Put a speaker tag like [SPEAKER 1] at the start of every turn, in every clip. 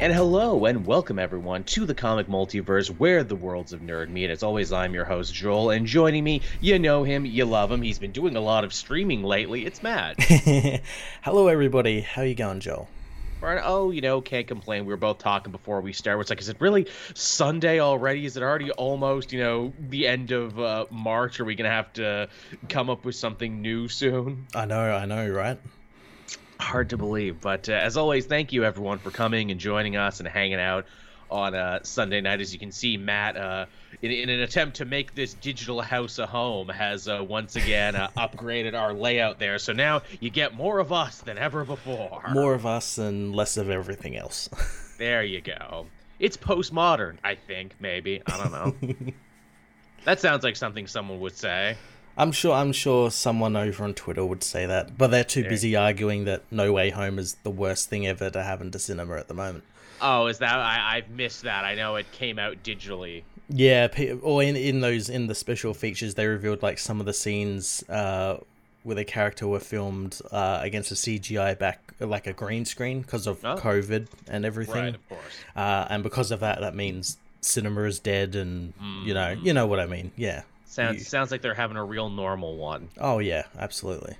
[SPEAKER 1] And hello and welcome everyone to the comic multiverse where the worlds of nerd meet. As always, I'm your host Joel, and joining me, you know him, you love him. He's been doing a lot of streaming lately. It's Matt.
[SPEAKER 2] hello everybody. How you going, Joel?
[SPEAKER 1] Oh, you know, can't complain. We were both talking before we started. It's like, is it really Sunday already? Is it already almost, you know, the end of uh, March? Are we gonna have to come up with something new soon?
[SPEAKER 2] I know, I know, right?
[SPEAKER 1] Hard to believe. But uh, as always, thank you everyone for coming and joining us and hanging out on uh, Sunday night. As you can see, Matt, uh, in, in, an attempt to make this digital house a home, has uh, once again uh, upgraded our layout there. So now you get more of us than ever before.
[SPEAKER 2] More of us and less of everything else.
[SPEAKER 1] there you go. It's postmodern, I think, maybe. I don't know. that sounds like something someone would say.
[SPEAKER 2] I'm sure. I'm sure someone over on Twitter would say that, but they're too yeah. busy arguing that No Way Home is the worst thing ever to happen to cinema at the moment.
[SPEAKER 1] Oh, is that I, I've missed that? I know it came out digitally.
[SPEAKER 2] Yeah, or in in those in the special features, they revealed like some of the scenes uh, where the character were filmed uh, against a CGI back, like a green screen, because of oh. COVID and everything. Right,
[SPEAKER 1] of course.
[SPEAKER 2] Uh, and because of that, that means cinema is dead, and mm. you know, you know what I mean. Yeah.
[SPEAKER 1] Sounds you... sounds like they're having a real normal one.
[SPEAKER 2] Oh yeah, absolutely.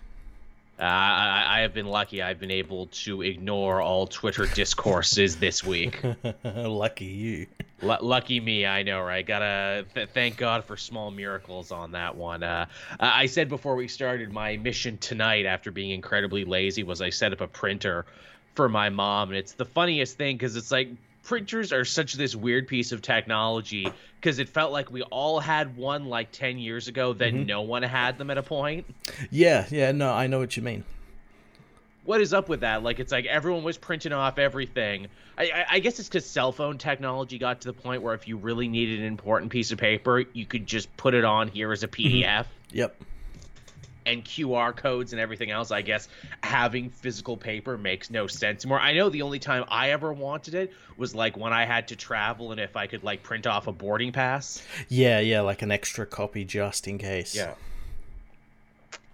[SPEAKER 1] Uh, I, I have been lucky. I've been able to ignore all Twitter discourses this week.
[SPEAKER 2] lucky you.
[SPEAKER 1] L- lucky me, I know, right? Gotta th- thank God for small miracles on that one. Uh, I said before we started, my mission tonight, after being incredibly lazy, was I set up a printer for my mom, and it's the funniest thing because it's like printers are such this weird piece of technology because it felt like we all had one like 10 years ago then mm-hmm. no one had them at a point.
[SPEAKER 2] Yeah yeah no i know what you mean.
[SPEAKER 1] What is up with that? Like it's like everyone was printing off everything. I, I, I guess it's because cell phone technology got to the point where if you really needed an important piece of paper you could just put it on here as a pdf mm-hmm.
[SPEAKER 2] yep
[SPEAKER 1] and QR codes and everything else, I guess having physical paper makes no sense anymore. I know the only time I ever wanted it was like when I had to travel and if I could like print off a boarding pass.
[SPEAKER 2] Yeah, yeah, like an extra copy just in case.
[SPEAKER 1] Yeah.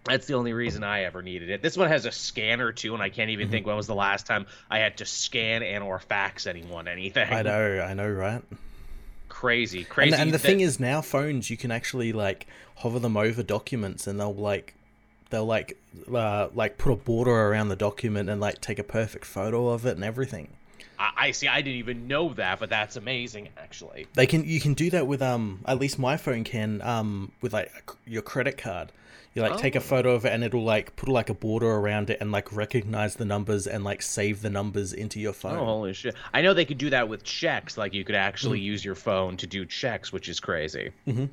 [SPEAKER 1] That's the only reason I ever needed it. This one has a scanner too, and I can't even mm-hmm. think when was the last time I had to scan and or fax anyone anything.
[SPEAKER 2] I know, I know, right?
[SPEAKER 1] Crazy, crazy.
[SPEAKER 2] And, and the that... thing is, now phones you can actually like hover them over documents, and they'll like they'll like uh, like put a border around the document and like take a perfect photo of it and everything.
[SPEAKER 1] I, I see. I didn't even know that, but that's amazing. Actually,
[SPEAKER 2] they can. You can do that with um. At least my phone can um with like your credit card. You like oh. take a oh. photo of it and it'll like put like a border around it and like recognize the numbers and like save the numbers into your phone.
[SPEAKER 1] Oh holy shit! I know they could do that with checks. Like you could actually mm. use your phone to do checks, which is crazy.
[SPEAKER 2] Mm-hmm.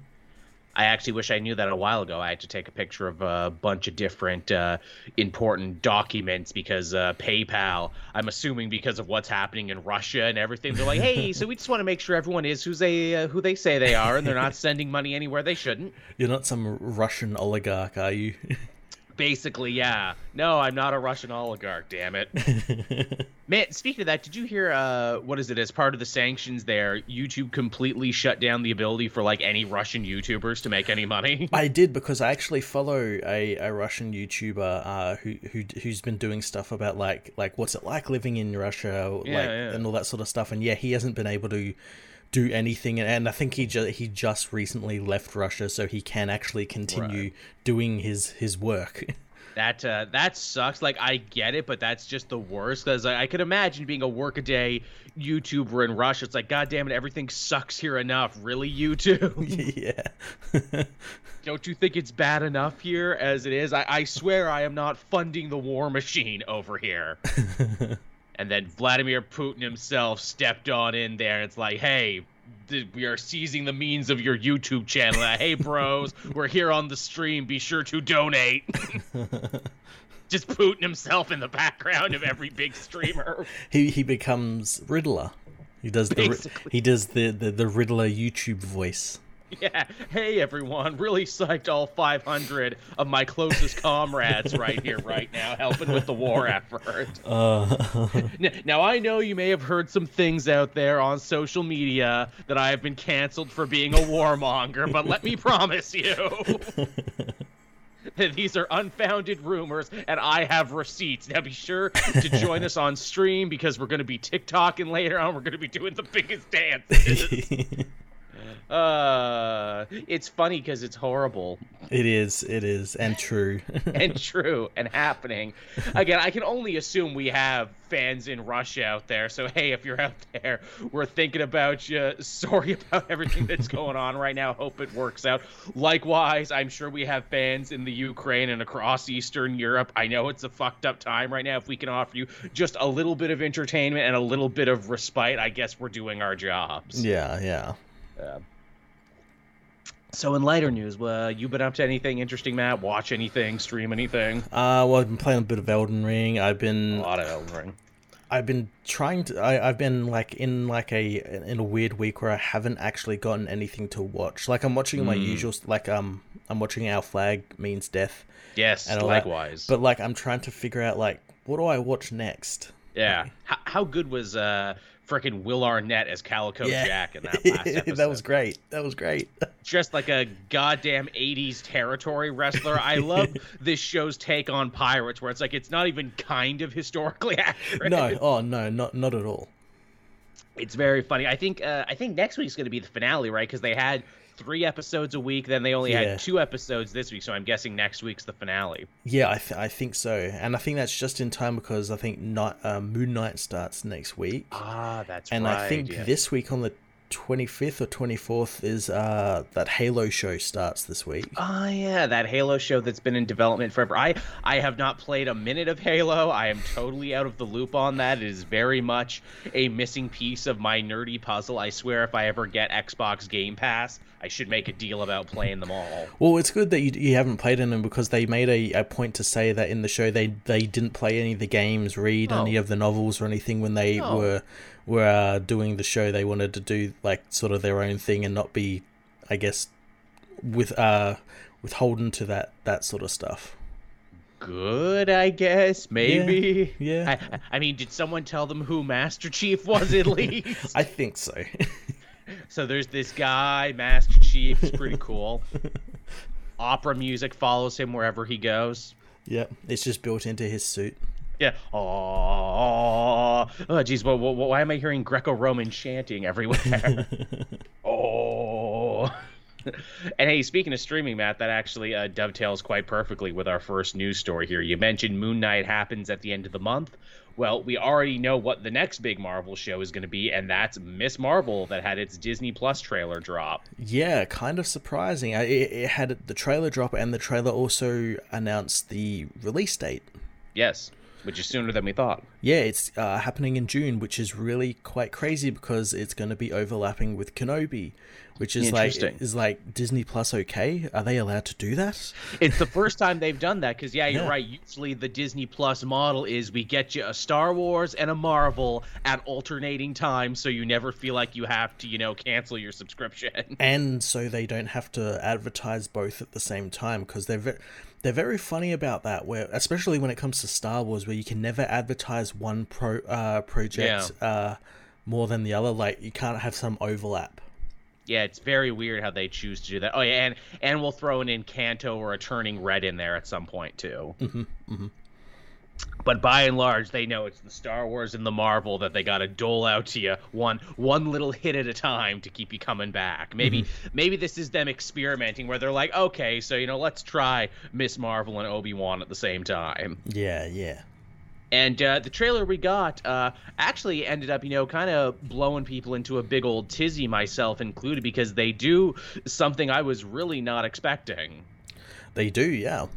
[SPEAKER 1] I actually wish I knew that a while ago. I had to take a picture of a bunch of different uh, important documents because uh, PayPal, I'm assuming because of what's happening in Russia and everything, they're like, hey, so we just want to make sure everyone is who they uh, who they say they are, and they're not sending money anywhere they shouldn't.
[SPEAKER 2] You're not some Russian oligarch, are you?
[SPEAKER 1] Basically, yeah. No, I'm not a Russian oligarch. Damn it. Man, speaking of that, did you hear? Uh, what is it? As part of the sanctions, there, YouTube completely shut down the ability for like any Russian YouTubers to make any money.
[SPEAKER 2] I did because I actually follow a, a Russian YouTuber uh, who who who's been doing stuff about like like what's it like living in Russia, yeah, like yeah. and all that sort of stuff. And yeah, he hasn't been able to do anything and I think he just he just recently left Russia so he can actually continue right. doing his his work.
[SPEAKER 1] That uh, that sucks. Like I get it, but that's just the worst. Because I, I could imagine being a workaday YouTuber in Russia. It's like, God damn it, everything sucks here enough. Really, you too?
[SPEAKER 2] yeah.
[SPEAKER 1] Don't you think it's bad enough here as it is? I, I swear I am not funding the war machine over here. And then Vladimir Putin himself stepped on in there. It's like, hey, we are seizing the means of your YouTube channel. Uh, hey, bros, we're here on the stream. Be sure to donate. Just Putin himself in the background of every big streamer.
[SPEAKER 2] he he becomes Riddler. He does the he does the, the the Riddler YouTube voice.
[SPEAKER 1] Yeah. Hey, everyone. Really psyched all 500 of my closest comrades right here, right now, helping with the war effort.
[SPEAKER 2] Uh...
[SPEAKER 1] now, I know you may have heard some things out there on social media that I have been canceled for being a warmonger, but let me promise you. These are unfounded rumors, and I have receipts. Now be sure to join us on stream because we're going to be TikToking later on. We're going to be doing the biggest dance. Uh, it's funny because it's horrible.
[SPEAKER 2] It is, it is, and true.
[SPEAKER 1] and true, and happening. Again, I can only assume we have fans in Russia out there. So, hey, if you're out there, we're thinking about you. Sorry about everything that's going on right now. Hope it works out. Likewise, I'm sure we have fans in the Ukraine and across Eastern Europe. I know it's a fucked up time right now. If we can offer you just a little bit of entertainment and a little bit of respite, I guess we're doing our jobs.
[SPEAKER 2] Yeah, yeah.
[SPEAKER 1] Yeah. So in lighter news, uh, you been up to anything interesting, Matt? Watch anything? Stream anything?
[SPEAKER 2] Uh, well, I've been playing a bit of Elden Ring. I've been
[SPEAKER 1] a lot of Elden Ring.
[SPEAKER 2] I've been trying to. I, have been like in like a in a weird week where I haven't actually gotten anything to watch. Like I'm watching mm. my hmm. usual. Like um, I'm watching Our Flag Means Death.
[SPEAKER 1] Yes, and likewise.
[SPEAKER 2] That. But like I'm trying to figure out like what do I watch next?
[SPEAKER 1] Yeah. Like, how, how good was uh freaking Will Arnett as Calico yeah. Jack in that last episode.
[SPEAKER 2] that was great. That was great.
[SPEAKER 1] Just like a goddamn 80s territory wrestler. I love this show's take on pirates where it's like it's not even kind of historically accurate.
[SPEAKER 2] No, oh no, not not at all.
[SPEAKER 1] It's very funny. I think uh, I think next week's going to be the finale, right? Because they had three episodes a week. Then they only yeah. had two episodes this week, so I'm guessing next week's the finale.
[SPEAKER 2] Yeah, I, th- I think so, and I think that's just in time because I think not um, Moon Knight starts next week.
[SPEAKER 1] Ah, that's
[SPEAKER 2] and
[SPEAKER 1] right.
[SPEAKER 2] And I think
[SPEAKER 1] yeah.
[SPEAKER 2] this week on the 25th or 24th is uh that Halo show starts this week.
[SPEAKER 1] Oh yeah, that Halo show that's been in development forever. I I have not played a minute of Halo. I am totally out of the loop on that. It is very much a missing piece of my nerdy puzzle. I swear if I ever get Xbox Game Pass, I should make a deal about playing them all.
[SPEAKER 2] Well, it's good that you, you haven't played in them because they made a, a point to say that in the show they they didn't play any of the games, read oh. any of the novels or anything when they oh. were were uh, doing the show, they wanted to do like sort of their own thing and not be, I guess, with uh withholden to that that sort of stuff.
[SPEAKER 1] Good, I guess. Maybe.
[SPEAKER 2] Yeah. yeah.
[SPEAKER 1] I, I mean, did someone tell them who Master Chief was at least?
[SPEAKER 2] I think so.
[SPEAKER 1] so there's this guy, Master Chief. He's pretty cool. Opera music follows him wherever he goes.
[SPEAKER 2] Yep, it's just built into his suit.
[SPEAKER 1] Yeah. Oh, oh, geez. Well, why am I hearing Greco-Roman chanting everywhere? oh. and hey, speaking of streaming, Matt, that actually uh, dovetails quite perfectly with our first news story here. You mentioned Moon Knight happens at the end of the month. Well, we already know what the next big Marvel show is going to be, and that's Miss Marvel that had its Disney Plus trailer drop.
[SPEAKER 2] Yeah, kind of surprising. It, it had the trailer drop, and the trailer also announced the release date.
[SPEAKER 1] Yes which is sooner than we thought.
[SPEAKER 2] Yeah, it's uh, happening in June, which is really quite crazy because it's going to be overlapping with Kenobi, which is like is like Disney Plus. Okay, are they allowed to do that?
[SPEAKER 1] It's the first time they've done that because yeah, you're yeah. right. Usually the Disney Plus model is we get you a Star Wars and a Marvel at alternating times, so you never feel like you have to you know cancel your subscription.
[SPEAKER 2] And so they don't have to advertise both at the same time because they're. Very, they're very funny about that where especially when it comes to star wars where you can never advertise one pro uh, project yeah. uh, more than the other like you can't have some overlap
[SPEAKER 1] yeah it's very weird how they choose to do that. Oh yeah and and we'll throw an Encanto or a turning red in there at some point too.
[SPEAKER 2] Mm-hmm, mm-hmm.
[SPEAKER 1] But by and large they know it's the star wars and the marvel that they got to dole out to you one one little hit at a time to keep you coming back. Maybe mm-hmm. maybe this is them experimenting where they're like okay so you know let's try miss marvel and obi-wan at the same time.
[SPEAKER 2] Yeah yeah
[SPEAKER 1] and uh, the trailer we got uh, actually ended up, you know, kind of blowing people into a big old tizzy, myself included, because they do something I was really not expecting.
[SPEAKER 2] They do, yeah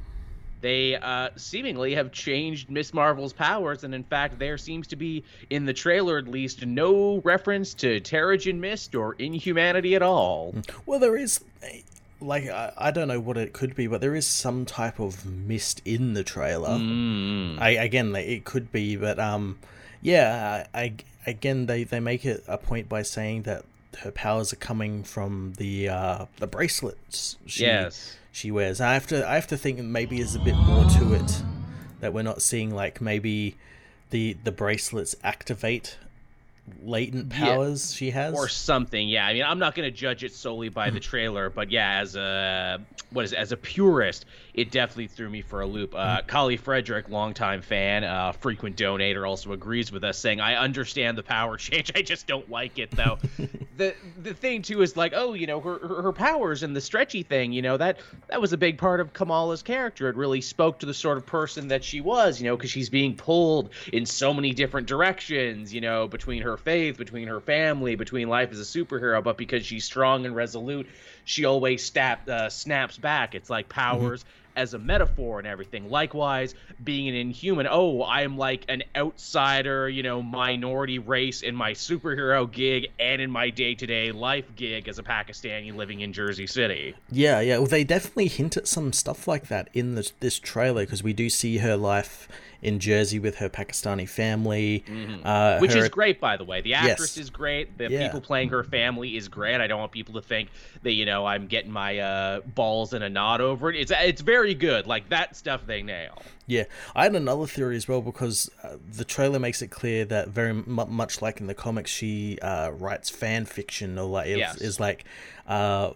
[SPEAKER 1] they uh, seemingly have changed Miss Marvel's powers, and in fact, there seems to be, in the trailer at least, no reference to Terrigen Mist or inhumanity at all.
[SPEAKER 2] Well, there is, like, I, I don't know what it could be, but there is some type of mist in the trailer.
[SPEAKER 1] Mm.
[SPEAKER 2] I again, it could be, but um, yeah, I, I again they they make it a point by saying that her powers are coming from the uh the bracelets.
[SPEAKER 1] She, yes
[SPEAKER 2] she wears. I have to I have to think maybe there's a bit more to it that we're not seeing. Like maybe the the bracelets activate latent powers yeah. she has?
[SPEAKER 1] Or something yeah. I mean i'm not going to judge it solely by the trailer but yeah as a what is it, as a purist it definitely threw me for a loop. Uh mm. kali frederick longtime fan uh frequent donator also agrees with us saying i understand the power change i just don't like it though. The the thing too is like oh you know her, her, her powers and the stretchy thing you know that that was a big part of kamala's character. It really spoke to the sort of person that she was you know because she's being pulled in so many different directions you know between her faith, between her family, between life as a superhero, but because she's strong and resolute, she always snap, uh, snaps back. It's like powers mm-hmm. as a metaphor and everything. Likewise, being an inhuman, oh, I'm like an outsider, you know, minority race in my superhero gig and in my day to day life gig as a Pakistani living in Jersey City.
[SPEAKER 2] Yeah, yeah. Well, they definitely hint at some stuff like that in this, this trailer because we do see her life in Jersey with her Pakistani family,
[SPEAKER 1] mm-hmm. uh, which her... is great, by the way. The actress yes. is great. The yeah. people playing her family is great. I don't want people to think that you know I'm getting my uh, balls in a knot over it. It's it's very good. Like that stuff they nail.
[SPEAKER 2] Yeah, I had another theory as well because uh, the trailer makes it clear that very m- much like in the comics, she uh, writes fan fiction or like yes. is like uh,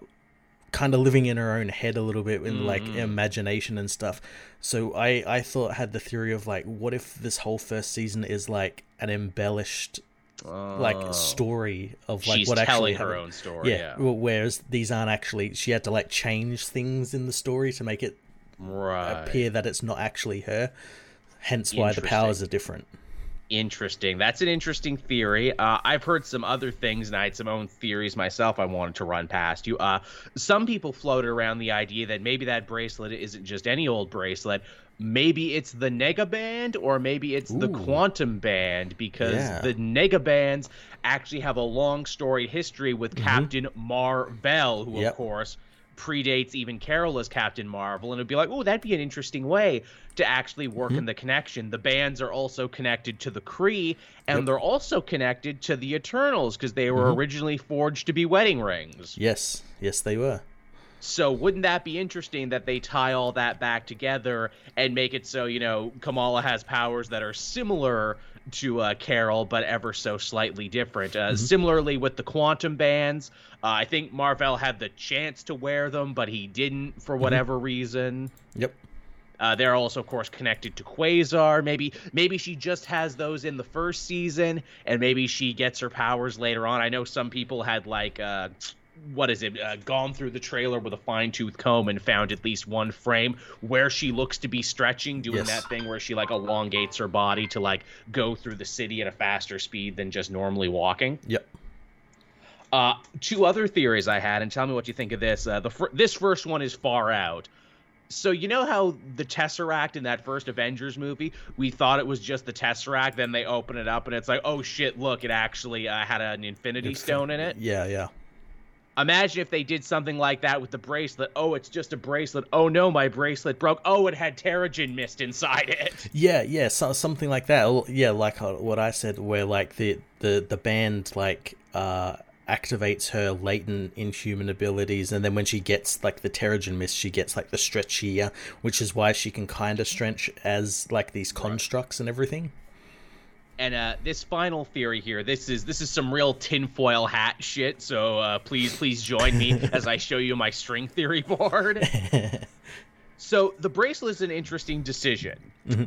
[SPEAKER 2] kind of living in her own head a little bit in mm. like imagination and stuff. So I I thought had the theory of like what if this whole first season is like an embellished like oh. story of like
[SPEAKER 1] She's
[SPEAKER 2] what
[SPEAKER 1] actually
[SPEAKER 2] her
[SPEAKER 1] happened. own story. Yeah,
[SPEAKER 2] yeah. Whereas these aren't actually. She had to like change things in the story to make it
[SPEAKER 1] right.
[SPEAKER 2] appear that it's not actually her. Hence why the powers are different
[SPEAKER 1] interesting. That's an interesting theory. Uh, I've heard some other things, and I had some own theories myself. I wanted to run past you. Uh, some people floated around the idea that maybe that bracelet isn't just any old bracelet. Maybe it's the Nega Band, or maybe it's Ooh. the Quantum Band, because yeah. the Nega Bands actually have a long story history with mm-hmm. Captain Mar-Vell, who, yep. of course, predates even Carol as Captain Marvel, and it'd be like, oh, that'd be an interesting way to actually work mm-hmm. in the connection. The bands are also connected to the Kree, and yep. they're also connected to the Eternals because they were mm-hmm. originally forged to be wedding rings.
[SPEAKER 2] Yes, yes, they were.
[SPEAKER 1] So wouldn't that be interesting that they tie all that back together and make it so you know Kamala has powers that are similar to uh, Carol, but ever so slightly different. Uh, mm-hmm. Similarly with the quantum bands, uh, I think Mar-Vell had the chance to wear them, but he didn't for mm-hmm. whatever mm-hmm. reason.
[SPEAKER 2] Yep.
[SPEAKER 1] Uh, they're also, of course, connected to Quasar. Maybe, maybe she just has those in the first season, and maybe she gets her powers later on. I know some people had like uh, what is it uh, gone through the trailer with a fine tooth comb and found at least one frame where she looks to be stretching doing yes. that thing where she like elongates her body to like go through the city at a faster speed than just normally walking
[SPEAKER 2] yep
[SPEAKER 1] uh, two other theories i had and tell me what you think of this uh, the this first one is far out so you know how the Tesseract in that first Avengers movie, we thought it was just the Tesseract, then they open it up and it's like, oh shit, look, it actually uh, had an Infinity it's, Stone in it.
[SPEAKER 2] Yeah, yeah.
[SPEAKER 1] Imagine if they did something like that with the bracelet. Oh, it's just a bracelet. Oh no, my bracelet broke. Oh, it had Terrigen mist inside it.
[SPEAKER 2] Yeah, yeah, so, something like that. Yeah, like uh, what I said, where like the the the band like uh activates her latent inhuman abilities, and then when she gets like the Terrigen mist, she gets like the stretchier, which is why she can kind of stretch as like these constructs right. and everything.
[SPEAKER 1] And uh, this final theory here, this is this is some real tinfoil hat shit. So uh, please, please join me as I show you my string theory board. so the bracelet is an interesting decision. Mm-hmm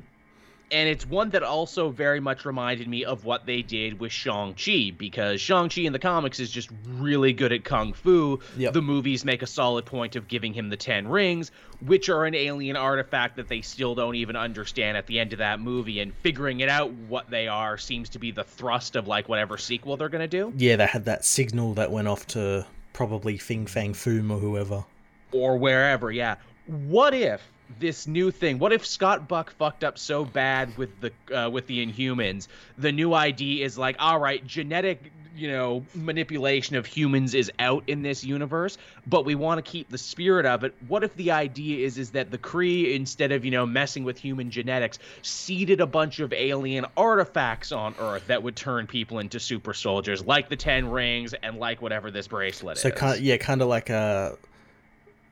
[SPEAKER 1] and it's one that also very much reminded me of what they did with Shang-Chi because Shang-Chi in the comics is just really good at kung fu. Yep. The movies make a solid point of giving him the 10 rings, which are an alien artifact that they still don't even understand at the end of that movie and figuring it out what they are seems to be the thrust of like whatever sequel they're going to do.
[SPEAKER 2] Yeah, they had that signal that went off to probably Fin Fang Foom or whoever
[SPEAKER 1] or wherever, yeah. What if this new thing. What if Scott Buck fucked up so bad with the uh, with the Inhumans? The new ID is like, all right, genetic, you know, manipulation of humans is out in this universe, but we want to keep the spirit of it. What if the idea is is that the Kree, instead of you know messing with human genetics, seeded a bunch of alien artifacts on Earth that would turn people into super soldiers, like the Ten Rings and like whatever this bracelet
[SPEAKER 2] so
[SPEAKER 1] is.
[SPEAKER 2] So kind of, yeah, kind of like a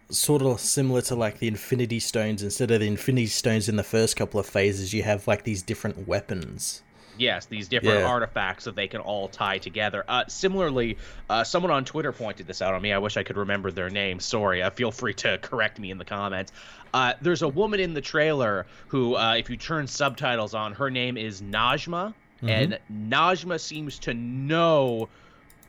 [SPEAKER 2] sort of similar to like the Infinity Stones. Instead of the Infinity Stones in the first couple of phases, you have like these different weapons.
[SPEAKER 1] Yes, these different yeah. artifacts that they can all tie together. Uh, similarly, uh, someone on Twitter pointed this out on me. I wish I could remember their name. Sorry. Uh, feel free to correct me in the comments. Uh, there's a woman in the trailer who, uh, if you turn subtitles on, her name is Najma, mm-hmm. and Najma seems to know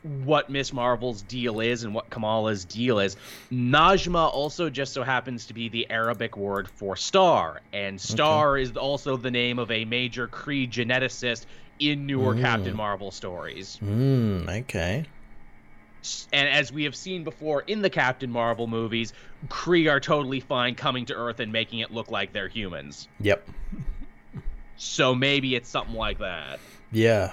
[SPEAKER 1] what Miss Marvel's deal is and what Kamala's deal is. Najma also just so happens to be the Arabic word for star, and star okay. is also the name of a major Kree geneticist in newer mm. Captain Marvel stories.
[SPEAKER 2] Mm, okay.
[SPEAKER 1] And as we have seen before in the Captain Marvel movies, Kree are totally fine coming to Earth and making it look like they're humans.
[SPEAKER 2] Yep.
[SPEAKER 1] So maybe it's something like that.
[SPEAKER 2] Yeah.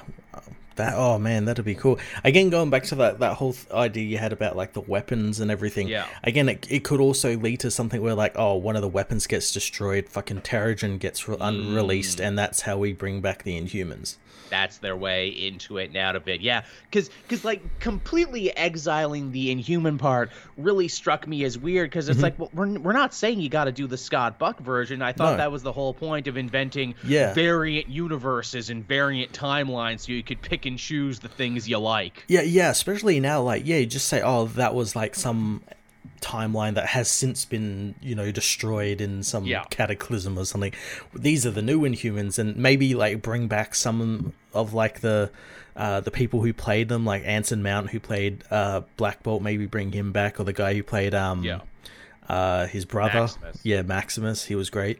[SPEAKER 2] That oh man, that'd be cool. Again, going back to that that whole th- idea you had about like the weapons and everything.
[SPEAKER 1] Yeah.
[SPEAKER 2] Again, it, it could also lead to something where like oh one of the weapons gets destroyed, fucking Terrigen gets re- unreleased, mm. and that's how we bring back the Inhumans
[SPEAKER 1] that's their way into it and out of it. Yeah, because because like completely exiling the Inhuman part really struck me as weird because it's mm-hmm. like well, we're we're not saying you got to do the Scott Buck version. I thought no. that was the whole point of inventing
[SPEAKER 2] yeah.
[SPEAKER 1] variant universes and variant timelines so you could pick and choose the things you like.
[SPEAKER 2] Yeah, yeah, especially now. Like, yeah, you just say, oh, that was like some timeline that has since been you know destroyed in some yeah. cataclysm or something these are the new inhumans and maybe like bring back some of like the uh, the people who played them like anson mount who played uh, black bolt maybe bring him back or the guy who played um
[SPEAKER 1] yeah
[SPEAKER 2] uh, his brother maximus. yeah maximus he was great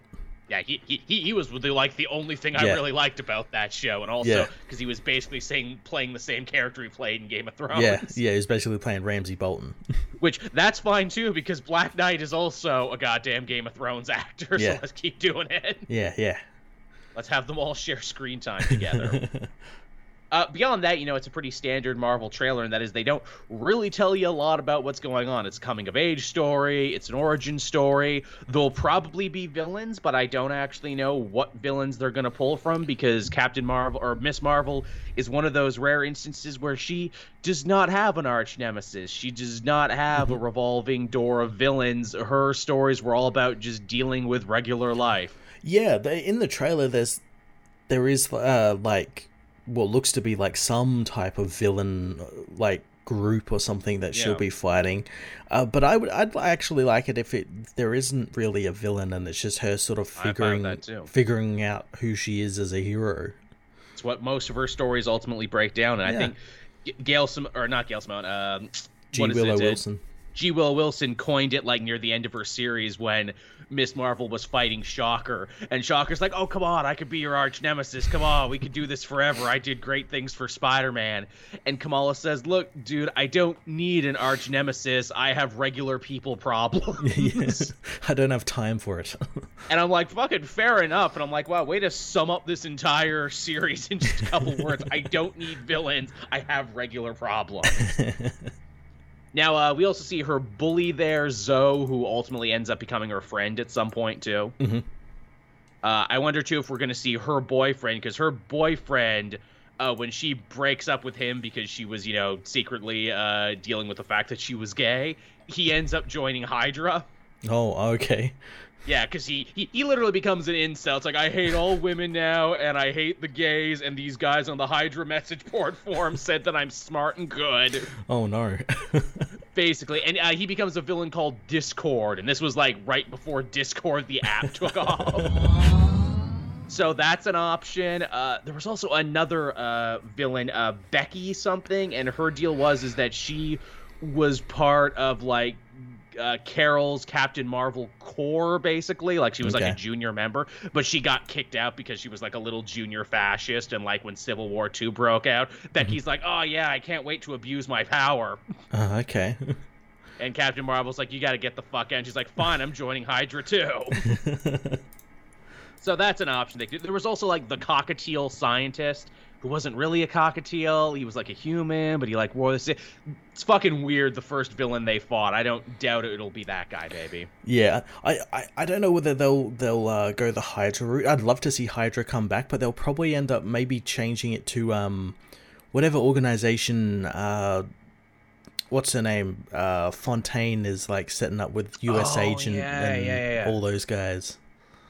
[SPEAKER 1] yeah, he, he, he was the, like the only thing I really liked about that show, and also because yeah. he was basically saying playing the same character he played in Game of Thrones.
[SPEAKER 2] Yeah, yeah, he was basically playing Ramsay Bolton.
[SPEAKER 1] Which that's fine too, because Black Knight is also a goddamn Game of Thrones actor. Yeah. So let's keep doing it.
[SPEAKER 2] Yeah, yeah.
[SPEAKER 1] Let's have them all share screen time together. Uh, beyond that, you know, it's a pretty standard Marvel trailer, and that is they don't really tell you a lot about what's going on. It's a coming of age story, it's an origin story. There'll probably be villains, but I don't actually know what villains they're going to pull from because Captain Marvel or Miss Marvel is one of those rare instances where she does not have an arch nemesis. She does not have a mm-hmm. revolving door of villains. Her stories were all about just dealing with regular life.
[SPEAKER 2] Yeah, they, in the trailer, there's there is uh, like what looks to be like some type of villain like group or something that yeah. she'll be fighting. Uh, but I would I'd actually like it if it there isn't really a villain and it's just her sort of figuring figuring out who she is as a hero.
[SPEAKER 1] It's what most of her stories ultimately break down, and yeah. I think Gail Sim- or not Gail Simone, um,
[SPEAKER 2] G. Willow it? Wilson.
[SPEAKER 1] G. Will Wilson coined it like near the end of her series when Miss Marvel was fighting Shocker, and Shocker's like, "Oh, come on, I could be your arch nemesis. Come on, we could do this forever. I did great things for Spider-Man." And Kamala says, "Look, dude, I don't need an arch nemesis. I have regular people problems.
[SPEAKER 2] yes, I don't have time for it."
[SPEAKER 1] and I'm like, "Fucking fair enough." And I'm like, "Wow, way to sum up this entire series in just a couple words. I don't need villains. I have regular problems." Now, uh, we also see her bully there, Zoe, who ultimately ends up becoming her friend at some point, too.
[SPEAKER 2] Mm-hmm.
[SPEAKER 1] Uh, I wonder, too, if we're going to see her boyfriend, because her boyfriend, uh, when she breaks up with him because she was, you know, secretly uh, dealing with the fact that she was gay, he ends up joining Hydra.
[SPEAKER 2] Oh, okay.
[SPEAKER 1] Yeah, because he, he he literally becomes an incel. It's like I hate all women now, and I hate the gays. And these guys on the Hydra message board forum said that I'm smart and good.
[SPEAKER 2] Oh no.
[SPEAKER 1] Basically, and uh, he becomes a villain called Discord, and this was like right before Discord the app took off. So that's an option. Uh, there was also another uh, villain, uh, Becky something, and her deal was is that she was part of like uh, Carol's Captain Marvel corps, basically. Like she was okay. like a junior member, but she got kicked out because she was like a little junior fascist. And like when Civil War Two broke out, Becky's mm-hmm. like, "Oh yeah, I can't wait to abuse my power."
[SPEAKER 2] Uh, okay.
[SPEAKER 1] and Captain Marvel's like, "You got to get the fuck out." And she's like, "Fine, I'm joining Hydra too." so that's an option. There was also like the cockatiel scientist who wasn't really a cockatiel. He was like a human, but he like wore this. It's fucking weird. The first villain they fought. I don't doubt it, it'll be that guy, baby.
[SPEAKER 2] Yeah, I, I, I don't know whether they'll they'll uh, go the Hydra route. I'd love to see Hydra come back, but they'll probably end up maybe changing it to um, whatever organization. Uh, what's her name? Uh, Fontaine is like setting up with U.S.
[SPEAKER 1] oh,
[SPEAKER 2] Agent
[SPEAKER 1] yeah,
[SPEAKER 2] and
[SPEAKER 1] yeah, yeah.
[SPEAKER 2] all those guys.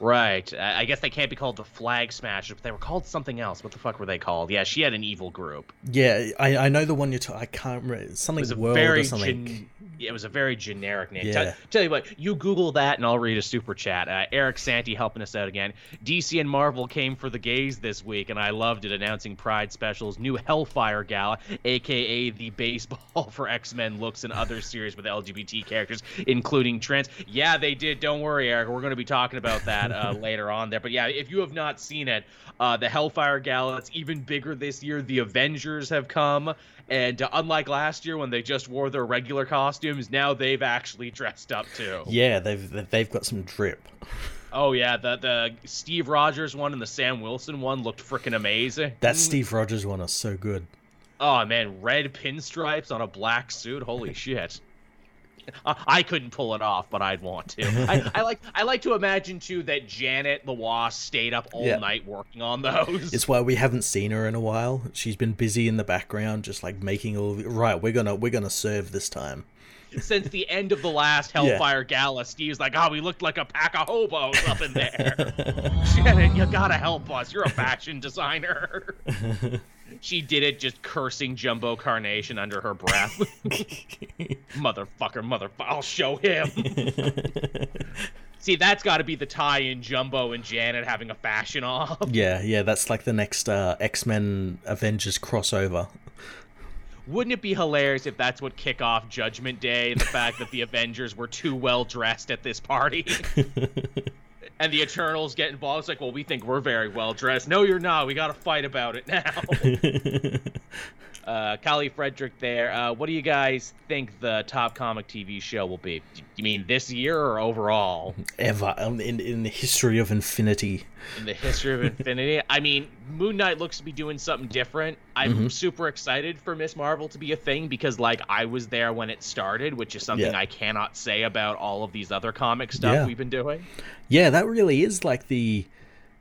[SPEAKER 1] Right. I guess they can't be called the Flag Smashers, but they were called something else. What the fuck were they called? Yeah, she had an evil group.
[SPEAKER 2] Yeah, I, I know the one you're talking. I can't remember something. It was a World very or something. Gen-
[SPEAKER 1] it was a very generic name. Yeah. Tell, tell, you what, you Google that and I'll read a super chat. Uh, Eric Santi helping us out again. DC and Marvel came for the gays this week, and I loved it. Announcing Pride specials, new Hellfire Gala, aka the baseball for X Men looks and other series with LGBT characters, including trans. Yeah, they did. Don't worry, Eric. We're going to be talking about that uh, later on there. But yeah, if you have not seen it, uh, the Hellfire Gala, it's even bigger this year. The Avengers have come. And uh, unlike last year when they just wore their regular costumes, now they've actually dressed up too.
[SPEAKER 2] Yeah, they've they've got some drip.
[SPEAKER 1] Oh yeah, the the Steve Rogers one and the Sam Wilson one looked freaking amazing.
[SPEAKER 2] That Steve Rogers one is so good.
[SPEAKER 1] Oh man, red pinstripes on a black suit. Holy shit. I couldn't pull it off, but I'd want to. I, I, like I like to imagine too that Janet the Wasp stayed up all yeah. night working on those.
[SPEAKER 2] It's why we haven't seen her in a while. She's been busy in the background, just like making all. Right, we're gonna we're gonna serve this time.
[SPEAKER 1] Since the end of the last Hellfire yeah. Gala, Steve's like, "Oh, we looked like a pack of hobos up in there." Janet, you gotta help us. You're a fashion designer she did it just cursing Jumbo Carnation under her breath. motherfucker, motherfucker, I'll show him. See, that's got to be the tie-in Jumbo and Janet having a fashion off.
[SPEAKER 2] Yeah, yeah, that's like the next uh, X-Men Avengers crossover.
[SPEAKER 1] Wouldn't it be hilarious if that's what kick off Judgment Day? The fact that the Avengers were too well dressed at this party and the Eternals get involved. It's like, well, we think we're very well dressed. No, you're not. We got to fight about it now. uh, Kali Frederick there. Uh, what do you guys think the top comic TV show will be? You mean this year or overall?
[SPEAKER 2] Ever um, in in the history of infinity.
[SPEAKER 1] In the history of infinity. I mean, Moon Knight looks to be doing something different. I'm mm-hmm. super excited for Miss Marvel to be a thing because, like, I was there when it started, which is something yeah. I cannot say about all of these other comic stuff yeah. we've been doing.
[SPEAKER 2] Yeah, that really is like the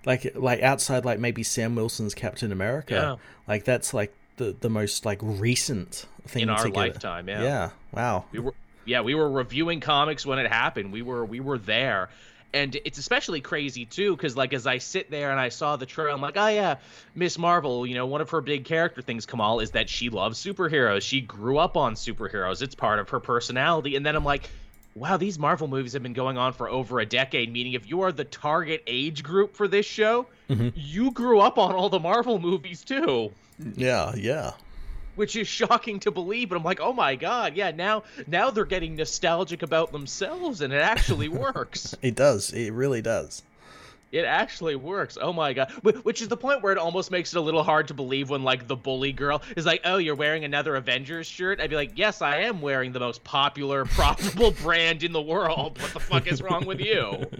[SPEAKER 2] like like outside like maybe Sam Wilson's Captain America. Yeah. Like that's like the the most like recent thing
[SPEAKER 1] in our lifetime. Yeah.
[SPEAKER 2] Yeah. Wow.
[SPEAKER 1] We were yeah we were reviewing comics when it happened. We were we were there. And it's especially crazy too, because like as I sit there and I saw the trailer, I'm like, oh yeah, Miss Marvel. You know, one of her big character things, Kamal, is that she loves superheroes. She grew up on superheroes. It's part of her personality. And then I'm like, wow, these Marvel movies have been going on for over a decade, meaning if you are the target age group for this show, mm-hmm. you grew up on all the Marvel movies too.
[SPEAKER 2] Yeah, yeah.
[SPEAKER 1] Which is shocking to believe, but I'm like, oh my god, yeah. Now, now they're getting nostalgic about themselves, and it actually works.
[SPEAKER 2] it does. It really does.
[SPEAKER 1] It actually works. Oh my god. Which is the point where it almost makes it a little hard to believe when like the bully girl is like, "Oh, you're wearing another Avengers shirt?" I'd be like, "Yes, I am wearing the most popular, profitable brand in the world. What the fuck is wrong with you?"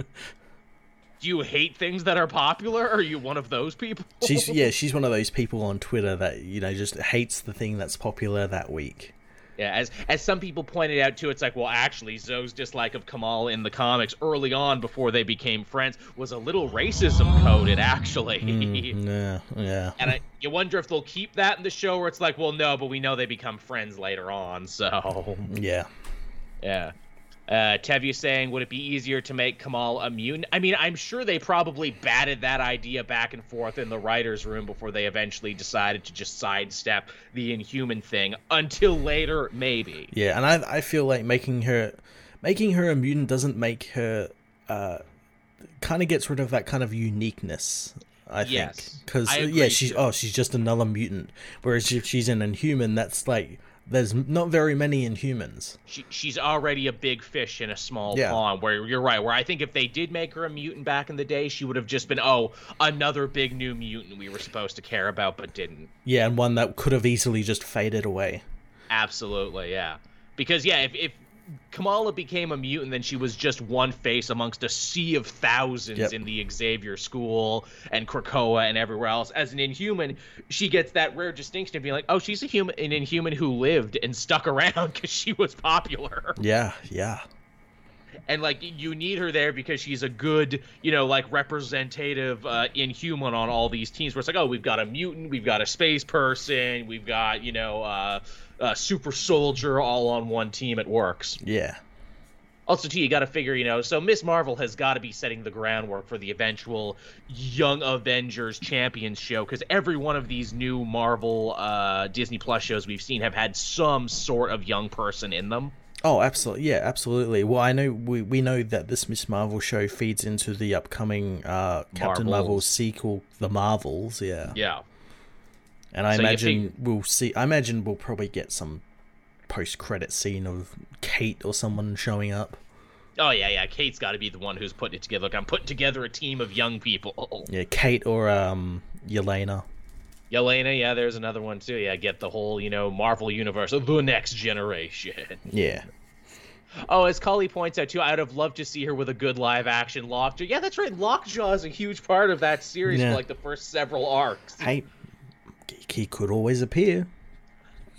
[SPEAKER 1] Do you hate things that are popular? Or are you one of those people?
[SPEAKER 2] she's yeah, she's one of those people on Twitter that you know just hates the thing that's popular that week.
[SPEAKER 1] Yeah, as as some people pointed out too, it's like, well, actually, Zoe's dislike of Kamal in the comics early on, before they became friends, was a little racism coded, actually.
[SPEAKER 2] Mm, yeah, yeah.
[SPEAKER 1] And I, you wonder if they'll keep that in the show, where it's like, well, no, but we know they become friends later on, so.
[SPEAKER 2] Yeah.
[SPEAKER 1] Yeah. Uh, Tev, saying, would it be easier to make Kamal a mutant? I mean, I'm sure they probably batted that idea back and forth in the writer's room before they eventually decided to just sidestep the inhuman thing until later, maybe.
[SPEAKER 2] Yeah, and I, I feel like making her making her a mutant doesn't make her uh, kind of gets rid of that kind of uniqueness. I yes, think because yeah, she's too. oh she's just another mutant. Whereas if she's an inhuman, that's like there's not very many Inhumans.
[SPEAKER 1] She, she's already a big fish in a small yeah. pond. Where you're right. Where I think if they did make her a mutant back in the day, she would have just been oh another big new mutant we were supposed to care about but didn't.
[SPEAKER 2] Yeah, and one that could have easily just faded away.
[SPEAKER 1] Absolutely, yeah. Because yeah, if, if Kamala became a mutant, then she was just one face amongst a sea of thousands yep. in the Xavier School and Krakoa and everywhere else. As an Inhuman, she gets that rare distinction of being like, oh, she's a human, an Inhuman who lived and stuck around because she was popular.
[SPEAKER 2] Yeah, yeah.
[SPEAKER 1] And like you need her there because she's a good, you know, like representative uh, Inhuman on all these teams. Where it's like, oh, we've got a mutant, we've got a space person, we've got, you know. Uh, uh, super soldier all on one team. It works.
[SPEAKER 2] Yeah.
[SPEAKER 1] also too you got to figure you know so miss marvel has got to be setting the groundwork for the eventual young avengers champions show because every one of these new marvel uh, disney plus shows we've seen have had some sort of young person in them
[SPEAKER 2] oh absolutely yeah absolutely well i know we, we know that this miss marvel show feeds into the upcoming uh, captain marvels. marvel sequel the marvels yeah
[SPEAKER 1] yeah
[SPEAKER 2] and i so imagine we'll see i imagine we'll probably get some post credit scene of Kate or someone showing up.
[SPEAKER 1] Oh yeah, yeah. Kate's got to be the one who's putting it together. Look, I'm putting together a team of young people.
[SPEAKER 2] Yeah, Kate or um Yelena.
[SPEAKER 1] Yelena, yeah, there's another one too. Yeah, get the whole you know Marvel universe, the next generation.
[SPEAKER 2] Yeah.
[SPEAKER 1] Oh, as Cully points out too, I'd have loved to see her with a good live action Lockjaw. Yeah, that's right. Lockjaw is a huge part of that series yeah. for like the first several arcs.
[SPEAKER 2] He could always appear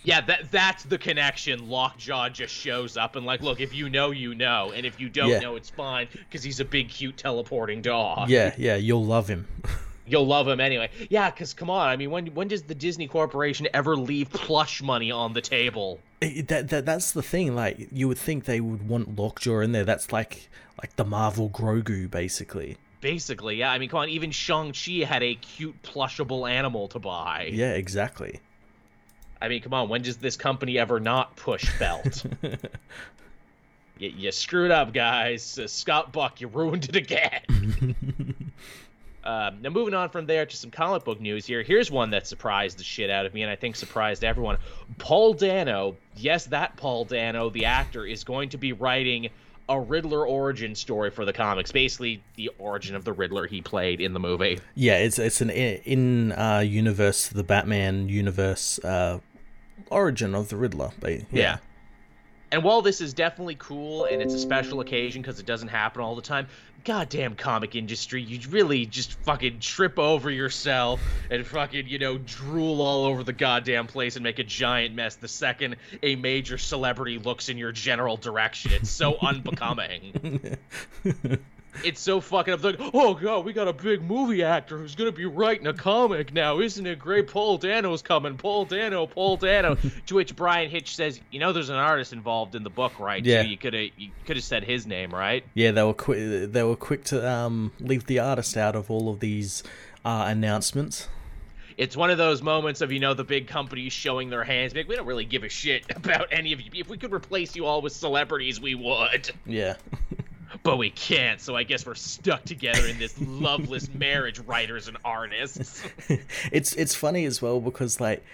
[SPEAKER 1] yeah, that that's the connection. Lockjaw just shows up and like, look, if you know, you know, and if you don't yeah. know, it's fine because he's a big, cute teleporting dog.
[SPEAKER 2] Yeah, yeah, you'll love him.
[SPEAKER 1] You'll love him anyway. Yeah, because come on, I mean, when when does the Disney Corporation ever leave plush money on the table?
[SPEAKER 2] that, that that's the thing. Like, you would think they would want Lockjaw in there. That's like like the Marvel Grogu, basically.
[SPEAKER 1] Basically, yeah. I mean, come on, even Shang Chi had a cute plushable animal to buy.
[SPEAKER 2] Yeah, exactly.
[SPEAKER 1] I mean, come on, when does this company ever not push belt? you, you, screwed up, guys. Uh, Scott Buck, you ruined it again. Um, now, moving on from there to some comic book news here. Here's one that surprised the shit out of me, and I think surprised everyone. Paul Dano, yes, that Paul Dano, the actor, is going to be writing a Riddler origin story for the comics. Basically, the origin of the Riddler he played in the movie.
[SPEAKER 2] Yeah, it's it's an in uh, universe, the Batman universe uh, origin of the Riddler. But, yeah.
[SPEAKER 1] yeah. And while this is definitely cool and it's a special occasion because it doesn't happen all the time, goddamn comic industry, you really just fucking trip over yourself and fucking, you know, drool all over the goddamn place and make a giant mess the second a major celebrity looks in your general direction. It's so unbecoming. it's so fucking up. Like, oh god, we got a big movie actor who's gonna be writing a comic now. Isn't it great? Paul Dano's coming. Paul Dano, Paul Dano. to which Bryan Hitch says, you know, there's an artist involved in the book, right? Yeah. So you could have you could have said his name, right?
[SPEAKER 2] Yeah, they were quick. They were quick to um, leave the artist out of all of these uh, announcements
[SPEAKER 1] it's one of those moments of you know the big companies showing their hands like we don't really give a shit about any of you if we could replace you all with celebrities we would
[SPEAKER 2] yeah
[SPEAKER 1] but we can't. So I guess we're stuck together in this loveless marriage, writers and artists.
[SPEAKER 2] it's it's funny as well because like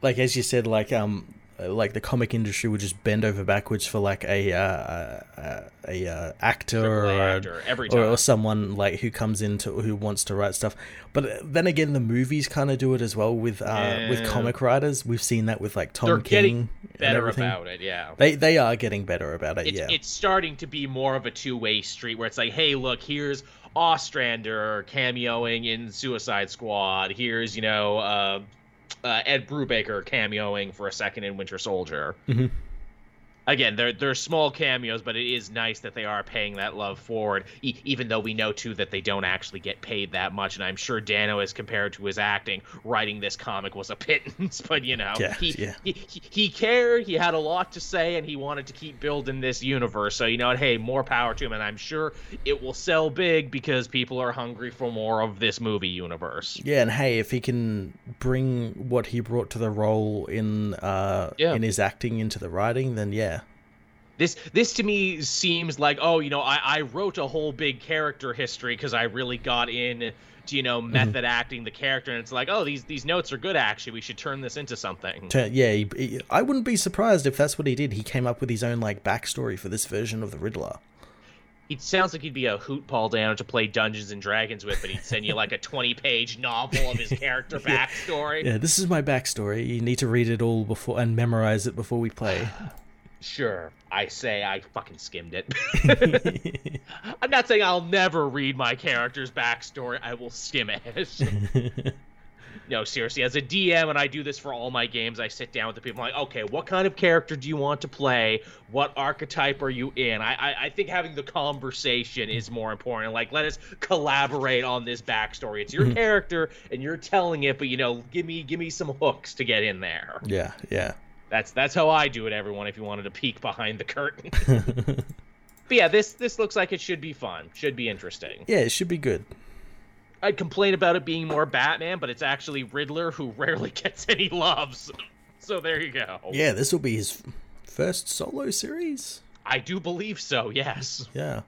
[SPEAKER 2] like as you said, like um like the comic industry would just bend over backwards for like a uh, a, a uh, actor, or, actor or, or someone like who comes into who wants to write stuff. But then again, the movies kind of do it as well with uh, yeah. with comic writers. We've seen that with like Tom They're King.
[SPEAKER 1] better about it, yeah.
[SPEAKER 2] They they are getting better about it.
[SPEAKER 1] It's,
[SPEAKER 2] yeah,
[SPEAKER 1] it's starting to be more of a two way street where it's like, hey, look, here's Ostrander cameoing in Suicide Squad. Here's you know. Uh, uh, Ed Brubaker cameoing for a second in Winter Soldier.
[SPEAKER 2] Mm-hmm
[SPEAKER 1] again, they're they're small cameos, but it is nice that they are paying that love forward. E- even though we know too that they don't actually get paid that much, and I'm sure Dano, as compared to his acting, writing this comic was a pittance. But you know,
[SPEAKER 2] yeah,
[SPEAKER 1] he,
[SPEAKER 2] yeah.
[SPEAKER 1] he, he he cared. He had a lot to say, and he wanted to keep building this universe. So you know, hey, more power to him, and I'm sure it will sell big because people are hungry for more of this movie universe.
[SPEAKER 2] Yeah, and hey, if he can bring what he brought to the role in uh yeah. in his acting into the writing, then yeah
[SPEAKER 1] this this to me seems like oh you know I, I wrote a whole big character history because I really got in to you know mm-hmm. method mm-hmm. acting the character and it's like oh these these notes are good actually we should turn this into something
[SPEAKER 2] yeah he, he, I wouldn't be surprised if that's what he did he came up with his own like backstory for this version of the Riddler
[SPEAKER 1] he sounds like he'd be a hoot Paul Dano to play Dungeons and Dragons with, but he'd send you like a 20 page novel of his character backstory.
[SPEAKER 2] Yeah, this is my backstory. You need to read it all before and memorize it before we play.
[SPEAKER 1] Sure, I say I fucking skimmed it. I'm not saying I'll never read my character's backstory. I will skim it. no, seriously, as a DM, and I do this for all my games, I sit down with the people. I'm like, okay, what kind of character do you want to play? What archetype are you in? I, I, I think having the conversation is more important. Like, let us collaborate on this backstory. It's your mm-hmm. character, and you're telling it, but you know, give me give me some hooks to get in there.
[SPEAKER 2] Yeah, yeah.
[SPEAKER 1] That's that's how I do it, everyone. If you wanted to peek behind the curtain. But yeah, this this looks like it should be fun. Should be interesting.
[SPEAKER 2] Yeah, it should be good.
[SPEAKER 1] I'd complain about it being more Batman, but it's actually Riddler who rarely gets any loves. So there you go.
[SPEAKER 2] Yeah, this will be his first solo series.
[SPEAKER 1] I do believe so. Yes.
[SPEAKER 2] Yeah.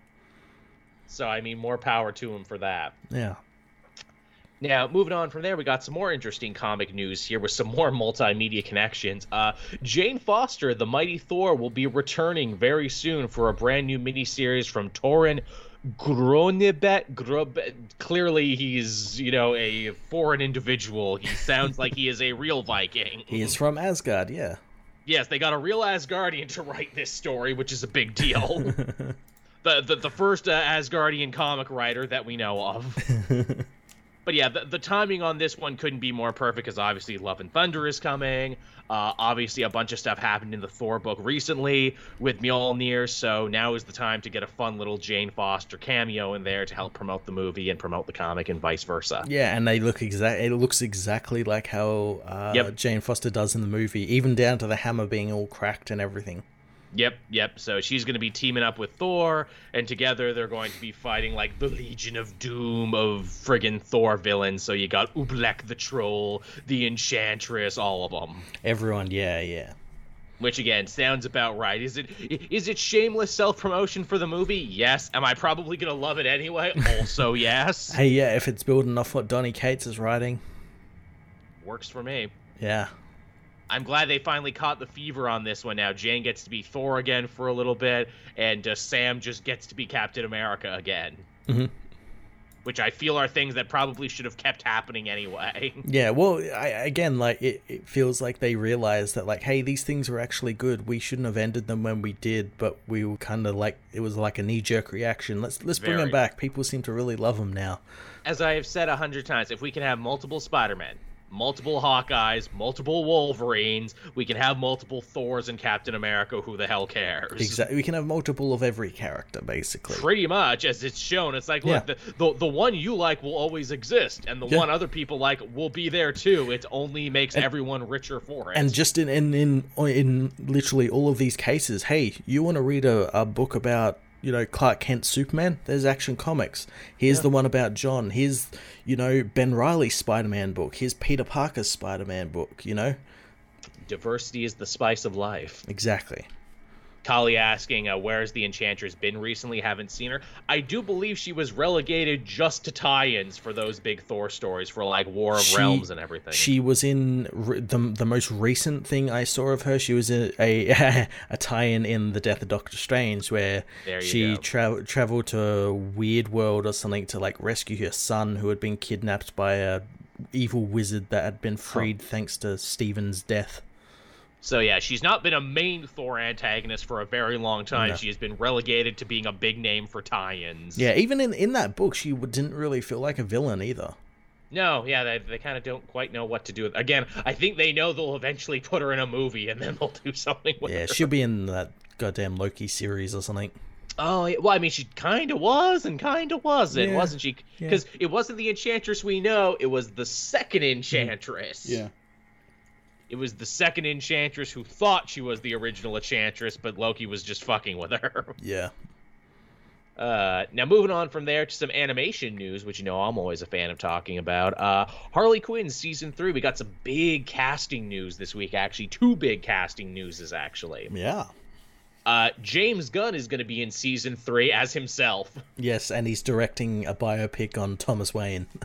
[SPEAKER 1] So I mean, more power to him for that.
[SPEAKER 2] Yeah.
[SPEAKER 1] Now, moving on from there, we got some more interesting comic news here with some more multimedia connections. Uh, Jane Foster, the Mighty Thor, will be returning very soon for a brand new miniseries from Torunn Grønbekk. Grub- Clearly, he's, you know, a foreign individual. He sounds like he is a real Viking.
[SPEAKER 2] He is from Asgard, yeah.
[SPEAKER 1] Yes, they got a real Asgardian to write this story, which is a big deal. the, the, the first uh, Asgardian comic writer that we know of. but yeah, the, the timing on this one couldn't be more perfect because obviously Love and Thunder is coming. Uh, obviously, a bunch of stuff happened in the Thor book recently with Mjolnir, so now is the time to get a fun little Jane Foster cameo in there to help promote the movie and promote the comic and vice versa.
[SPEAKER 2] Yeah, and they look exact. It looks exactly like how uh, yep. Jane Foster does in the movie, even down to the hammer being all cracked and everything.
[SPEAKER 1] Yep, yep. So she's going to be teaming up with Thor, and together they're going to be fighting like the Legion of Doom of friggin' Thor villains. So you got Ulik the Troll, the Enchantress, all of them.
[SPEAKER 2] Everyone, yeah, yeah.
[SPEAKER 1] Which again sounds about right. Is it is it shameless self promotion for the movie? Yes. Am I probably gonna love it anyway? Also, yes.
[SPEAKER 2] Hey, yeah. If it's building off what Donny Cates is writing,
[SPEAKER 1] works for me.
[SPEAKER 2] Yeah.
[SPEAKER 1] I'm glad they finally caught the fever on this one now. Jane gets to be Thor again for a little bit, and uh, Sam just gets to be Captain America again.
[SPEAKER 2] Mm-hmm.
[SPEAKER 1] Which I feel are things that probably should have kept happening anyway.
[SPEAKER 2] Yeah, well, I, again, like it, it feels like they realized that, like, hey, these things were actually good. We shouldn't have ended them when we did, but we were kind of like it was like a knee jerk reaction. Let's let's Very. bring them back. People seem to really love them now.
[SPEAKER 1] As I have said a hundred times, if we can have multiple Spider Men, multiple Hawkeyes, multiple Wolverines. We can have multiple Thors and Captain America. Who the hell cares?
[SPEAKER 2] Exactly. We can have multiple of every character, basically.
[SPEAKER 1] Pretty much, as it's shown. It's like, look, yeah. the, the, the one you like will always exist, and the yeah. one other people like will be there too. It only makes and, everyone richer for it.
[SPEAKER 2] And just in in in in literally all of these cases, hey, you want to read a, a book about you know Clark Kent Superman. There's Action Comics. Here's yeah. the one about John. Here's you know Ben Riley's Spider-Man book. Here's Peter Parker's Spider-Man book. You know,
[SPEAKER 1] diversity is the spice of life.
[SPEAKER 2] Exactly.
[SPEAKER 1] Kali asking, uh, "Where's the Enchantress been recently? Haven't seen her." I do believe she was relegated just to tie-ins for those big Thor stories, for like War of she, Realms and everything.
[SPEAKER 2] She was in re- the the most recent thing I saw of her. She was in a a tie-in in the Death of Doctor Strange, where she tra- traveled to a weird world or something to like rescue her son who had been kidnapped by a evil wizard that had been freed huh. thanks to Stephen's death.
[SPEAKER 1] So yeah, she's not been a main Thor antagonist for a very long time. No. She has been relegated to being a big name for tie-ins.
[SPEAKER 2] Yeah, even in in that book, she didn't really feel like a villain either.
[SPEAKER 1] No, yeah, they, they kind of don't quite know what to do with. Again, I think they know they'll eventually put her in a movie, and then they'll do something with
[SPEAKER 2] yeah,
[SPEAKER 1] her.
[SPEAKER 2] she'll be in that goddamn Loki series or something.
[SPEAKER 1] Oh, well, I mean, she kind of was and kind of wasn't, yeah. wasn't she? Because yeah. it wasn't the Enchantress we know; it was the second mm-hmm. Enchantress.
[SPEAKER 2] Yeah.
[SPEAKER 1] It was the second Enchantress who thought she was the original Enchantress, but Loki was just fucking with her.
[SPEAKER 2] Yeah.
[SPEAKER 1] Uh, now moving on from there to some animation news, which you know I'm always a fan of talking about. Uh, Harley Quinn season three. We got some big casting news this week. Actually, two big casting newses. Actually.
[SPEAKER 2] Yeah.
[SPEAKER 1] Uh, James Gunn is going to be in season three as himself.
[SPEAKER 2] Yes, and he's directing a biopic on Thomas Wayne.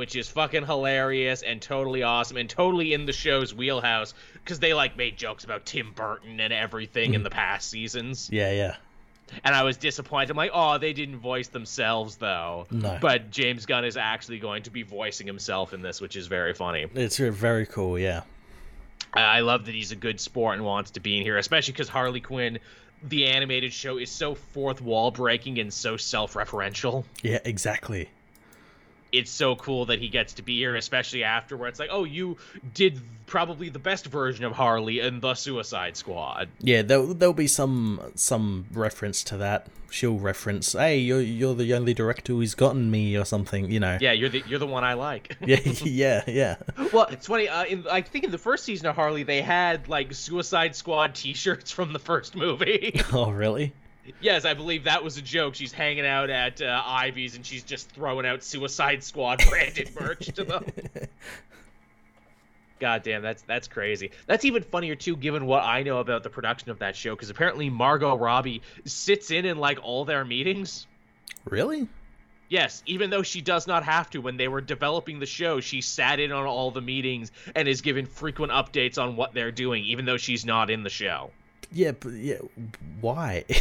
[SPEAKER 1] which is fucking hilarious and totally awesome and totally in the show's wheelhouse because they like made jokes about Tim Burton and everything in the past seasons.
[SPEAKER 2] Yeah, yeah.
[SPEAKER 1] And I was disappointed. I'm like, oh, they didn't voice themselves though.
[SPEAKER 2] No.
[SPEAKER 1] But James Gunn is actually going to be voicing himself in this, which is very funny.
[SPEAKER 2] It's very cool, yeah.
[SPEAKER 1] I love that he's a good sport and wants to be in here, especially because Harley Quinn, the animated show, is so fourth wall breaking and so self referential.
[SPEAKER 2] Yeah, exactly
[SPEAKER 1] it's so cool that he gets to be here, especially after where it's like, oh, you did probably the best version of Harley in the Suicide Squad.
[SPEAKER 2] Yeah, there'll, there'll be some some reference to that. She'll reference, hey, you're you're the only director who's gotten me, or something, you know.
[SPEAKER 1] Yeah, you're the you're the one I like.
[SPEAKER 2] yeah, yeah, yeah.
[SPEAKER 1] Well, it's funny. Uh, in, I think in the first season of Harley, they had like Suicide Squad T-shirts from the first movie.
[SPEAKER 2] oh, really?
[SPEAKER 1] Yes, I believe that was a joke. She's hanging out at uh, Ivy's and she's just throwing out Suicide Squad branded merch to them. God damn, that's that's crazy. That's even funnier too, given what I know about the production of that show. Because apparently Margot Robbie sits in in like all their meetings.
[SPEAKER 2] Really?
[SPEAKER 1] Yes, even though she does not have to. When they were developing the show, she sat in on all the meetings and is given frequent updates on what they're doing, even though she's not in the show.
[SPEAKER 2] Yeah, but yeah, why?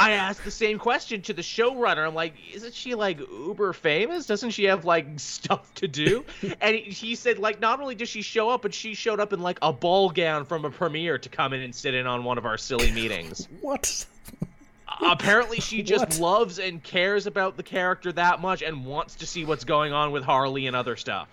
[SPEAKER 1] I, asked the same question to the showrunner. I'm like, isn't she like uber famous? Doesn't she have like stuff to do? and he said, like, not only does she show up, but she showed up in like a ball gown from a premiere to come in and sit in on one of our silly meetings.
[SPEAKER 2] what?
[SPEAKER 1] Apparently, she just what? loves and cares about the character that much and wants to see what's going on with Harley and other stuff.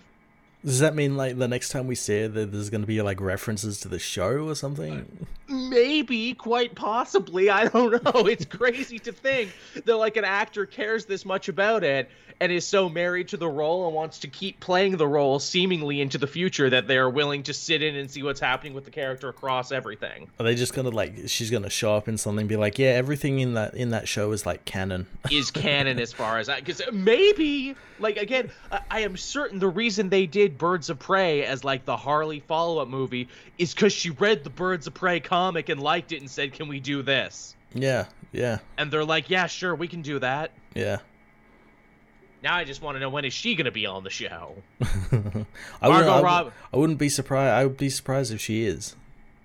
[SPEAKER 2] Does that mean like the next time we see that there's going to be like references to the show or something?
[SPEAKER 1] Maybe, quite possibly. I don't know. It's crazy to think that like an actor cares this much about it and is so married to the role and wants to keep playing the role seemingly into the future that they are willing to sit in and see what's happening with the character across everything.
[SPEAKER 2] Are they just gonna like she's gonna show up in something and be like, yeah, everything in that in that show is like canon.
[SPEAKER 1] is canon as far as I because maybe like again, I, I am certain the reason they did Birds of Prey as like the Harley follow up movie is because she read the Birds of Prey comic and liked it and said, Can we do this?
[SPEAKER 2] Yeah, yeah.
[SPEAKER 1] And they're like, Yeah, sure, we can do that.
[SPEAKER 2] Yeah.
[SPEAKER 1] Now I just want to know when is she going to be on the show?
[SPEAKER 2] I, Margot wouldn't, Rob- I wouldn't be surprised. I would be surprised if she is.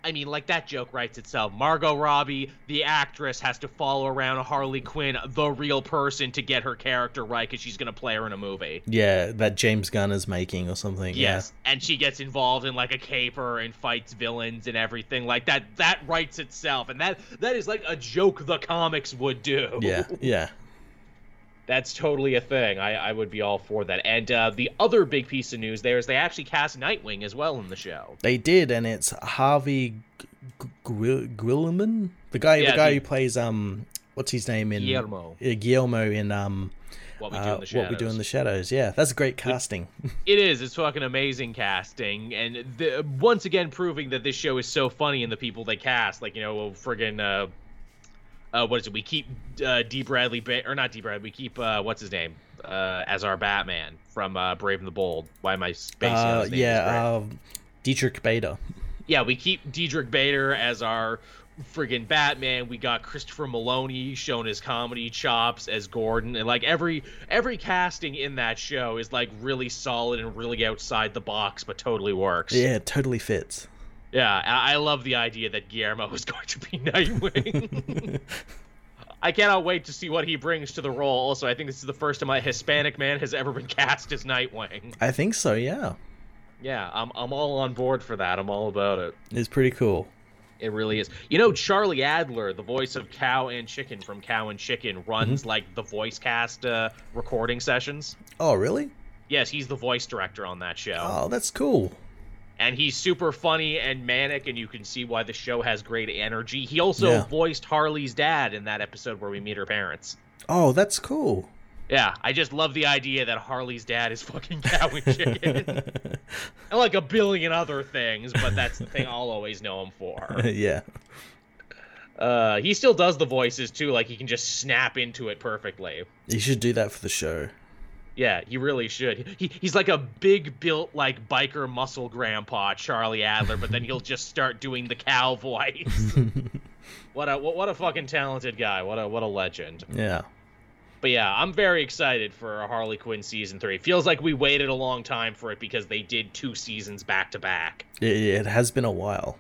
[SPEAKER 1] I mean, like that joke writes itself. Margot Robbie, the actress, has to follow around Harley Quinn, the real person, to get her character right because she's gonna play her in a movie.
[SPEAKER 2] Yeah, that James Gunn is making or something. Yes,
[SPEAKER 1] yeah. and she gets involved in like a caper and fights villains and everything like that. That writes itself, and that that is like a joke the comics would do.
[SPEAKER 2] Yeah, yeah
[SPEAKER 1] that's totally a thing. I, I would be all for that. And uh, the other big piece of news there is they actually cast Nightwing as well in the show.
[SPEAKER 2] They did, and it's Harvey Guillén, the guy, yeah, the guy the, who plays um, what's his name in
[SPEAKER 1] Guillermo,
[SPEAKER 2] uh, Guillermo in um. What we, uh, what we do in the shadows, yeah, that's great casting.
[SPEAKER 1] It is. It's fucking amazing casting, and the, once again proving that this show is so funny in the people they cast. Like you know, friggin' uh, uh, what is it? We keep uh, D. Bradley ba- or not D. Bradley. We keep uh, what's his name uh, as our Batman from uh, Brave and the Bold. Why am I spacing uh, his name?
[SPEAKER 2] Yeah, um, Diedrich Bader.
[SPEAKER 1] Yeah, we keep Diedrich Bader as our friggin' Batman. We got Christopher Meloni showing his comedy chops as Gordon, and like every every casting in that show is like really solid and really outside the box, but totally works.
[SPEAKER 2] Yeah, it totally fits.
[SPEAKER 1] Yeah, I love the idea that Guillermo is going to be Nightwing. I cannot wait to see what he brings to the role. Also, I think this is the first time a Hispanic man has ever been cast as Nightwing.
[SPEAKER 2] I think so, yeah.
[SPEAKER 1] Yeah, I'm I'm all on board for that. I'm all about it.
[SPEAKER 2] It's pretty cool.
[SPEAKER 1] It really is. You know, Charlie Adler, the voice of Cow and Chicken from Cow and Chicken, runs mm-hmm. like the voice cast uh, recording sessions.
[SPEAKER 2] Oh, really?
[SPEAKER 1] Yes, he's the voice director on that show.
[SPEAKER 2] Oh, that's cool
[SPEAKER 1] and he's super funny and manic and you can see why the show has great energy. He also yeah. voiced harley's dad in that episode where we meet her parents.
[SPEAKER 2] Oh that's cool.
[SPEAKER 1] Yeah i just love the idea that harley's dad is fucking cow and chicken. And like a billion other things but that's the thing i'll always know him for.
[SPEAKER 2] Yeah.
[SPEAKER 1] Uh, he still does the voices too. Like he can just snap into it perfectly.
[SPEAKER 2] He should do that for the show
[SPEAKER 1] yeah, he really should. He, he's like a big built like biker muscle grandpa, Charlie Adler, but then he'll just start doing the cow voice. what a what, what a fucking talented guy. What a what a legend.
[SPEAKER 2] Yeah.
[SPEAKER 1] But yeah, I'm very excited for Harley Quinn season three. Feels like we waited a long time for it because they did two seasons back to back.
[SPEAKER 2] It has been a while.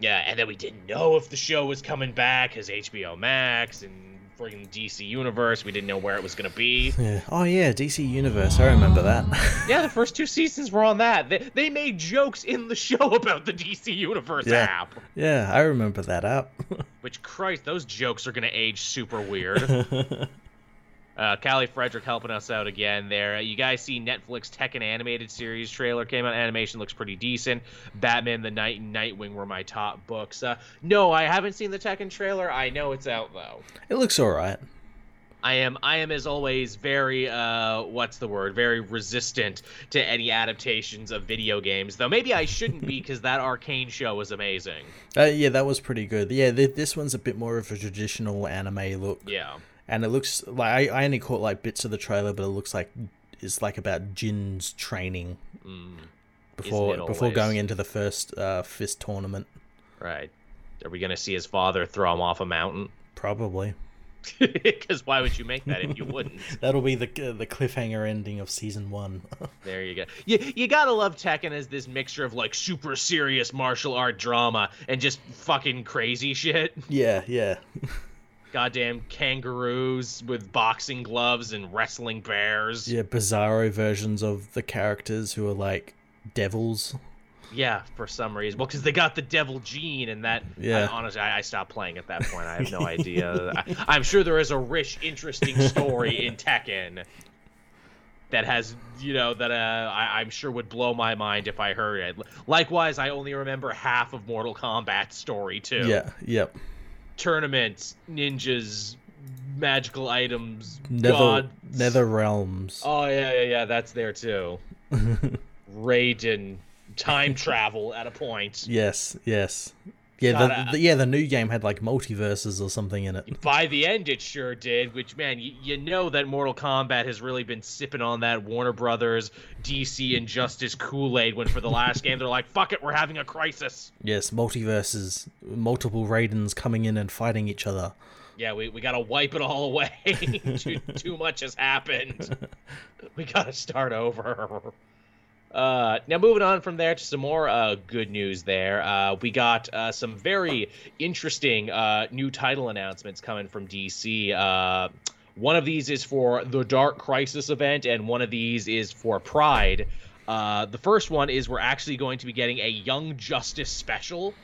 [SPEAKER 1] Yeah, and then we didn't know if the show was coming back because HBO Max and freaking DC Universe. We didn't know where it was going to be.
[SPEAKER 2] Yeah. Oh yeah, DC Universe. I remember that.
[SPEAKER 1] yeah, the first two seasons were on that. They, they made jokes in the show about the DC Universe
[SPEAKER 2] yeah.
[SPEAKER 1] app.
[SPEAKER 2] Yeah, I remember that app.
[SPEAKER 1] Which Christ, those jokes are going to age super weird. Uh, Callie Frederick helping us out again there. You guys see Netflix Tekken animated series trailer came out. Animation looks pretty decent. Batman the Knight and Nightwing were my top books. Uh, no, I haven't seen the Tekken trailer. I know it's out though.
[SPEAKER 2] It looks alright.
[SPEAKER 1] I am I am as always very uh what's the word very resistant to any adaptations of video games though maybe I shouldn't be because that arcane show was amazing.
[SPEAKER 2] Uh, yeah, that was pretty good. Yeah, th- this one's a bit more of a traditional anime look.
[SPEAKER 1] Yeah,
[SPEAKER 2] and it looks like I, I only caught like bits of the trailer, but it looks like it's like about Jin's training mm. before before going into the first uh, fist tournament.
[SPEAKER 1] Right. Are we gonna see his father throw him off a mountain?
[SPEAKER 2] Probably.
[SPEAKER 1] Because why would you make that if you wouldn't?
[SPEAKER 2] That'll be the uh, the cliffhanger ending of season one.
[SPEAKER 1] there you go. You you gotta love Tekken as this mixture of like super serious martial art drama and just fucking crazy shit.
[SPEAKER 2] Yeah, yeah.
[SPEAKER 1] Goddamn kangaroos with boxing gloves and wrestling bears.
[SPEAKER 2] Yeah, bizarro versions of the characters who are like devils.
[SPEAKER 1] Yeah, for some reason. Well, because they got the devil gene, and that.
[SPEAKER 2] Yeah.
[SPEAKER 1] I, honestly, I, I, stopped playing at that point. I have no idea. I, am sure there is a rich, interesting story in Tekken that has, you know, that uh, I, I'm sure would blow my mind if I heard it. Likewise, I only remember half of Mortal Kombat's story too.
[SPEAKER 2] Yeah. Yep.
[SPEAKER 1] Tournaments, ninjas, magical items,
[SPEAKER 2] Nether, gods. Nether realms.
[SPEAKER 1] Oh yeah, yeah, yeah. That's there too. Raiden time travel at a point.
[SPEAKER 2] Yes, yes. Yeah, the, the, yeah, the new game had like multiverses or something in it.
[SPEAKER 1] By the end, it sure did. Which man, you, you know that Mortal Kombat has really been sipping on that Warner Brothers, DC, Injustice Kool Aid. When for the last game, they're like, "Fuck it, we're having a crisis."
[SPEAKER 2] Yes, multiverses, multiple Raidens coming in and fighting each other.
[SPEAKER 1] Yeah, we, we gotta wipe it all away. too, too much has happened. We gotta start over. Uh, now, moving on from there to some more uh, good news there. Uh, we got uh, some very interesting uh, new title announcements coming from DC. One of these is for the Dark Crisis event, and one of these is for Pride. the first one is we're actually going to be getting a Young Justice special.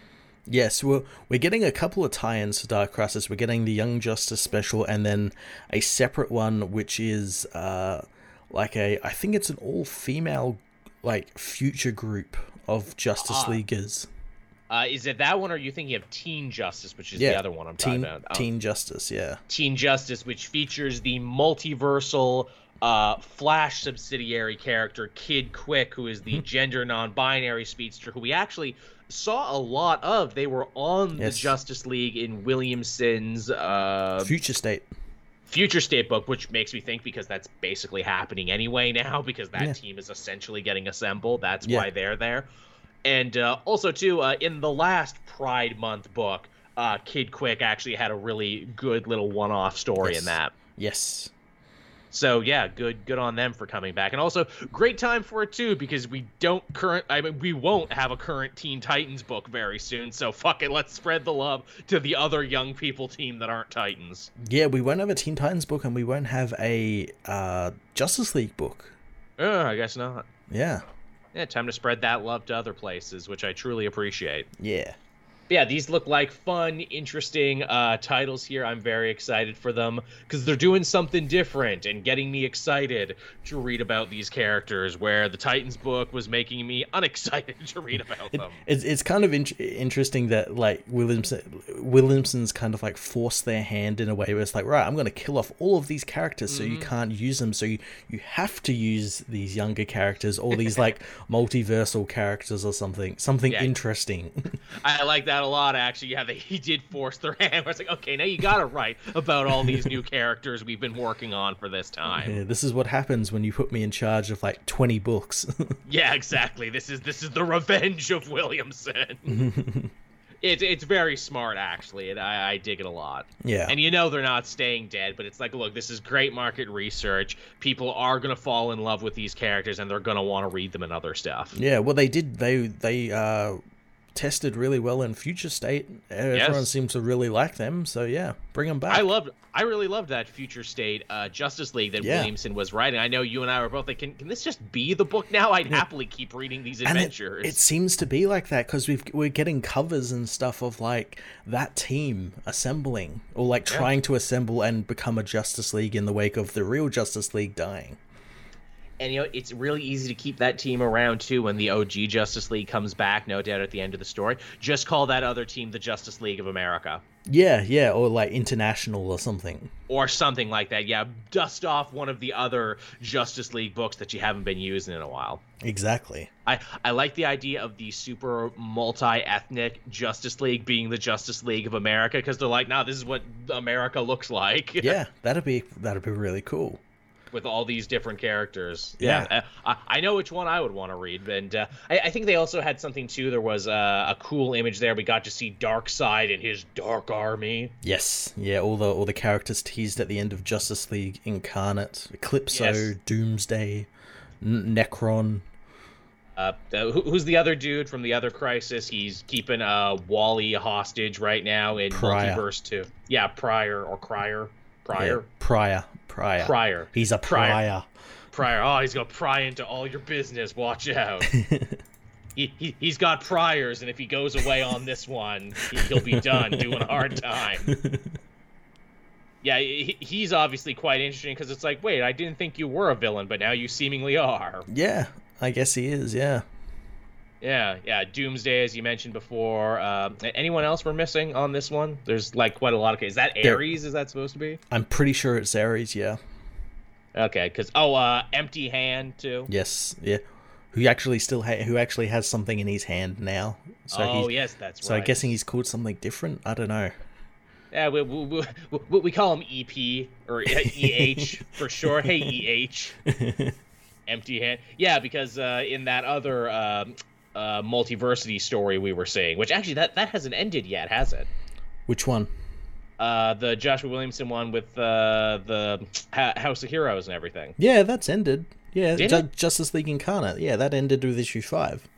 [SPEAKER 2] Yes, we're, we're getting a couple of tie ins to Dark Crisis. We're getting the Young Justice special, and then a separate one, which is like a, I think it's an all female like future group of Justice uh, Leaguers.
[SPEAKER 1] Uh, is it that one, or are you thinking of Teen Justice, which is yeah, the other one I'm
[SPEAKER 2] Teen,
[SPEAKER 1] talking about?
[SPEAKER 2] Oh. Teen Justice, yeah.
[SPEAKER 1] Teen Justice, which features the multiversal uh, Flash subsidiary character Kid Quick, who is the mm-hmm. gender non-binary speedster, who we actually saw a lot of. They were on yes. the Justice League in Williamson's uh,
[SPEAKER 2] Future State
[SPEAKER 1] future state book, which makes me think because that's basically happening anyway now because that yeah. team is essentially getting assembled. That's yeah. why they're there. And uh, also too, uh, in the last Pride Month book, uh, Kid Quick actually had a really good little one-off story
[SPEAKER 2] yes.
[SPEAKER 1] in that.
[SPEAKER 2] Yes.
[SPEAKER 1] So yeah, good good on them for coming back, and also great time for it too because we don't current I mean we won't have a current Teen Titans book very soon. So fuck it, let's spread the love to the other young people team that aren't Titans.
[SPEAKER 2] Yeah, we won't have a Teen Titans book, and we won't have a uh, Justice League book.
[SPEAKER 1] Uh, I guess not.
[SPEAKER 2] Yeah.
[SPEAKER 1] Yeah, time to spread that love to other places, which I truly appreciate.
[SPEAKER 2] Yeah
[SPEAKER 1] yeah, these look like fun, interesting uh, titles here. I'm very excited for them because they're doing something different and getting me excited to read about these characters. Where the Titans book was making me unexcited to read about them.
[SPEAKER 2] It, it's it's kind of in- interesting that like Williamson Williamson's kind of like forced their hand in a way where it's like, right, I'm going to kill off all of these characters so mm-hmm. you can't use them. So you you have to use these younger characters or these like multiversal characters or something something yeah. interesting.
[SPEAKER 1] I like that a lot, actually. Yeah, they, he did force their hand. I was like, okay, now you got to write about all these new characters we've been working on for this time.
[SPEAKER 2] Yeah, this is what happens when you put me in charge of like twenty books.
[SPEAKER 1] yeah, exactly. This is this is the revenge of Williamson. it's it's very smart actually, and I, I dig it a lot.
[SPEAKER 2] Yeah.
[SPEAKER 1] And you know they're not staying dead, but it's like, look, this is great market research. People are gonna fall in love with these characters, and they're gonna want to read them and other stuff.
[SPEAKER 2] Yeah. Well, they did. They they uh tested really well in Future State. Everyone yes. seems to really like them, so yeah, bring them back.
[SPEAKER 1] I loved, I really loved that Future State uh, Justice League that yeah. Williamson was writing. I know you and I were both like, can, can this just be the book now? I'd yeah. happily keep reading these adventures.
[SPEAKER 2] It, it, seems to be like that because we've we're getting covers and stuff of like that team assembling or like trying to assemble and become a Justice League in the wake of the real Justice League dying
[SPEAKER 1] and you know it's really easy to keep that team around too when the OG Justice League comes back, no doubt at the end of the story. Just call that other team the Justice League of America.
[SPEAKER 2] Yeah, yeah, or like international or something.
[SPEAKER 1] Or something like that. Yeah, dust off one of the other Justice League books that you haven't been using in a while.
[SPEAKER 2] Exactly.
[SPEAKER 1] I I like the idea of the super multi-ethnic Justice League being the Justice League of America because they're like, nah, this is what America looks like.
[SPEAKER 2] yeah, that'd be that'd be really cool
[SPEAKER 1] with all these different characters. Yeah, yeah. I, I, know which one I would want to read, and uh, I, I, think they also had something too. There was uh, a cool image there. We got to see Darkseid and his Dark Army.
[SPEAKER 2] Yes, yeah, all the all the characters teased at the end of Justice League Incarnate, Eclipso, yes. Doomsday, N- Nekron.
[SPEAKER 1] Uh, who, who's the other dude from the other crisis? He's keeping uh, Wally hostage right now in Prior. Multiverse 2. Yeah, Prior or Crier. Prior. Yeah,
[SPEAKER 2] prior. Prior.
[SPEAKER 1] Prior.
[SPEAKER 2] He's a prior.
[SPEAKER 1] Prior. Oh, he's gonna pry into all your business. Watch out. he, he he's got priors, and if he goes away on this one, he, will be done doing a hard time. yeah, he, he's obviously quite interesting because it's like, wait, I didn't think you were a villain, but now you seemingly are.
[SPEAKER 2] Yeah, I guess he is. Yeah.
[SPEAKER 1] Yeah, yeah. Doomsday, as you mentioned before. Uh, anyone else we're missing on this one? There's like quite a lot of cases. Is that Ares? There, is that supposed to be?
[SPEAKER 2] I'm pretty sure it's Ares. Yeah.
[SPEAKER 1] Okay, because oh, uh, empty hand too.
[SPEAKER 2] Yes. Yeah. Who actually still ha- who actually has something in his hand now?
[SPEAKER 1] So oh yes, that's
[SPEAKER 2] so right. So I'm guessing he's called something different. I don't know.
[SPEAKER 1] Yeah, we, we, we, we call him EP or EH for sure. Hey EH. empty hand. Yeah, because uh, in that other um, uh, multiversity story we were saying, which actually that that hasn't ended yet, has it?
[SPEAKER 2] Which one?
[SPEAKER 1] Uh, the Joshua Williamson one with uh, the House of Heroes and everything.
[SPEAKER 2] Yeah, that's ended. Yeah, Ju- Justice League Incarnate. Yeah, that ended with issue five.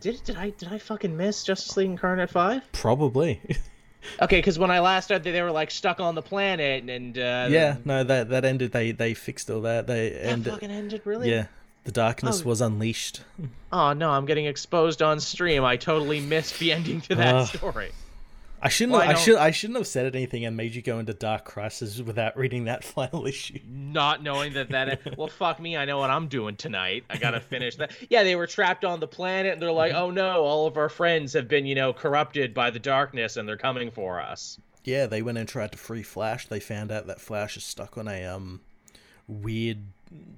[SPEAKER 1] Did did I did I fucking miss Justice League Incarnate five?
[SPEAKER 2] Probably.
[SPEAKER 1] okay, because when I last started, they were like stuck on the planet, and uh,
[SPEAKER 2] yeah, no, that that ended. They they fixed all that. They
[SPEAKER 1] that ended, fucking ended really.
[SPEAKER 2] Yeah, the darkness oh. was unleashed.
[SPEAKER 1] Oh no, I'm getting exposed on stream. I totally missed the ending to that uh, story.
[SPEAKER 2] I shouldn't. Well, have, I, I, should. I shouldn't have said anything and made you go into Dark Crisis without reading that final issue.
[SPEAKER 1] Not knowing that that. well, fuck me. I know what I'm doing tonight. I gotta finish that. Yeah, they were trapped on the planet, and they're like, "Oh no, all of our friends have been, you know, corrupted by the darkness, and they're coming for us."
[SPEAKER 2] Yeah, they went and tried to free Flash. They found out that Flash is stuck on a um weird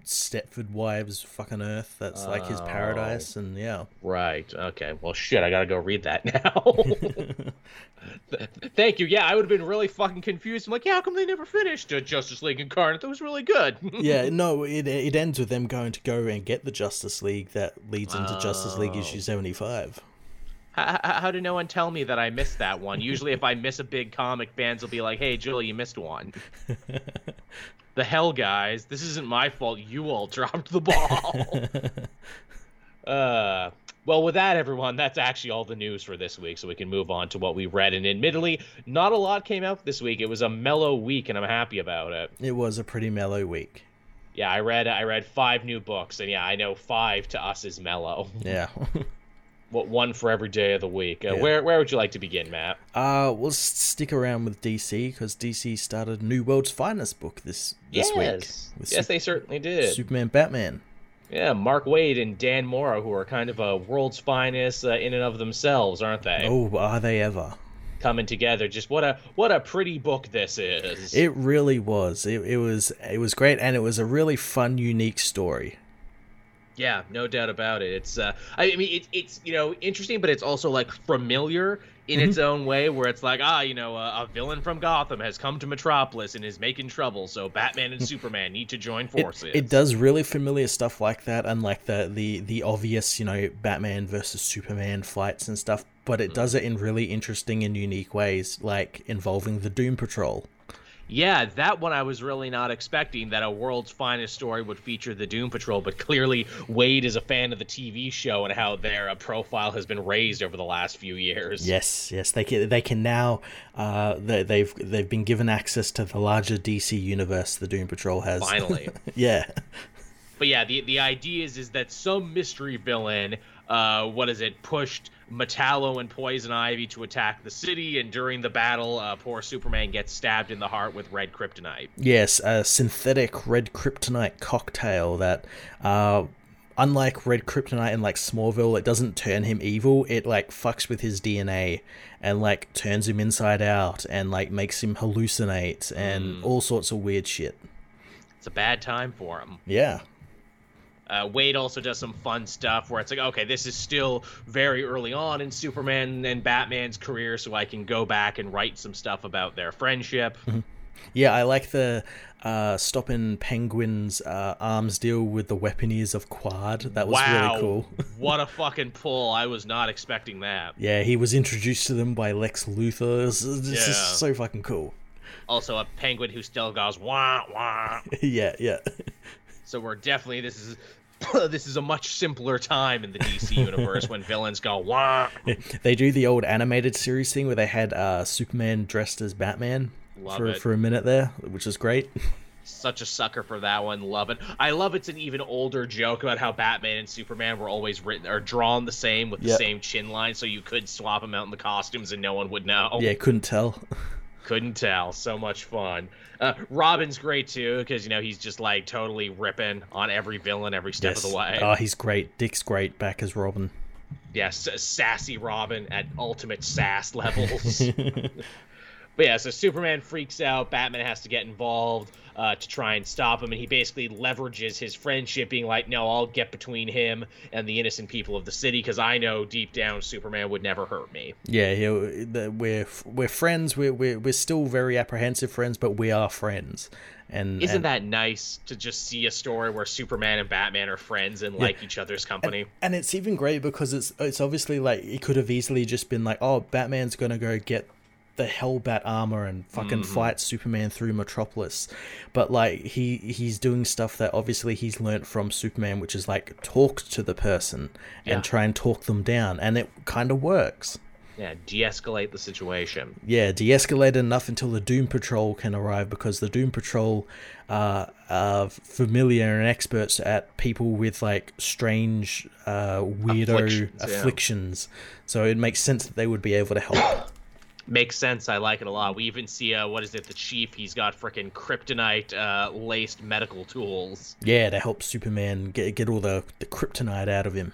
[SPEAKER 2] Stepford wives fucking Earth. That's oh. like his oh. paradise, and yeah.
[SPEAKER 1] Right. Okay. Well, shit. I gotta go read that now. Thank you. Yeah, I would have been really fucking confused. I'm like, yeah, how come they never finished Justice League Incarnate? That was really good.
[SPEAKER 2] yeah. No, it it ends with them going to go and get the Justice League that leads into oh. Justice League oh. issue seventy five.
[SPEAKER 1] How, how, did no one tell me that I missed that one? Usually, if I miss a big comic, bands will be like, "Hey, Julie, you missed one." The hell, guys? This isn't my fault. You all dropped the ball. uh, well, with that, everyone, that's actually all the news for this week, so we can move on to what we read. And admittedly, not a lot came out this week. It was a mellow week, and I'm happy about it.
[SPEAKER 2] It was a pretty mellow week.
[SPEAKER 1] Yeah, I read I read five new books, and yeah, I know five to us is mellow.
[SPEAKER 2] Yeah.
[SPEAKER 1] what one for every day of the week. Uh, yeah. Where where would you like to begin, Matt?
[SPEAKER 2] Uh, we'll stick around with DC because DC started New World's Finest book this this
[SPEAKER 1] yes.
[SPEAKER 2] week.
[SPEAKER 1] Yes, Sup- they certainly did.
[SPEAKER 2] Superman, Batman.
[SPEAKER 1] Yeah, Mark Waid and Dan Mora, who are kind of a world's finest uh, in and of themselves, aren't they?
[SPEAKER 2] Oh, are they ever?
[SPEAKER 1] Coming together, just what a what a pretty book this is.
[SPEAKER 2] It really was. It, it was it was great, and it was a really fun, unique story.
[SPEAKER 1] Yeah, no doubt about it. It's uh, I mean, it's it's you know interesting, but it's also like familiar in mm-hmm. its own way, where it's like ah, you know, a, a, villain from Gotham has come to Metropolis and is making trouble, so Batman and Superman need to join forces.
[SPEAKER 2] It, it, does really familiar stuff like that, unlike the the the obvious, you know, Batman versus Superman fights and stuff. But it mm-hmm. does it in really interesting and unique ways, like involving the Doom Patrol
[SPEAKER 1] yeah, that one I was really not expecting that a world's finest story would feature the Doom Patrol, but clearly Waid is a fan of the TV show and how their uh, profile has been raised over the last few years.
[SPEAKER 2] Yes, yes, they can they can now uh, they, they've they've been given access to the larger DC universe the Doom Patrol has.
[SPEAKER 1] Finally,
[SPEAKER 2] yeah.
[SPEAKER 1] But yeah, the the idea is is that some mystery villain, uh, what is it, pushed Metallo and Poison Ivy to attack the city, and during the battle, uh, poor Superman gets stabbed in the heart with red kryptonite.
[SPEAKER 2] Yes, a synthetic red kryptonite cocktail that, uh, unlike red kryptonite in like Smallville, it doesn't turn him evil. It like fucks with his DNA and like turns him inside out and like makes him hallucinate and mm. all sorts of weird shit.
[SPEAKER 1] It's a bad time for him.
[SPEAKER 2] Yeah.
[SPEAKER 1] Uh, Waid also does some fun stuff where it's like, okay, this is still very early on in Superman and Batman's career, so I can go back and write some stuff about their friendship.
[SPEAKER 2] Mm-hmm. Yeah, I like the uh, stopping Penguin's uh, arms deal with the weaponeers of Qward. That was wow. really cool.
[SPEAKER 1] what a fucking pull! I was not expecting that.
[SPEAKER 2] Yeah, he was introduced to them by Lex Luthor. This yeah. is so fucking cool.
[SPEAKER 1] Also, a penguin who still goes wah wah.
[SPEAKER 2] yeah, yeah.
[SPEAKER 1] So we're definitely this is this is a much simpler time in the DC universe when villains go wah.
[SPEAKER 2] They do the old animated series thing where they had uh, Superman dressed as Batman love for it. for a minute there, which is great.
[SPEAKER 1] Such a sucker for that one. Love it. I love it's an even older joke about how Batman and Superman were always written or drawn the same with the yep. same chin line, so you could swap them out in the costumes and no one would know.
[SPEAKER 2] Yeah, couldn't tell.
[SPEAKER 1] Couldn't tell. So much fun. Uh, Robin's great too because you know he's just like totally ripping on every villain every step yes. of the way.
[SPEAKER 2] Oh, he's great. Dick's great back as Robin.
[SPEAKER 1] Yes, sassy Robin at ultimate sass levels. But yeah, so Superman freaks out. Batman has to get involved uh, to try and stop him, and he basically leverages his friendship, being like, "No, I'll get between him and the innocent people of the city because I know deep down Superman would never hurt me."
[SPEAKER 2] Yeah, we're we're friends. We're, we're we're still very apprehensive friends, but we are friends. And
[SPEAKER 1] isn't
[SPEAKER 2] and,
[SPEAKER 1] that nice to just see a story where Superman and Batman are friends and yeah. like each other's company?
[SPEAKER 2] And, and, it's even great because it's it's obviously like it could have easily just been like, oh, Batman's gonna go get the Hellbat armor and fucking mm-hmm. fight Superman through Metropolis. But like he he's doing stuff that obviously he's learnt from Superman, which is like talk to the person yeah. and try and talk them down, and it kind of works.
[SPEAKER 1] Yeah, de-escalate the situation.
[SPEAKER 2] Yeah, de-escalate enough until the Doom Patrol can arrive because the Doom Patrol uh, are familiar and experts at people with like strange, uh, weirdo afflictions. afflictions. Yeah. So it makes sense that they would be able to help
[SPEAKER 1] makes sense. I like it a lot. We even see uh, what is it? The chief. He's got freaking kryptonite uh, laced medical tools.
[SPEAKER 2] Yeah, to help Superman get get all the the kryptonite out of him.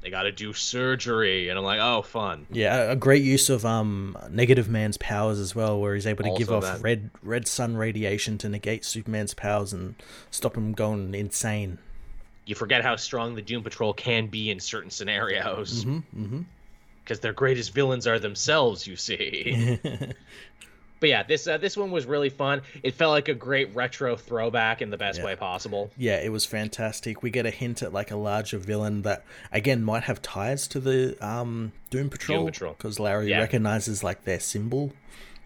[SPEAKER 1] They got to do surgery, and I'm like, oh, fun.
[SPEAKER 2] Yeah, a great use of um Negative Man's powers as well, where he's able to also give off that. red red sun radiation to negate Superman's powers and stop him going insane.
[SPEAKER 1] You forget how strong the Doom Patrol can be in certain scenarios.
[SPEAKER 2] Mm-hmm, mm-hmm
[SPEAKER 1] because their greatest villains are themselves. You see. but yeah, this uh, this one was really fun. It felt like a great retro throwback in the best yeah. way possible.
[SPEAKER 2] Yeah, it was fantastic. We get a hint at like a larger villain that again might have ties to the um, Doom Patrol because Larry yeah. recognizes like their symbol.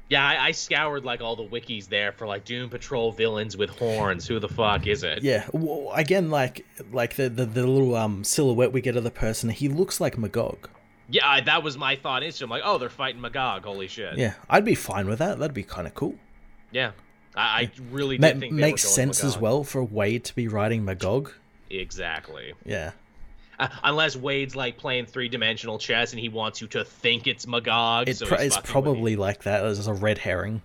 [SPEAKER 1] Yeah, I, I, scoured like all the wikis there for like Doom Patrol villains with horns. Who the fuck is it?
[SPEAKER 2] Yeah, well, again, like like the, the the little um silhouette we get of the person, he looks like Magog.
[SPEAKER 1] Yeah, I, that was my thought instantly. I'm like, oh, they're fighting Magog. Holy shit.
[SPEAKER 2] Yeah, I'd be fine with that. That'd be kind of cool.
[SPEAKER 1] Yeah, I, I really Ma- think
[SPEAKER 2] makes sense as well for Waid to be riding Magog.
[SPEAKER 1] Exactly.
[SPEAKER 2] Yeah.
[SPEAKER 1] Uh, unless Waid's like playing three dimensional chess and he wants you to think it's Magog.
[SPEAKER 2] It so pro- it's probably like that. It's a red herring.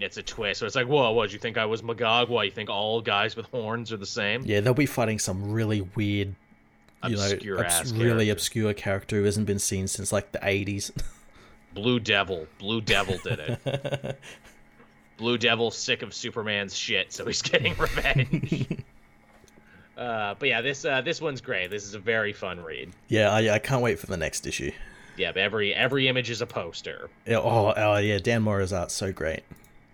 [SPEAKER 1] It's a twist. So it's like, whoa, what? You think I was Magog? Why? You think all guys with horns are the same?
[SPEAKER 2] Yeah, they'll be fighting some really weird you
[SPEAKER 1] obscure
[SPEAKER 2] know, obs- really obscure character who hasn't been seen since like the 80s.
[SPEAKER 1] Blue Devil. Blue Devil did it. Blue Devil sick of Superman's shit, so he's getting revenge. uh, but yeah, this uh, this one's great. This is a very fun read.
[SPEAKER 2] Yeah, I, I can't wait for the next issue.
[SPEAKER 1] Yeah, every every image is a poster.
[SPEAKER 2] Yeah, oh, oh yeah, Dan Mora's art's so great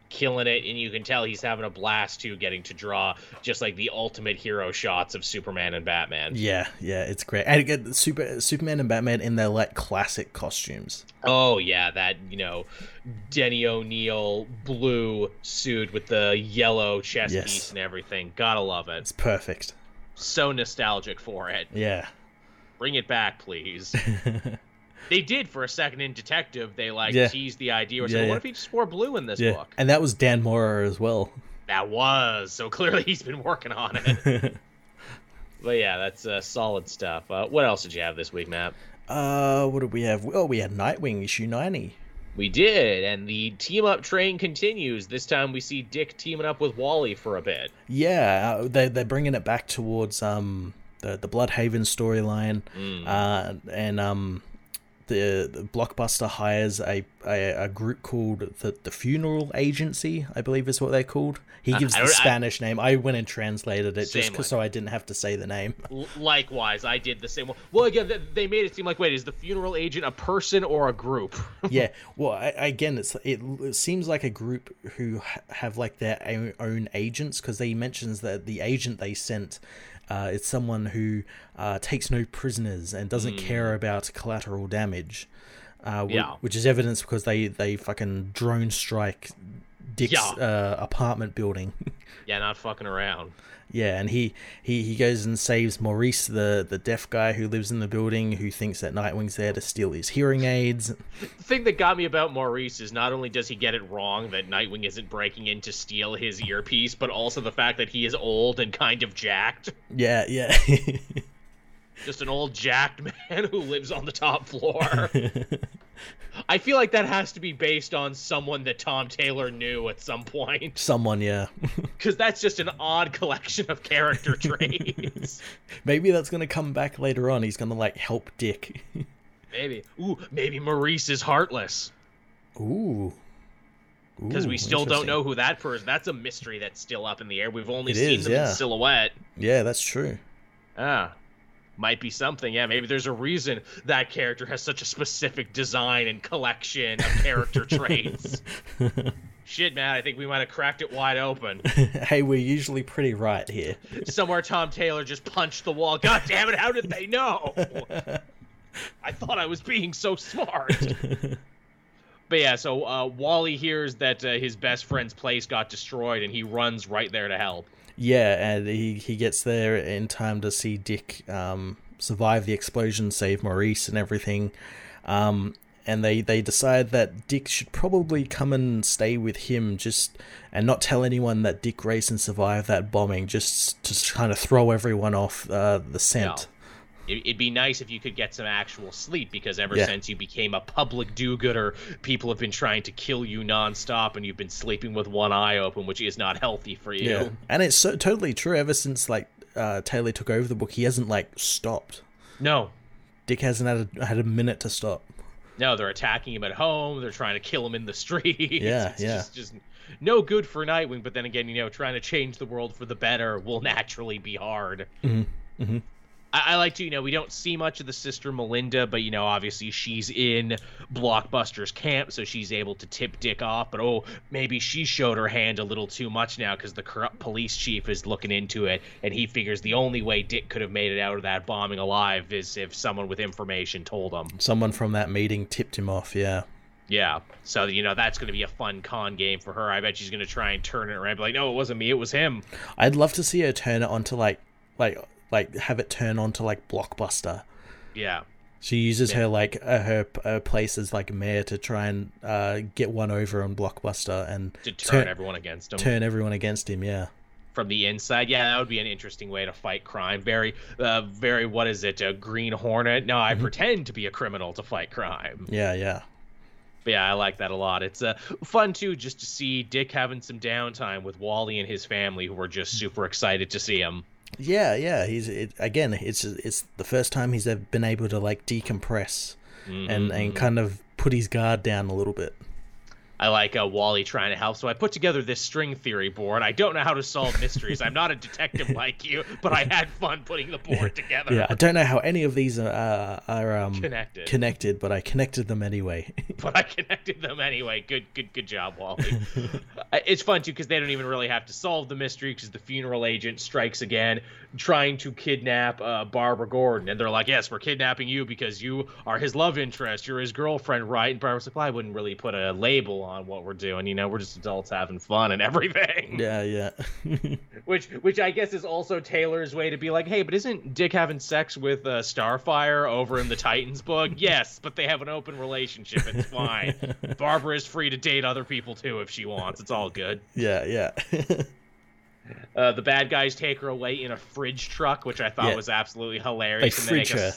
[SPEAKER 1] killing it, and you can tell he's having a blast too, getting to draw just like the ultimate hero shots of Superman and Batman.
[SPEAKER 2] Yeah, yeah, it's great. And again, Super Superman and Batman in their like classic costumes.
[SPEAKER 1] Oh yeah, that you know, Denny O'Neil blue suit with the yellow chest yes. piece and everything. Gotta love it.
[SPEAKER 2] It's perfect.
[SPEAKER 1] So nostalgic for it.
[SPEAKER 2] Yeah.
[SPEAKER 1] Bring it back, please. They did for a second in Detective. They like yeah. teased the idea. Or yeah, yeah. what if he just wore blue in this book?
[SPEAKER 2] And that was Dan Mora as well.
[SPEAKER 1] That was so clearly he's been working on it. but yeah, that's uh, solid stuff. Uh, what else did you have this week, Matt?
[SPEAKER 2] Uh, what did we have? Oh, we had Nightwing issue ninety.
[SPEAKER 1] We did, and the team up train continues. This time we see Dick teaming up with Wally for a bit.
[SPEAKER 2] Yeah, uh, they they're bringing it back towards um the the Blüdhaven storyline, mm. uh, and um the, the Blockbuster hires a, a, a group called the the Funeral Agency, I believe is what they're called. He gives uh, the Spanish I, name. I went and translated it just so I didn't have to say the name.
[SPEAKER 1] Likewise, I did the same. Well, again, they made it seem like wait, is the funeral agent a person or a group?
[SPEAKER 2] yeah. Well, I, again, it's it, it, seems like a group who have like their own agents because they mentions that the agent they sent uh, it's someone who uh, takes no prisoners and doesn't mm. care about collateral damage. Uh, yeah. which is evidence because they, they fucking drone strike Dick's yeah. Uh, apartment building.
[SPEAKER 1] yeah, not fucking around.
[SPEAKER 2] Yeah, and he, he, he goes and saves Maurice, the, the deaf guy who lives in the building, who thinks that Nightwing's there to steal his hearing aids.
[SPEAKER 1] The thing that got me about Maurice is not only does he get it wrong that Nightwing isn't breaking in to steal his earpiece, but also the fact that he is old and kind of jacked.
[SPEAKER 2] Yeah, yeah.
[SPEAKER 1] Just an old jacked man who lives on the top floor. I feel like that has to be based on someone that Tom Taylor knew at some point.
[SPEAKER 2] Someone, yeah.
[SPEAKER 1] Because that's just an odd collection of character traits.
[SPEAKER 2] maybe that's gonna come back later on. He's gonna like help Dick.
[SPEAKER 1] maybe. Ooh, maybe Maurice is heartless.
[SPEAKER 2] Ooh.
[SPEAKER 1] Because we still don't know who that person. That's a mystery that's still up in the air. We've only it seen is, them yeah. in silhouette.
[SPEAKER 2] Yeah, that's true.
[SPEAKER 1] Ah, might be something. Yeah, maybe there's a reason that character has such a specific design and collection of character traits. Shit, man, I think we might have cracked it wide open.
[SPEAKER 2] hey, we're usually pretty right here.
[SPEAKER 1] Somewhere Tom Taylor just punched the wall. God damn it, how did they know? I thought I was being so smart. but yeah, so uh, Wally hears that uh, his best friend's place got destroyed and he runs right there to help.
[SPEAKER 2] Yeah, and he, he gets there in time to see Dick um, survive the explosion, save Maurice and everything. Um, and they, they decide that Dick should probably come and stay with him just and not tell anyone that Dick Grayson survived that bombing, just to kind of throw everyone off uh, the scent. Yeah
[SPEAKER 1] it'd be nice if you could get some actual sleep because ever yeah. since you became a public do-gooder, people have been trying to kill you nonstop, and you've been sleeping with one eye open, which is not healthy for you. Yeah,
[SPEAKER 2] and it's so, totally true. Ever since like uh, Taylor took over the book, he hasn't like stopped.
[SPEAKER 1] No,
[SPEAKER 2] Dick hasn't had a, had a minute to stop.
[SPEAKER 1] No, they're attacking him at home. They're trying to kill him in the street.
[SPEAKER 2] Yeah,
[SPEAKER 1] it's
[SPEAKER 2] yeah.
[SPEAKER 1] Just, just no good for Nightwing. But then again, you know, trying to change the world for the better will naturally be hard.
[SPEAKER 2] Mm-hmm. Mm-hmm.
[SPEAKER 1] I, I, like to, you know, we don't see much of the sister Melinda, but you know, obviously she's in Blockbuster's camp, so she's able to tip Dick off. But oh, maybe she showed her hand a little too much now because the corrupt police chief is looking into it, and he figures the only way Dick could have made it out of that bombing alive is if someone with information told him.
[SPEAKER 2] Someone from that meeting tipped him off. Yeah.
[SPEAKER 1] Yeah. So, you know, that's going to be a fun con game for her. I bet she's going to try and turn it around. Be like, no, it wasn't me. It was him.
[SPEAKER 2] I'd love to see her turn it onto, like, like like have it turn on to like blockbuster.
[SPEAKER 1] Yeah.
[SPEAKER 2] She uses yeah. her like uh, her, her place as like mayor to try and uh, get one over on Blockbuster and
[SPEAKER 1] to turn, turn everyone against him.
[SPEAKER 2] Turn everyone against him. Yeah.
[SPEAKER 1] From the inside, yeah, that would be an interesting way to fight crime. Very, uh, very. What is it? A Green Hornet? No, I mm-hmm. pretend to be a criminal to fight crime.
[SPEAKER 2] Yeah, yeah.
[SPEAKER 1] But yeah, I like that a lot. It's uh, fun too, just to see Dick having some downtime with Wally and his family, who are just super excited to see him.
[SPEAKER 2] Yeah, yeah. He's it, again. It's it's the first time he's ever been able to like decompress mm-hmm. and and mm-hmm. kind of put his guard down a little bit.
[SPEAKER 1] I like uh, Wally trying to help. So I put together this string theory board. I don't know how to solve mysteries. I'm not a detective like you, but I had fun putting the board together.
[SPEAKER 2] Yeah, I don't know how any of these are, uh, are um, connected. connected, but I connected them anyway.
[SPEAKER 1] but I connected them anyway. Good, good, good job, Wally. it's fun too because they don't even really have to solve the mystery because the funeral agent strikes again, trying to kidnap uh, Barbara Gordon, and they're like, "Yes, we're kidnapping you because you are his love interest. You're his girlfriend, right?" And Barbara's like, "Well, I wouldn't really put a label on what we're doing. You know, we're just adults having fun and everything.
[SPEAKER 2] Yeah, yeah.
[SPEAKER 1] which, which I guess is also Taylor's way to be like, hey, but isn't Dick having sex with uh, Starfire over in the Titans book? yes, but they have an open relationship. It's fine. Barbara is free to date other people too if she wants. It's all good.
[SPEAKER 2] Yeah, yeah.
[SPEAKER 1] Uh, the bad guys take her away in a fridge truck, which I thought yeah. was absolutely hilarious.
[SPEAKER 2] They fridge her.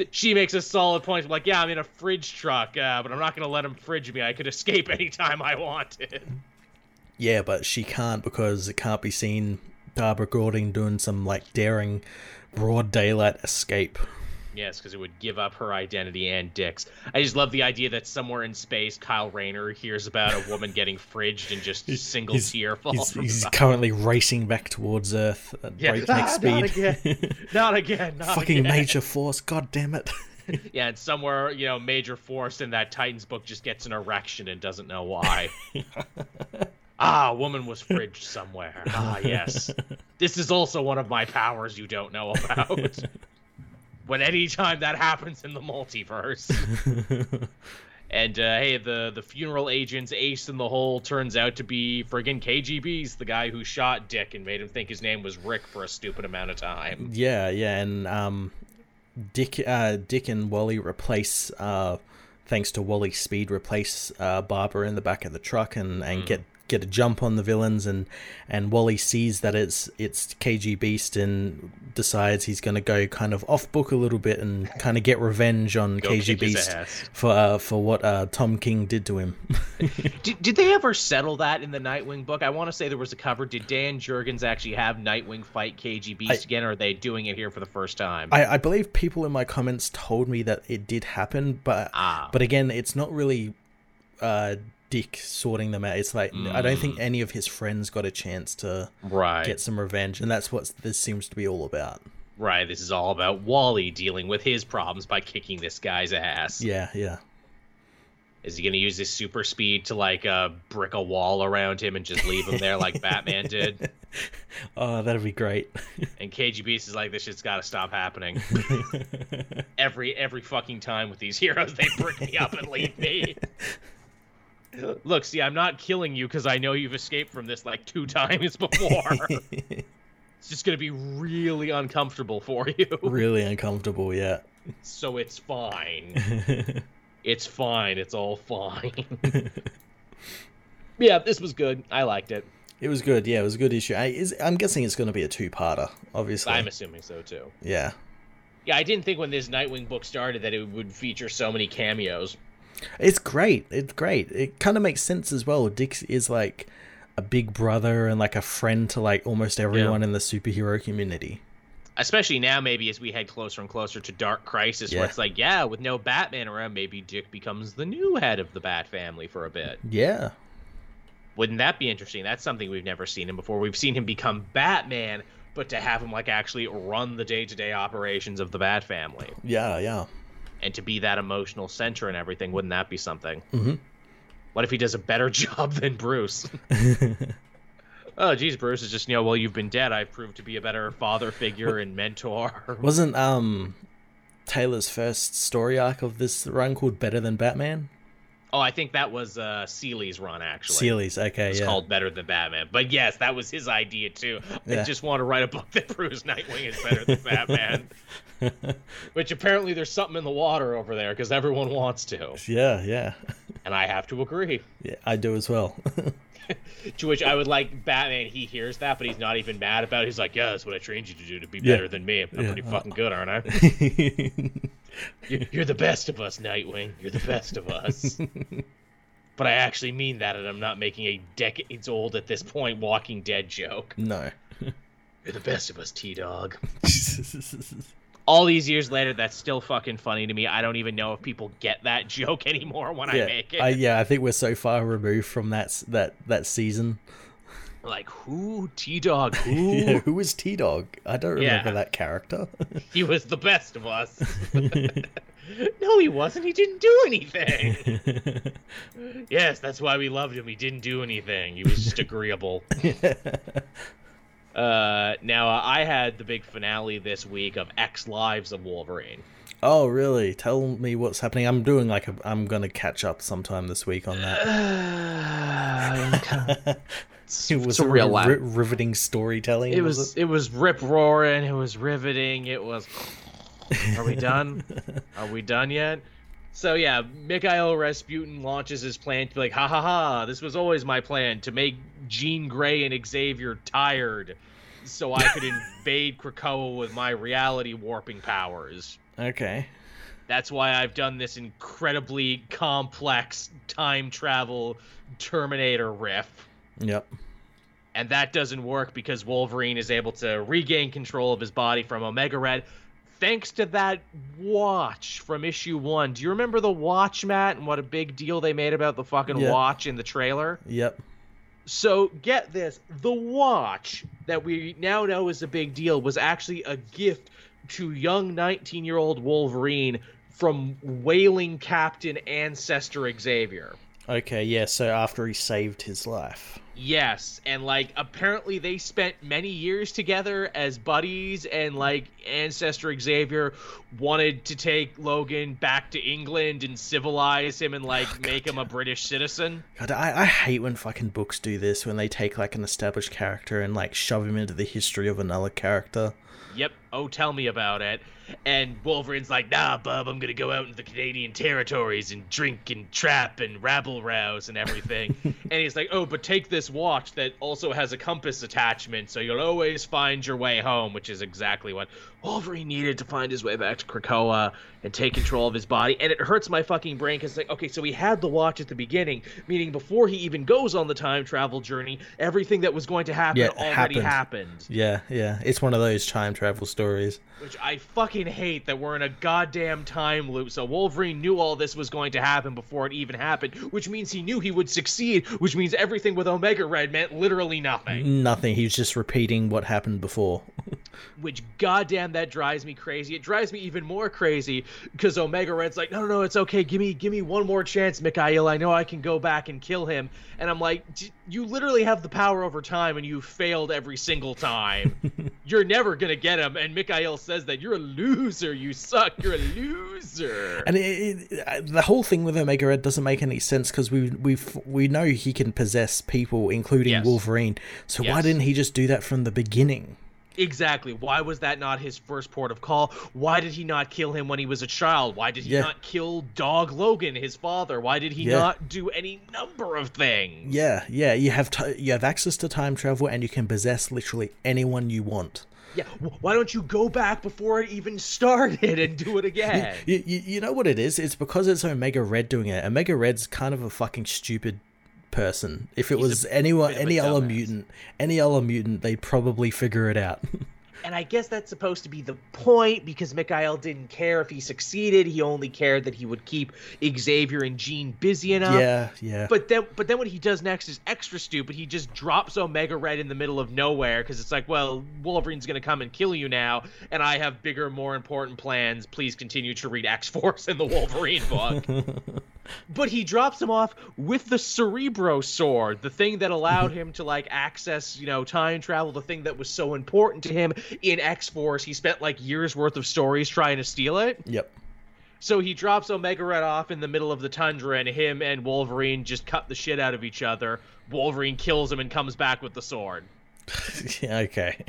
[SPEAKER 1] She makes a solid point. Like, yeah, I'm in a fridge truck, uh, but I'm not going to let them fridge me. I could escape anytime I wanted.
[SPEAKER 2] Yeah, but she can't because it can't be seen Barbara Gordon doing some like daring broad daylight escape.
[SPEAKER 1] Yes, because it would give up her identity and Dick's. I just love the idea that somewhere in space, Kyle Rayner hears about a woman getting fridged and just single
[SPEAKER 2] he's,
[SPEAKER 1] tear falls.
[SPEAKER 2] He's, he's currently racing back towards Earth at yeah. breakneck ah, speed.
[SPEAKER 1] Not again. not again. Not
[SPEAKER 2] Fucking
[SPEAKER 1] again.
[SPEAKER 2] major force. God damn it.
[SPEAKER 1] yeah, and somewhere, you know, major force in that Titans book just gets an erection and doesn't know why. ah, a woman was fridged somewhere. Ah, yes. This is also one of my powers you don't know about when anytime that happens in the multiverse. and uh, hey, the the funeral agent's ace in the hole turns out to be friggin' KGBeast the guy who shot Dick and made him think his name was Rick for a stupid amount of time.
[SPEAKER 2] Yeah, yeah, and um, Dick, uh, Dick and Wally replace, uh, thanks to Wally's speed, replace uh, Barbara in the back of the truck and and mm. get get a jump on the villains and and Wally sees that it's it's KGBeast and decides he's going to go kind of off book a little bit and kind of get revenge on go KGBeast for uh, for what uh, Tom King did to him.
[SPEAKER 1] did, did they ever settle that in the Nightwing book? I want to say there was a cover. Did Dan Jurgens actually have Nightwing fight KGBeast I, again, or are they doing it here for the first time?
[SPEAKER 2] I, I, believe people in my comments told me that it did happen, but ah. but again, it's not really uh, Dick sorting them out. It's like mm. I don't think mm. any of his friends got a chance to
[SPEAKER 1] right.
[SPEAKER 2] get some revenge, and that's what this seems to be all about.
[SPEAKER 1] Right. This is all about Wally dealing with his problems by kicking this guy's ass.
[SPEAKER 2] Yeah. Yeah.
[SPEAKER 1] Is he going to use his super speed to like uh, brick a wall around him and just leave him there like Batman did?
[SPEAKER 2] Oh, that'd be great.
[SPEAKER 1] and KGB is like, this shit's got to stop happening. every every fucking time with these heroes, they brick me up and leave me. Look, see, I'm not killing you because I know you've escaped from this like two times before. it's just gonna be really uncomfortable for you.
[SPEAKER 2] Really uncomfortable, yeah.
[SPEAKER 1] So it's fine. it's fine. It's all fine. yeah, this was good. I liked it.
[SPEAKER 2] It was good. Yeah, it was a good issue. I, is, I'm guessing it's going to be a two-parter. Obviously,
[SPEAKER 1] I'm assuming so too.
[SPEAKER 2] Yeah.
[SPEAKER 1] Yeah, I didn't think when this Nightwing book started that it would feature so many cameos.
[SPEAKER 2] It's great. It's great. It kind of makes sense as well. Dick is like a big brother and like a friend to like almost everyone yeah. in the superhero community.
[SPEAKER 1] Especially now, maybe as we head closer and closer to Dark Crisis, yeah. where it's like, yeah, with no Batman around, maybe Dick becomes the new head of the Bat family for a bit.
[SPEAKER 2] Yeah.
[SPEAKER 1] Wouldn't that be interesting? That's something we've never seen him before. We've seen him become Batman, but to have him like actually run the day to day operations of the Bat family.
[SPEAKER 2] Yeah, yeah
[SPEAKER 1] and to be that emotional center and everything, wouldn't that be something?
[SPEAKER 2] Mm-hmm.
[SPEAKER 1] What if he does a better job than Bruce? oh, geez, Bruce is just you know, well, you've been dead. I've proved to be a better father figure and mentor.
[SPEAKER 2] Wasn't um Taylor's first story arc of this run called Better Than Batman?
[SPEAKER 1] Oh, I think that was uh, Seeley's run actually.
[SPEAKER 2] Seeley's, okay,
[SPEAKER 1] it's
[SPEAKER 2] yeah.
[SPEAKER 1] called Better Than Batman. But yes, that was his idea too. Yeah. I just want to write a book that proves Nightwing is better than Batman. Which apparently there's something in the water over there because everyone wants to.
[SPEAKER 2] Yeah, yeah.
[SPEAKER 1] And I have to agree.
[SPEAKER 2] Yeah, I do as well.
[SPEAKER 1] to which I would like Batman. He hears that, but he's not even mad about it. He's like, "Yeah, that's what I trained you to do to be better than me. I'm yeah. pretty fucking good, aren't I?" You're the best of us, Nightwing. You're the best of us. but I actually mean that, and I'm not making a decades old at this point Walking Dead joke.
[SPEAKER 2] No.
[SPEAKER 1] You're the best of us, T Dog. All these years later, that's still fucking funny to me. I don't even know if people get that joke anymore when
[SPEAKER 2] yeah,
[SPEAKER 1] I make it.
[SPEAKER 2] I, yeah, I think we're so far removed from that that that season.
[SPEAKER 1] Like who? T Dog? Who?
[SPEAKER 2] yeah, who was T Dog? I don't remember yeah. that character.
[SPEAKER 1] he was the best of us. no, he wasn't. He didn't do anything. yes, that's why we loved him. He didn't do anything. He was just agreeable. Uh, now uh, I had the big finale this week of X Lives of Wolverine.
[SPEAKER 2] Oh, really? Tell me what's happening. I'm doing like a, I'm gonna catch up sometime this week on that.
[SPEAKER 1] it was a real ri-
[SPEAKER 2] riveting storytelling.
[SPEAKER 1] It was, was it? it? was rip roaring. It was riveting. It was. Are we done? Are we done yet? So yeah, Mikhail Rasputin launches his plan to be like, ha ha ha, this was always my plan to make Jean Grey and Xavier tired so I could invade Krakoa with my reality warping powers.
[SPEAKER 2] Okay.
[SPEAKER 1] That's why I've done this incredibly complex time travel Terminator riff.
[SPEAKER 2] Yep.
[SPEAKER 1] And that doesn't work because Wolverine is able to regain control of his body from Omega Red thanks to that watch from issue one. Do you remember the watch, Matt, and what a big deal they made about the fucking yep. watch in the trailer?
[SPEAKER 2] Yep.
[SPEAKER 1] So get this the watch that we now know is a big deal was actually a gift to young 19 year old Wolverine from whaling captain ancestor Xavier.
[SPEAKER 2] Okay, yeah, so after he saved his life.
[SPEAKER 1] Yes, and like apparently they spent many years together as buddies, and like Ancestor Xavier wanted to take Logan back to England and civilize him and oh, like oh, make him a British citizen.
[SPEAKER 2] God, I, I hate when fucking books do this when they take like an established character and like shove him into the history of another character.
[SPEAKER 1] Yep. Oh, tell me about it. And Wolverine's like, nah, bub, I'm gonna go out into the Canadian territories and drink and trap and rabble rouse and everything. and he's like, oh, but take this watch that also has a compass attachment, so you'll always find your way home, which is exactly what Wolverine needed to find his way back to Krakoa and take control of his body. And it hurts my fucking brain because, like, okay, so he had the watch at the beginning, meaning before he even goes on the time travel journey, everything that was going to happen yeah, already happened. happened.
[SPEAKER 2] Yeah, yeah. It's one of those time travel stories.
[SPEAKER 1] Which I fucking hate that we're in a goddamn time loop. So Wolverine knew all this was going to happen before it even happened, which means he knew he would succeed, which means everything with Omega Red meant literally nothing.
[SPEAKER 2] Nothing. He was just repeating what happened before.
[SPEAKER 1] which goddamn that drives me crazy. It drives me even more crazy because Omega Red's like, no, no, no, it's okay. Give me, give me one more chance, Mikhail. I know I can go back and kill him. And I'm like, you literally have the power over time, and you failed every single time. You're never gonna get him. And Mikhail says that you're a loser. You suck. You're a loser.
[SPEAKER 2] And it, it, the whole thing with Omega Red doesn't make any sense because we we we know he can possess people, including yes. Wolverine. So yes. why didn't he just do that from the beginning?
[SPEAKER 1] Exactly. Why was that not his first port of call? Why did he not kill him when he was a child? Why did he yeah. not kill Dog Logan, his father? Why did he yeah. not do any number of things?
[SPEAKER 2] Yeah, yeah. You have t- you have access to time travel, and you can possess literally anyone you want.
[SPEAKER 1] Yeah, why don't you go back before it even started and do it again?
[SPEAKER 2] You, you, you know what it is? It's because it's Omega Red doing it. Omega Red's kind of a fucking stupid person. If it He's was anyone, any other mutant, any other mutant, they'd probably figure it out.
[SPEAKER 1] and I guess that's supposed to be the point because Mikhail didn't care if he succeeded. He only cared that he would keep Xavier and Jean busy enough.
[SPEAKER 2] Yeah, yeah.
[SPEAKER 1] But then, but then what he does next is extra stupid. He just drops Omega Red in the middle of nowhere because it's like, well, Wolverine's gonna come and kill you now, and I have bigger, more important plans. Please continue to read X Force in the Wolverine book. but he drops him off with the Cerebro sword, the thing that allowed him to like access, you know, time travel, the thing that was so important to him in X Force. He spent like years worth of stories trying to steal it.
[SPEAKER 2] Yep.
[SPEAKER 1] So he drops Omega Red off in the middle of the tundra, and him and Wolverine just cut the shit out of each other. Wolverine kills him and comes back with the sword.
[SPEAKER 2] okay.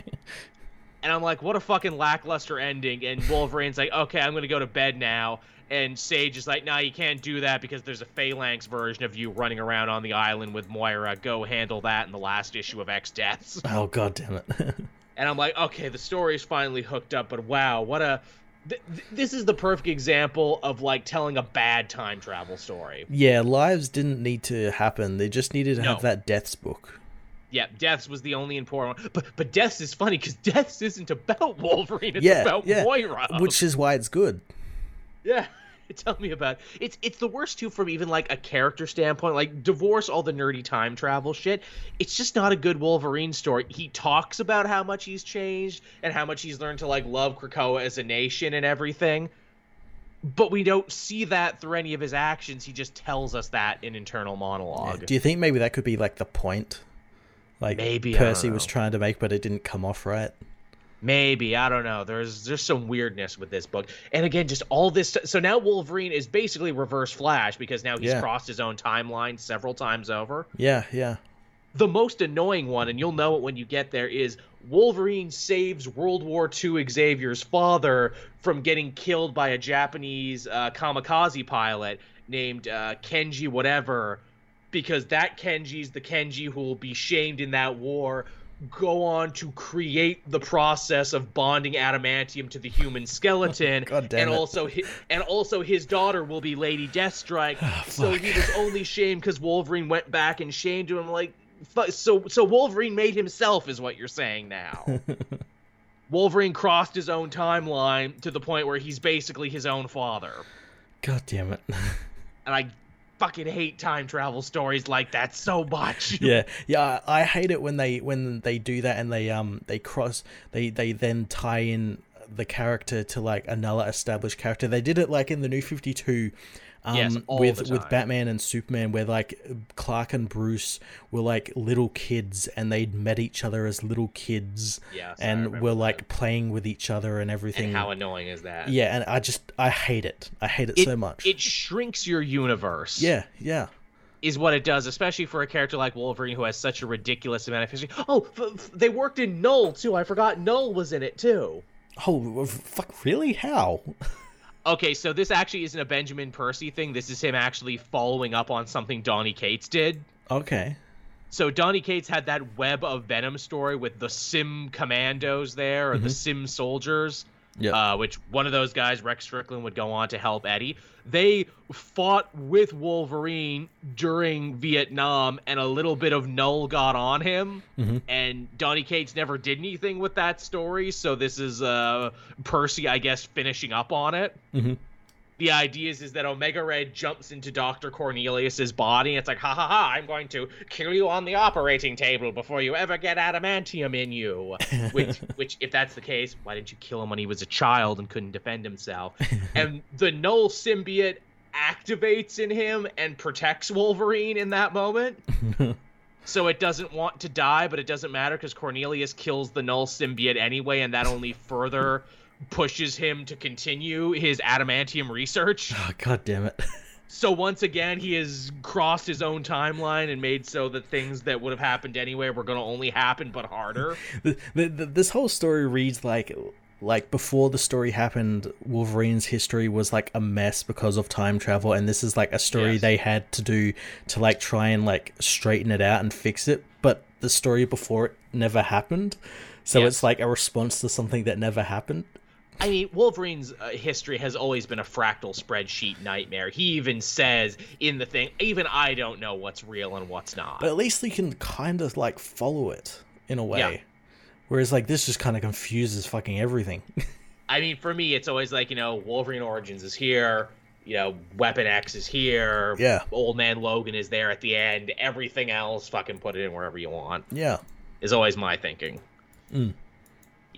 [SPEAKER 1] And I'm like, what a fucking lackluster ending. And Wolverine's like, okay, I'm gonna go to bed now. And Sage is like, nah, you can't do that because there's a Phalanx version of you running around on the island with Moira. Go handle that in the last issue of X Deaths.
[SPEAKER 2] Oh god damn it.
[SPEAKER 1] and I'm like, okay, the story's finally hooked up, but wow, what a th- this is the perfect example of like telling a bad time travel story.
[SPEAKER 2] Yeah, lives didn't need to happen. They just needed to no. have that deaths book.
[SPEAKER 1] Yeah, Deaths was the only important one. But but Deaths is funny because Deaths isn't about Wolverine. It's yeah, about yeah. Moira.
[SPEAKER 2] Which is why it's good.
[SPEAKER 1] Yeah. Tell me about it. it's it's the worst too from even like a character standpoint. Like divorce all the nerdy time travel shit. It's just not a good Wolverine story. He talks about how much he's changed and how much he's learned to like love Krakoa as a nation and everything. But we don't see that through any of his actions. He just tells us that in internal monologue.
[SPEAKER 2] Yeah. Do you think maybe that could be like the point? Like maybe Percy was trying to make, but it didn't come off right.
[SPEAKER 1] Maybe I don't know. There's there's some weirdness with this book, and again, just all this. So now Wolverine is basically Reverse Flash because now he's yeah. crossed his own timeline several times over.
[SPEAKER 2] Yeah, yeah.
[SPEAKER 1] the most annoying one, and you'll know it when you get there, is Wolverine saves World War II Xavier's father from getting killed by a Japanese uh, kamikaze pilot named uh, Kenji whatever, because that Kenji's the Kenji who will be shamed in that war go on to create the process of bonding adamantium to the human skeleton and
[SPEAKER 2] it.
[SPEAKER 1] also his, and also his daughter will be Lady Deathstrike
[SPEAKER 2] oh,
[SPEAKER 1] so he was only shamed cuz Wolverine went back and shamed him like so so Wolverine made himself is what you're saying now. Wolverine crossed his own timeline to the point where he's basically his own father.
[SPEAKER 2] God damn it.
[SPEAKER 1] and I fucking hate time travel stories like that so much.
[SPEAKER 2] yeah, yeah, I hate it when they when they do that and they um they cross they they then tie in the character to like another established character. They did it like in the New Fifty Two um,
[SPEAKER 1] yes,
[SPEAKER 2] with with Batman and Superman, where like Clark and Bruce were like little kids, and they'd met each other as little kids,
[SPEAKER 1] yes,
[SPEAKER 2] and were like playing with each other and everything.
[SPEAKER 1] And how annoying is that?
[SPEAKER 2] Yeah, and I just I hate it. I hate it,
[SPEAKER 1] it
[SPEAKER 2] so much.
[SPEAKER 1] It shrinks your universe.
[SPEAKER 2] Yeah, yeah
[SPEAKER 1] is what it does, especially for a character like Wolverine who has such a ridiculous amount of history. Oh, f- f- they worked in Knull too. I forgot Knull was in it too.
[SPEAKER 2] Oh, fuck! Really? How?
[SPEAKER 1] Okay, so this actually isn't a Benjamin Percy thing. This is him actually following up on something Donny Cates did.
[SPEAKER 2] Okay.
[SPEAKER 1] So Donny Cates had that web of Venom story with the Sim Commandos there, or mm-hmm. the Sim Soldiers.
[SPEAKER 2] Yeah.
[SPEAKER 1] Uh, which one of those guys, Rex Strickland, would go on to help Eddie. They fought with Wolverine during Vietnam, and a little bit of Knull got on him.
[SPEAKER 2] Mm-hmm.
[SPEAKER 1] And Donny Cates never did anything with that story, so this is uh, Percy, I guess, finishing up on it.
[SPEAKER 2] Mm-hmm
[SPEAKER 1] the idea is, is that Omega Red jumps into Dr. Cornelius's body. And it's like, ha ha ha, I'm going to kill you on the operating table before you ever get adamantium in you. which, which, if that's the case, why didn't you kill him when he was a child and couldn't defend himself? and the Knull symbiote activates in him and protects Wolverine in that moment. so it doesn't want to die, but it doesn't matter because Cornelius kills the Knull symbiote anyway, and that only further pushes him to continue his adamantium research.
[SPEAKER 2] Oh, God damn it.
[SPEAKER 1] So once again, he has crossed his own timeline and made so that things that would have happened anyway were going to only happen, but harder.
[SPEAKER 2] the, the, the, this whole story reads like like before the story happened, Wolverine's history was like a mess because of time travel, and this is like a story yes. they had to do to like try and like straighten it out and fix it. But the story before it never happened, so yes. it's like a response to something that never happened.
[SPEAKER 1] I mean, Wolverine's uh, history has always been a fractal spreadsheet nightmare. He even says in the thing, even I don't know what's real and what's not.
[SPEAKER 2] But at least you can kind of like follow it in a way. Yeah. Whereas like this just kind of confuses fucking everything.
[SPEAKER 1] I mean, for me, it's always like you know, Wolverine Origins is here. You know, Weapon X is here.
[SPEAKER 2] Yeah.
[SPEAKER 1] Old Man Logan is there at the end. Everything else, fucking put it in wherever you want.
[SPEAKER 2] Yeah.
[SPEAKER 1] Is always my thinking.
[SPEAKER 2] Mm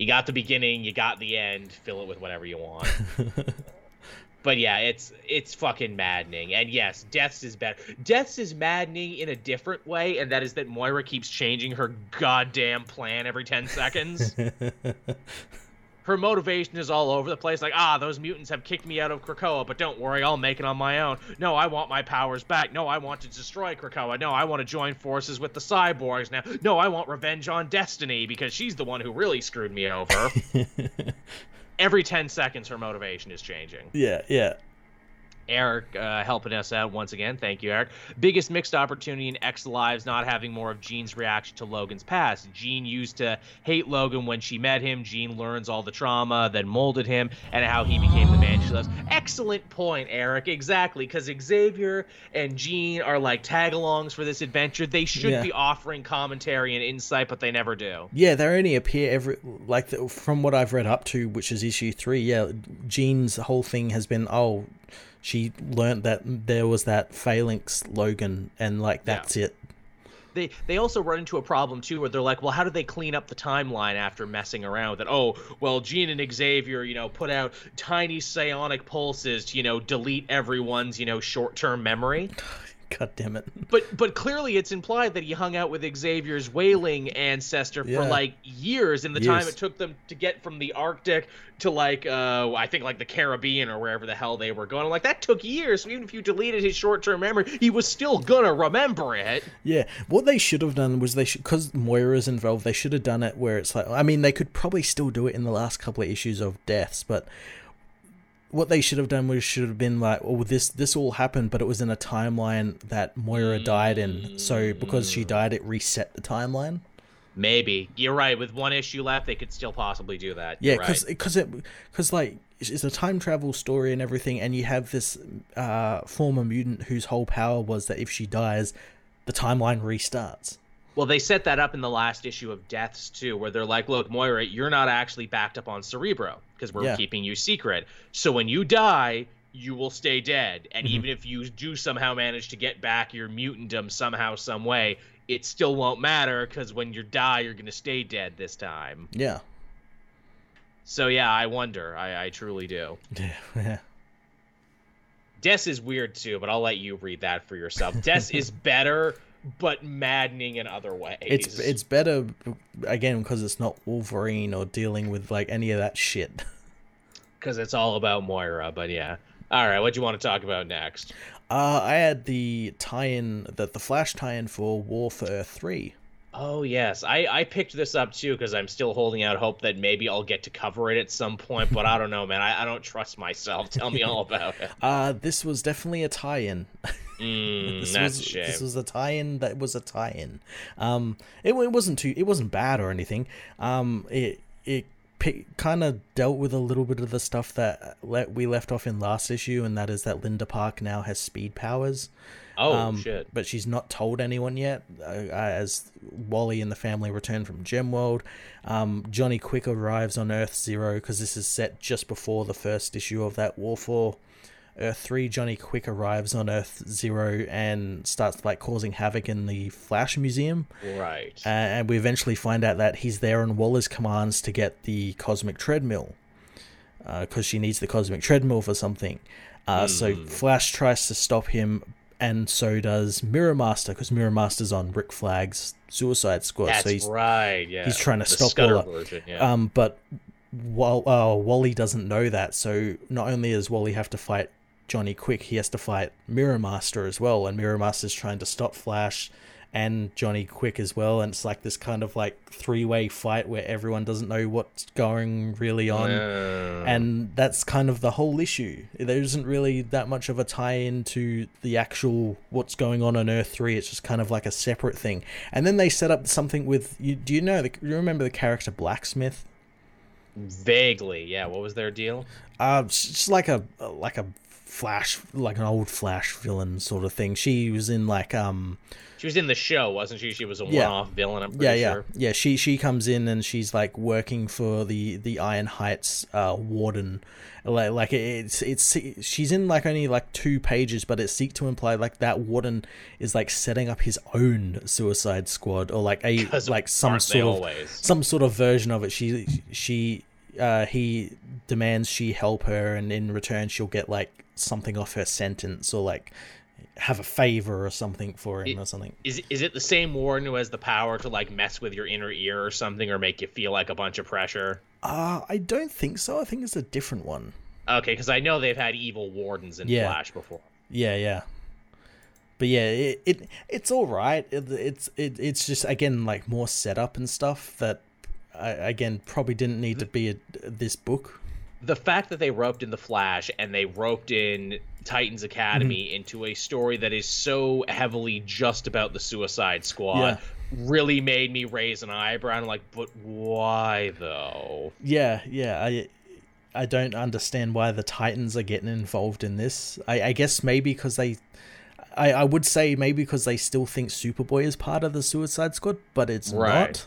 [SPEAKER 1] you got the beginning, you got the end, fill it with whatever you want. but yeah, it's it's fucking maddening. And yes, Deaths is better. Deaths is maddening in a different way, and that is that Moira keeps changing her goddamn plan every ten seconds. her motivation is all over the place. Like, ah, those mutants have kicked me out of Krakoa, but don't worry, I'll make it on my own. No, I want my powers back. No, I want to destroy Krakoa. No, I want to join forces with the cyborgs now. No, I want revenge on Destiny because she's the one who really screwed me over. Every 10 seconds, her motivation is changing.
[SPEAKER 2] Yeah, yeah.
[SPEAKER 1] Eric uh, helping us out once again. Thank you, Eric. Biggest mixed opportunity in X Lives not having more of Jean's reaction to Logan's past. Jean used to hate Logan when she met him. Jean learns all the trauma that molded him and how he became the man she loves. Excellent point, Eric. Exactly, because Xavier and Jean are like tag alongs for this adventure. They should yeah. be offering commentary and insight, but they never do.
[SPEAKER 2] Yeah, they only appear every like the, from what I've read up to, which is issue three. Yeah, Jean's whole thing has been oh she learned that there was that phalanx Logan, and like that's yeah. it.
[SPEAKER 1] They they also run into a problem too, where they're like, well, how do they clean up the timeline after messing around with it? Oh, well, Jean and Xavier, you know, put out tiny psionic pulses to you know delete everyone's you know short term memory.
[SPEAKER 2] God damn it.
[SPEAKER 1] But but clearly it's implied that he hung out with Xavier's whaling ancestor yeah. for like years in the years. time it took them to get from the Arctic to like uh I think like the Caribbean or wherever the hell they were going. I'm like that took years. So even if you deleted his short-term memory, he was still gonna remember it.
[SPEAKER 2] Yeah. What they should have done was they should cuz Moira's involved, they should have done it where it's like I mean they could probably still do it in the last couple of issues of deaths, but what they should have done was should have been like, oh, this this all happened, but it was in a timeline that Moira died in. So because she died, it reset the timeline.
[SPEAKER 1] Maybe you're right. With one issue left, they could still possibly do that.
[SPEAKER 2] Yeah, because because right. it because like it's a time travel story and everything, and you have this uh, former mutant whose whole power was that if she dies, the timeline restarts.
[SPEAKER 1] Well, they set that up in the last issue of Deaths too, where they're like, "Look, Moira, you're not actually backed up on Cerebro because we're yeah. keeping you secret. So when you die, you will stay dead. And mm-hmm. even if you do somehow manage to get back your mutantdom somehow, some way, it still won't matter because when you die, you're going to stay dead this time.
[SPEAKER 2] Yeah.
[SPEAKER 1] So yeah, I wonder. I, I truly do.
[SPEAKER 2] Yeah.
[SPEAKER 1] Deaths is weird too, but I'll let you read that for yourself. Deaths is better but maddening in other ways.
[SPEAKER 2] It's it's better again because it's not Wolverine or dealing with like any of that shit.
[SPEAKER 1] Because it's all about Moira, but yeah. All right, what do you want to talk about next?
[SPEAKER 2] Uh, I had the tie-in, that the Flash tie-in for War for Earth three.
[SPEAKER 1] Oh yes, I I picked this up too because I'm still holding out hope that maybe I'll get to cover it at some point. But I don't know, man. I, I don't trust myself. Tell me all about it.
[SPEAKER 2] Uh, this was definitely a tie-in.
[SPEAKER 1] Mm,
[SPEAKER 2] this
[SPEAKER 1] that's
[SPEAKER 2] was. This was a tie-in that was a tie-in. Um, it, it wasn't too. It wasn't bad or anything. Um, it it kind of dealt with a little bit of the stuff that let, we left off in last issue, and that is that Linda Park now has speed powers.
[SPEAKER 1] Oh um, shit!
[SPEAKER 2] But she's not told anyone yet. Uh, as Wally and the family return from Gemworld, um, Johnny Quick arrives on Earth Zero because this is set just before the first issue of that War for Earth 3, Johnny Quick arrives on Earth 0 and starts like causing havoc in the Flash Museum.
[SPEAKER 1] Right.
[SPEAKER 2] Uh, and we eventually find out that he's there on Waller's commands to get the Cosmic Treadmill. Because uh, she needs the Cosmic Treadmill for something. Uh, mm. So hmm. Flash tries to stop him, and so does Mirror Master, because Mirror Master's on Rick Flag's Suicide Squad.
[SPEAKER 1] That's
[SPEAKER 2] so he's,
[SPEAKER 1] right, yeah.
[SPEAKER 2] He's trying to the stop Waller. Version, yeah. Um, but Wall- uh, Wally doesn't know that, so not only does Wally have to fight Johnny Quick, he has to fight Mirror Master as well, and Mirror Master's trying to stop Flash and Johnny Quick as well, and it's like this kind of like three way fight where everyone doesn't know what's going really on, yeah. and that's kind of the whole issue. There isn't really that much of a tie in to the actual what's going on on Earth Three. It's just kind of like a separate thing, and then they set up something with you. Do you know? The, do you remember the character Blacksmith?
[SPEAKER 1] Vaguely, yeah. What was their deal?
[SPEAKER 2] Uh, just like a like a Flash, like an old Flash villain sort of thing. She was in like um.
[SPEAKER 1] She was in the show, wasn't she? She was a yeah. one-off villain. I'm
[SPEAKER 2] yeah, yeah,
[SPEAKER 1] sure.
[SPEAKER 2] yeah. She she comes in and she's like working for the the Iron Heights uh, warden. Like like it's it's she's in like only like two pages, but it seeks to imply like that warden is like setting up his own Suicide Squad or like a like some sort of
[SPEAKER 1] always?
[SPEAKER 2] some sort of version of it. She she uh, he demands she help her, and in return she'll get like something off her sentence or like have a favor or something for him
[SPEAKER 1] it,
[SPEAKER 2] or something.
[SPEAKER 1] Is is it the same warden who has the power to like mess with your inner ear or something or make you feel like a bunch of pressure?
[SPEAKER 2] Uh I don't think so. I think it's a different one.
[SPEAKER 1] Okay, because I know they've had evil wardens in yeah. Flash before.
[SPEAKER 2] Yeah, yeah. But yeah, it, it it's all right. It, it's it, it's just again like more setup and stuff that I, again probably didn't need to be a, this book
[SPEAKER 1] the fact that they roped in the Flash and they roped in Titans Academy mm-hmm. into a story that is so heavily just about the Suicide Squad yeah. really made me raise an eyebrow. I'm like, but why though?
[SPEAKER 2] Yeah, yeah. I I don't understand why the Titans are getting involved in this. I, I guess maybe because they. I, I would say maybe because they still think Superboy is part of the Suicide Squad, but it's right. not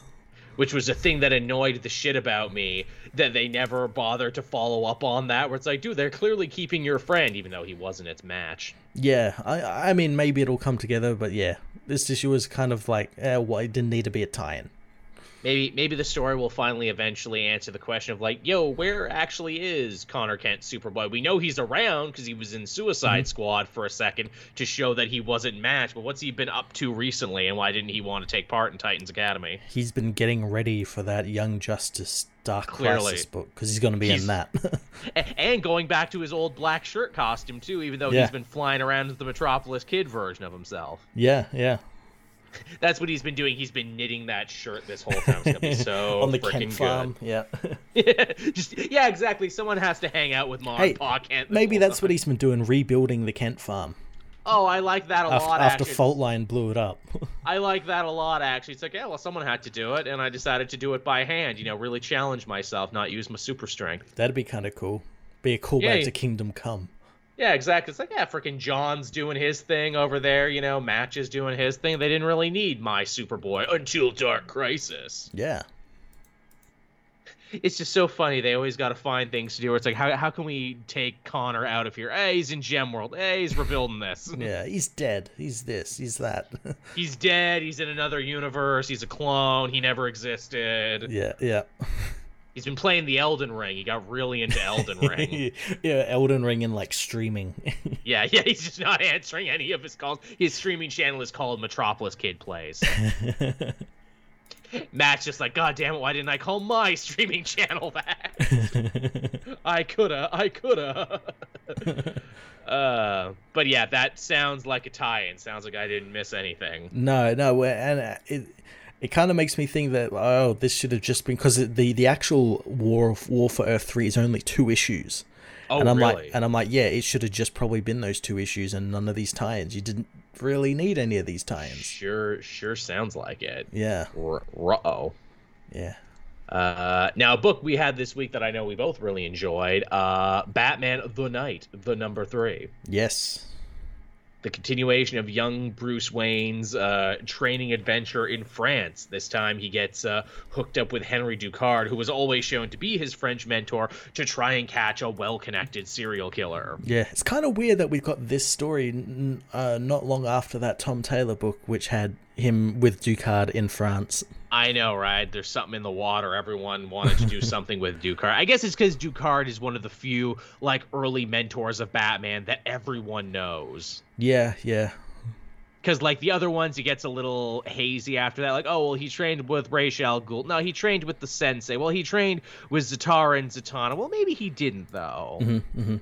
[SPEAKER 1] which was a thing that annoyed the shit about me that they never bothered to follow up on that where it's like dude they're clearly keeping your friend even though he wasn't its match.
[SPEAKER 2] Yeah i i mean maybe it'll come together but yeah. This issue was kind of like eh, well it didn't need to be a tie-in
[SPEAKER 1] maybe maybe the story will finally eventually answer the question of like, yo, where actually is Conner Kent Superboy? We know he's around because he was in Suicide mm-hmm. Squad for a second to show that he wasn't matched. But what's he been up to recently, and why didn't he want to take part in Titans Academy?
[SPEAKER 2] He's been getting ready for that Young Justice Dark Clearly. Crisis book because he's going to be he's, in that.
[SPEAKER 1] and going back to his old black shirt costume too, even though yeah. he's been flying around as the Metropolis Kid version of himself.
[SPEAKER 2] Yeah, yeah.
[SPEAKER 1] That's what he's been doing. He's been knitting that shirt this whole time. It's gonna be so on the Kent farm.
[SPEAKER 2] Yeah.
[SPEAKER 1] yeah. Just yeah, exactly. Someone has to hang out with Mom hey, Pa Kent.
[SPEAKER 2] Maybe that's time. what he's been doing, rebuilding the Kent farm.
[SPEAKER 1] Oh, I like that a
[SPEAKER 2] after,
[SPEAKER 1] lot.
[SPEAKER 2] After actually. Fault Line blew it up.
[SPEAKER 1] I like that a lot. Actually, it's like, yeah, well, someone had to do it, and I decided to do it by hand. You know, really challenge myself, not use my super strength.
[SPEAKER 2] That'd be kind of cool. Be a callback yeah. to Kingdom Come.
[SPEAKER 1] Yeah, exactly. It's like, yeah, freaking Jon's doing his thing over there, you know, Match is doing his thing. They didn't really need my Superboy until Dark Crisis.
[SPEAKER 2] Yeah.
[SPEAKER 1] It's just so funny. They always got to find things to do. Where it's like, how, how can we take Conner out of here? Hey, he's in Gem World. Hey, he's rebuilding this.
[SPEAKER 2] yeah, he's dead. He's this. He's that.
[SPEAKER 1] he's dead. He's in another universe. He's a clone. He never existed.
[SPEAKER 2] Yeah, yeah.
[SPEAKER 1] He's been playing the Elden Ring. He got really into Elden Ring.
[SPEAKER 2] yeah, Elden Ring and like streaming.
[SPEAKER 1] yeah, yeah, he's just not answering any of his calls. His streaming channel is called Metropolis Kid Plays. Matt's just like, God damn it, why didn't I call my streaming channel that? I coulda, I coulda. uh, but yeah, that sounds like a tie-in. Sounds like I didn't miss anything.
[SPEAKER 2] No, no, and uh, it it kind of makes me think that oh, this should have just been because the the actual War War for Earth three is only two issues.
[SPEAKER 1] Oh,
[SPEAKER 2] and I'm
[SPEAKER 1] really?
[SPEAKER 2] like, and I'm like, yeah, it should have just probably been those two issues and none of these tie-ins. You didn't really need any of these tie-ins.
[SPEAKER 1] Sure, sure sounds like it.
[SPEAKER 2] Yeah.
[SPEAKER 1] oh.
[SPEAKER 2] Yeah.
[SPEAKER 1] Uh, now, a book we had this week that I know we both really enjoyed, uh, Batman: The Knight, the number three.
[SPEAKER 2] Yes
[SPEAKER 1] the continuation of young Bruce Wayne's uh, training adventure in France. This time he gets uh, hooked up with Henry Ducard, who was always shown to be his French mentor, to try and catch a well connected serial killer.
[SPEAKER 2] Yeah, it's kind of weird that we've got this story uh, not long after that Tom Taylor book, which had him with Ducard in France.
[SPEAKER 1] I know, right? There's something in the water. Everyone wanted to do something with Ducard. I guess it's because Ducard is one of the few like early mentors of Batman that everyone knows.
[SPEAKER 2] Yeah, yeah.
[SPEAKER 1] Because like the other ones, he gets a little hazy after that. Like, oh well, he trained with Ra's al Ghul. No, he trained with the Sensei. Well, he trained with Zatara and Zatanna. Well, maybe he didn't though.
[SPEAKER 2] Mm-hmm, mm-hmm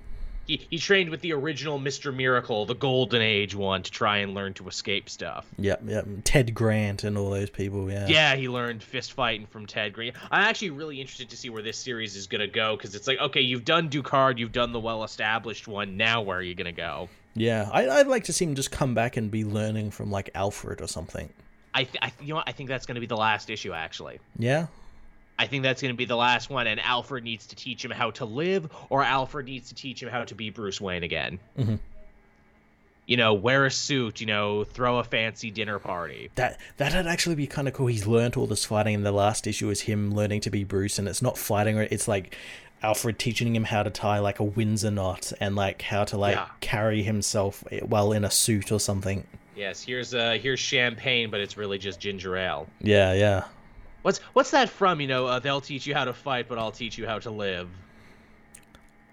[SPEAKER 1] he, he trained with the original Mr. Miracle, the Golden Age one, to try and learn to escape stuff.
[SPEAKER 2] Yep, yep. Ted Grant and all those people, yeah.
[SPEAKER 1] Yeah, he learned fist fighting from Ted Grant. I'm actually really interested to see where this series is going to go because it's like, okay, you've done Ducard, you've done the well established one. Now, where are you going to go?
[SPEAKER 2] Yeah, I, I'd like to see him just come back and be learning from like Alfred or something.
[SPEAKER 1] I, th- I you know what? I think that's going to be the last issue, actually.
[SPEAKER 2] Yeah.
[SPEAKER 1] I think that's going to be the last one, and Alfred needs to teach him how to live, or Alfred needs to teach him how to be Bruce Wayne again.
[SPEAKER 2] Mm-hmm.
[SPEAKER 1] You know, wear a suit. You know, throw a fancy dinner party.
[SPEAKER 2] That that'd actually be kind of cool. He's learned all this fighting, and the last issue is him learning to be Bruce, and it's not fighting. It's like Alfred teaching him how to tie like a Windsor knot and like how to like yeah. carry himself while in a suit or something.
[SPEAKER 1] Yes, here's uh here's champagne, but it's really just ginger ale.
[SPEAKER 2] Yeah, yeah.
[SPEAKER 1] What's what's that from? You know, uh, they'll teach you how to fight, but I'll teach you how to live.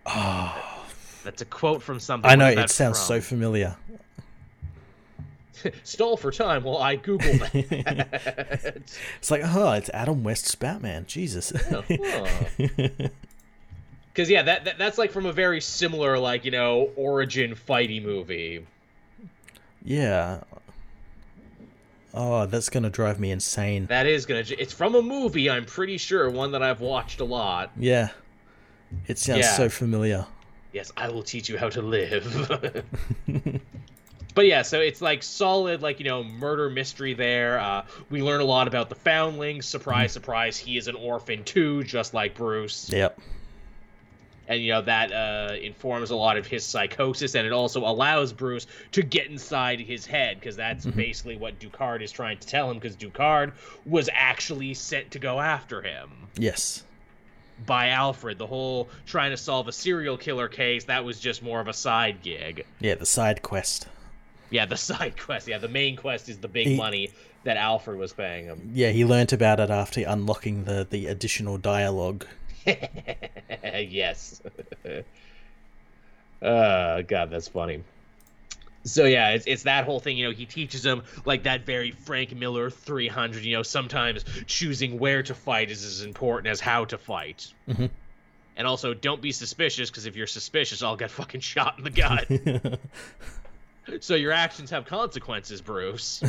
[SPEAKER 2] Oh,
[SPEAKER 1] that's a quote from something.
[SPEAKER 2] I know it sounds from? so familiar.
[SPEAKER 1] Stall for time while I Google that.
[SPEAKER 2] it's like, oh, it's Adam West's Batman. Jesus.
[SPEAKER 1] Because yeah, that, that that's like from a very similar, like you know, origin fighty movie.
[SPEAKER 2] Yeah, Oh, that's gonna drive me insane.
[SPEAKER 1] That is gonna. It's from a movie. I'm pretty sure one that I've watched a lot.
[SPEAKER 2] Yeah, it sounds yeah. so familiar.
[SPEAKER 1] Yes, I will teach you how to live. but yeah, so it's like solid, like you know, murder mystery. There, uh, we learn a lot about the foundling. Surprise, mm. surprise, he is an orphan too, just like Bruce.
[SPEAKER 2] Yep
[SPEAKER 1] and you know that uh, informs a lot of his psychosis, and it also allows Bruce to get inside his head because that's mm-hmm. basically what Ducard is trying to tell him. Because Ducard was actually sent to go after him.
[SPEAKER 2] Yes.
[SPEAKER 1] By Alfred, the whole trying to solve a serial killer case that was just more of a side gig.
[SPEAKER 2] Yeah, the side quest.
[SPEAKER 1] Yeah, the side quest. Yeah, the main quest is the big he, money that Alfred was paying him.
[SPEAKER 2] Yeah, he learnt about it after unlocking the the additional dialogue.
[SPEAKER 1] yes. uh, God, that's funny. So yeah, it's, it's that whole thing. You know, he teaches him like that very Frank Miller 300. You know, sometimes choosing where to fight is as important as how to fight.
[SPEAKER 2] Mm-hmm.
[SPEAKER 1] And also, don't be suspicious because if you're suspicious, I'll get fucking shot in the gut. so your actions have consequences, Bruce.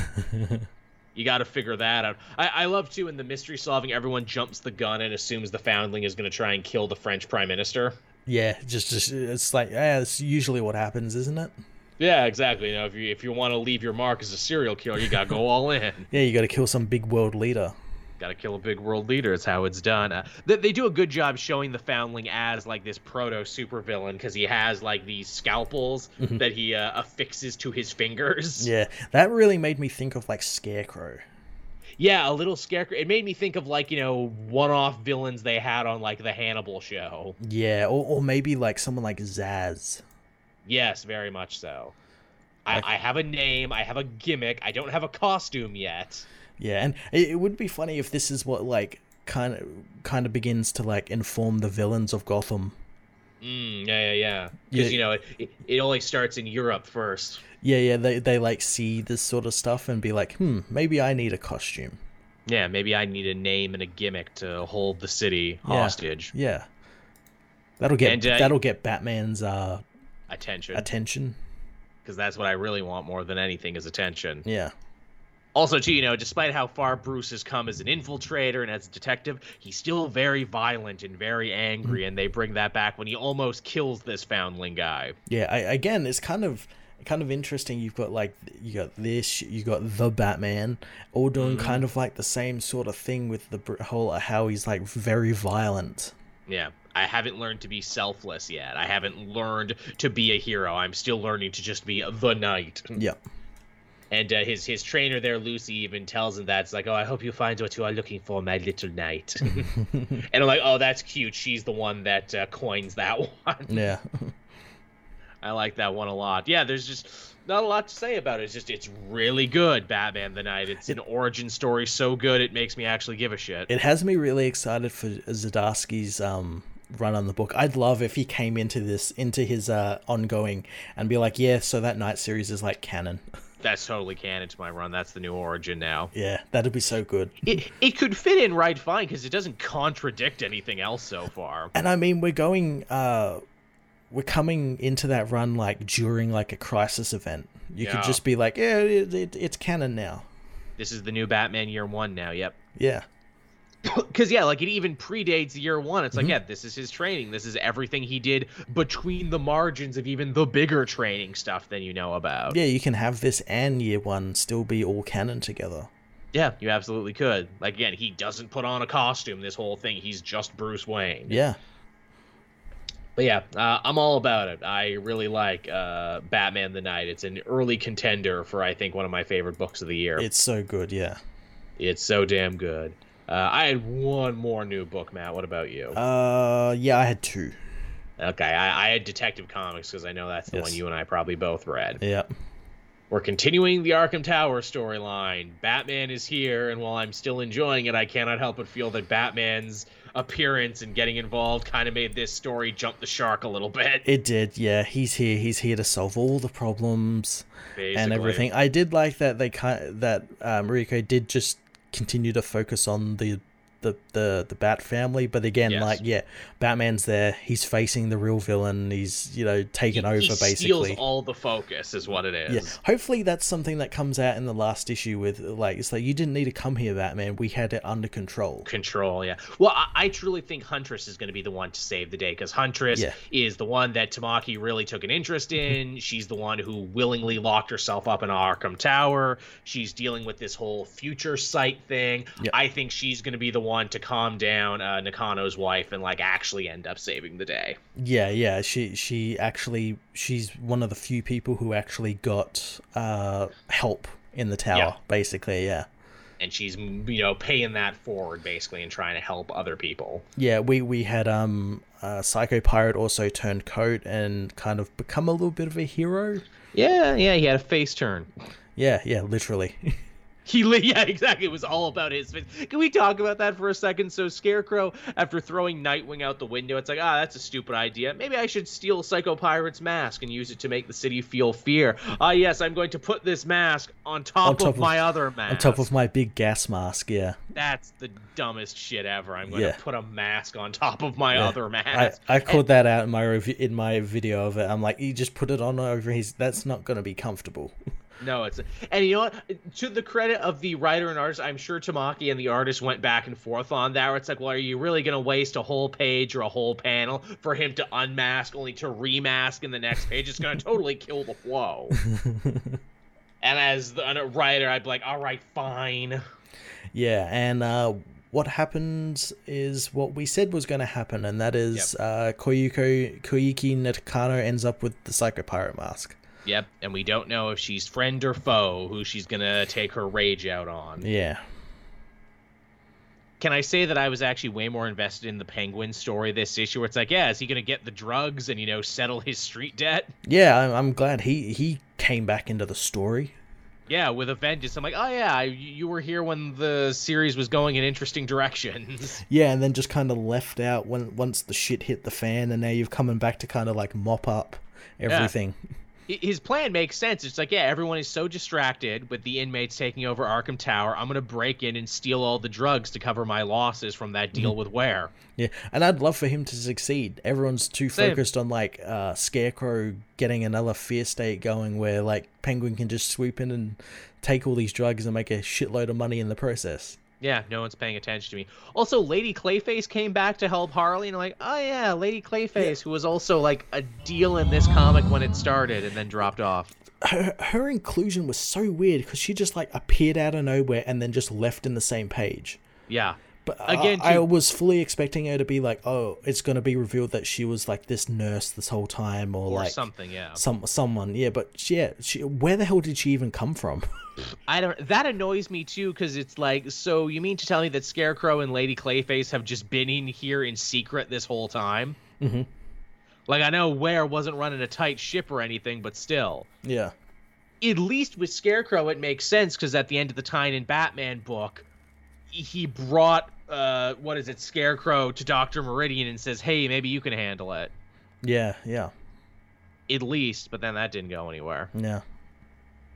[SPEAKER 1] You got to figure that out. I, I love too in the mystery solving, everyone jumps the gun and assumes the foundling is going to try and kill the French prime minister.
[SPEAKER 2] Yeah, just just it's like yeah, it's usually what happens, isn't it?
[SPEAKER 1] Yeah, exactly. You know, if you if you want to leave your mark as a serial killer, you got to go all in.
[SPEAKER 2] yeah, you got to kill some big world leader.
[SPEAKER 1] Got to kill a big world leader. It's how it's done. Uh, they, they do a good job showing the Foundling as like this proto supervillain because he has like these scalpels mm-hmm. that he uh, affixes to his fingers.
[SPEAKER 2] Yeah, that really made me think of like Scarecrow.
[SPEAKER 1] Yeah, a little scarecrow. It made me think of like you know one-off villains they had on like the Hannibal show.
[SPEAKER 2] Yeah, or, or maybe like someone like Zsasz.
[SPEAKER 1] Yes, very much so. I, I, have a name. I have a gimmick. I don't have a costume yet.
[SPEAKER 2] Yeah, and it, would be funny if this is what like kind of kind of begins to like inform the villains of Gotham.
[SPEAKER 1] Mm, yeah, yeah, yeah. Because yeah. you know it, it only starts in Europe first.
[SPEAKER 2] Yeah, yeah. They they like see this sort of stuff and be like, hmm, maybe I need a costume.
[SPEAKER 1] Yeah, maybe I need a name and a gimmick to hold the city hostage.
[SPEAKER 2] Yeah, yeah. that'll get and, uh, that'll get Batman's uh,
[SPEAKER 1] attention.
[SPEAKER 2] Attention.
[SPEAKER 1] Because that's what I really want more than anything is attention.
[SPEAKER 2] Yeah.
[SPEAKER 1] Also, too, you know, despite how far Bruce has come as an infiltrator and as a detective, he's still very violent and very angry, mm-hmm. and they bring that back when he almost kills this foundling guy.
[SPEAKER 2] Yeah, I, again, it's kind of kind of interesting. You've got like you got this, you got the Batman, all doing mm-hmm. kind of like the same sort of thing with the whole how he's like very violent.
[SPEAKER 1] Yeah. I haven't learned to be selfless yet. I haven't learned to be a hero. I'm still learning to just be the knight.
[SPEAKER 2] Yeah.
[SPEAKER 1] And uh, his his trainer there, Lucy, even tells him that it's like, "Oh, I hope you find what you are looking for, my little knight." and I'm like, "Oh, that's cute. She's the one that uh, coins that one."
[SPEAKER 2] Yeah.
[SPEAKER 1] I like that one a lot. Yeah, there's just not a lot to say about it. It's just it's really good, Batman the Knight. It's an origin story so good it makes me actually give a shit.
[SPEAKER 2] It has me really excited for Zdarsky's um run on the book. I'd love if he came into this into his uh ongoing and be like, "Yeah, so that Knight series is like canon."
[SPEAKER 1] That's totally canon to my run. That's the new origin now.
[SPEAKER 2] Yeah, that'd be so good.
[SPEAKER 1] It it could fit in right fine because it doesn't contradict anything else so far.
[SPEAKER 2] And I mean, we're going, uh, we're coming into that run like during like a crisis event. You yeah. could just be like, yeah, it, it, it's canon now.
[SPEAKER 1] This is the new Batman Year One now. Yep.
[SPEAKER 2] Yeah
[SPEAKER 1] because yeah like it even predates year one. It's like mm-hmm. yeah this is his training. This is everything he did between the margins of even the bigger training stuff than you know about.
[SPEAKER 2] Yeah you can have this and year one still be all canon together.
[SPEAKER 1] Yeah you absolutely could. Like again he doesn't put on a costume this whole thing. He's just bruce wayne.
[SPEAKER 2] Yeah.
[SPEAKER 1] But yeah uh, i'm all about it. I really like uh, batman the knight it's an early contender for i think one of my favorite books of the year.
[SPEAKER 2] It's so good yeah.
[SPEAKER 1] It's so damn good uh, I had one more new book, Matt. What about you?
[SPEAKER 2] Uh, yeah, I had two.
[SPEAKER 1] Okay, I, I had Detective Comics because I know that's the yes. one you and I probably both read.
[SPEAKER 2] Yep.
[SPEAKER 1] We're continuing the Arkham Tower storyline. Batman is here, and while I'm still enjoying it, I cannot help but feel that Batman's appearance and getting involved kind of made this story jump the shark a little bit.
[SPEAKER 2] It did, yeah. He's here. He's here to solve all the problems Basically. and everything. I did like that they kind of, that um, Rico did just continue to focus on the the the the Bat family. But again, yes. like yeah, Batman's there. He's facing the real villain. He's you know taken he, over he basically.
[SPEAKER 1] all the focus is what it is.
[SPEAKER 2] Yeah. Hopefully that's something that comes out in the last issue with like it's like you didn't need to come here, Batman. We had it under control.
[SPEAKER 1] Control, yeah. Well, I, I truly think Huntress is going to be the one to save the day because Huntress yeah. is the one that Tamaki really took an interest mm-hmm. in. She's the one who willingly locked herself up in Arkham Tower. She's dealing with this whole future sight thing. Yep. I think she's going to be the one one to calm down uh, Nakano's wife and like actually end up saving the day.
[SPEAKER 2] Yeah, yeah. She she actually she's one of the few people who actually got uh, help in the tower. Yeah. Basically, yeah.
[SPEAKER 1] And she's you know paying that forward basically and trying to help other people.
[SPEAKER 2] Yeah, we we had um uh, Psycho Pirate also turned coat and kind of become a little bit of a hero.
[SPEAKER 1] Yeah, yeah, he had a face turn.
[SPEAKER 2] Yeah, yeah, literally.
[SPEAKER 1] He, yeah, exactly. It was all about his face. Can we talk about that for a second? So Scarecrow, after throwing Nightwing out the window, it's like, ah, that's a stupid idea. Maybe I should steal Psycho Pirate's mask and use it to make the city feel fear. Ah, yes, I'm going to put this mask on top, on top of, of, my other mask.
[SPEAKER 2] On top of my big gas mask, yeah.
[SPEAKER 1] That's the dumbest shit ever. I'm going yeah. to put a mask on top of my yeah. other mask.
[SPEAKER 2] I, I called and, that out in my review, in my video of it. I'm like, you just put it on over his. That's not going to be comfortable.
[SPEAKER 1] No, it's and you know what? To the credit of the writer and artist, I'm sure Tamaki and the artist went back and forth on that. Where it's like, well, are you really going to waste a whole page or a whole panel for him to unmask, only to remask in the next page? It's going to totally kill the flow. and as the writer, I'd be like, all right, fine.
[SPEAKER 2] Yeah, and uh, what happens is what we said was going to happen, and that is yep. uh, Koyuko Koiki Nakano ends up with the Psycho Pirate mask.
[SPEAKER 1] Yep, and we don't know if she's friend or foe who she's gonna take her rage out on.
[SPEAKER 2] Yeah.
[SPEAKER 1] Can I say that I was actually way more invested in the Penguin story this issue? Where it's like, yeah, is he gonna get the drugs and you know settle his street debt?
[SPEAKER 2] Yeah, I'm glad he he came back into the story.
[SPEAKER 1] Yeah, with a vengeance. I'm like, oh yeah, you were here when the series was going in interesting directions.
[SPEAKER 2] Yeah, and then just kind of left out when once the shit hit the fan, and now you've coming back to kind of like mop up everything.
[SPEAKER 1] Yeah his plan makes sense. It's like, yeah, everyone is so distracted with the inmates taking over Arkham Tower. I'm gonna break in and steal all the drugs to cover my losses from that deal mm-hmm. with Ware.
[SPEAKER 2] Yeah, and I'd love for him to succeed. Everyone's too Same. focused on like uh, Scarecrow getting another fear state going, where like Penguin can just swoop in and take all these drugs and make a shitload of money in the process.
[SPEAKER 1] Yeah, no one's paying attention to me. Also, Lady Clayface came back to help Harley, and I'm like, oh yeah, Lady Clayface, yeah. who was also like a deal in this comic when it started, and then dropped off.
[SPEAKER 2] Her, her inclusion was so weird because she just like appeared out of nowhere and then just left in the same page.
[SPEAKER 1] Yeah.
[SPEAKER 2] But again, I, I, was fully expecting her to be like, "Oh, it's going to be revealed that she was like this nurse this whole time, or, or like
[SPEAKER 1] something, yeah,
[SPEAKER 2] some someone, yeah." But yeah, she, where the hell did she even come from?
[SPEAKER 1] I don't. That annoys me too, because it's like, so you mean to tell me that Scarecrow and Lady Clayface have just been in here in secret this whole time?
[SPEAKER 2] Mm-hmm.
[SPEAKER 1] Like I know Ware wasn't running a tight ship or anything, but still.
[SPEAKER 2] Yeah.
[SPEAKER 1] At least with Scarecrow, it makes sense because at the end of the Tynion Batman book, he brought uh, what is it, Scarecrow to Doctor Meridian and says, "Hey, maybe you can handle it."
[SPEAKER 2] Yeah, yeah.
[SPEAKER 1] At least, but then that didn't go anywhere.
[SPEAKER 2] Yeah.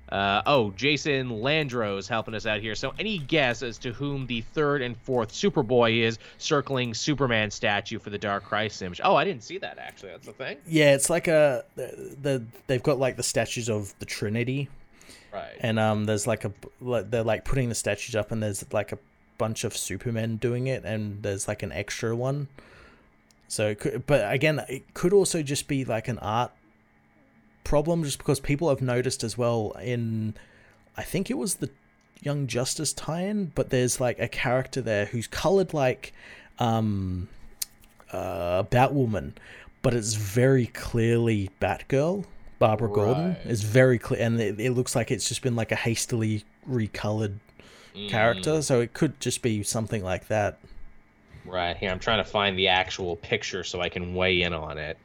[SPEAKER 1] Uh, oh, Jason Landro's helping us out here. So, any guess as to whom the third and fourth Superboy is circling Superman statue for the Dark Crisis image? Oh, I didn't see that actually. That's the thing.
[SPEAKER 2] Yeah, it's like a the, the they've got like the statues of the Trinity,
[SPEAKER 1] right?
[SPEAKER 2] And um, there's like a they're like putting the statues up, and there's like a bunch of Supermen doing it, and there's like an extra one. So, could, but again, it could also just be like an art problem just because people have noticed as well in I think it was the Young Justice tie-in, but there's like a character there who's colored like um uh Batwoman, but it's very clearly Batgirl. Barbara right. Gordon is very clear, and it, it, looks like it's just been like a hastily recolored mm. character, so it could just be something like that.
[SPEAKER 1] Right here, I'm trying to find the actual picture so I can weigh in on it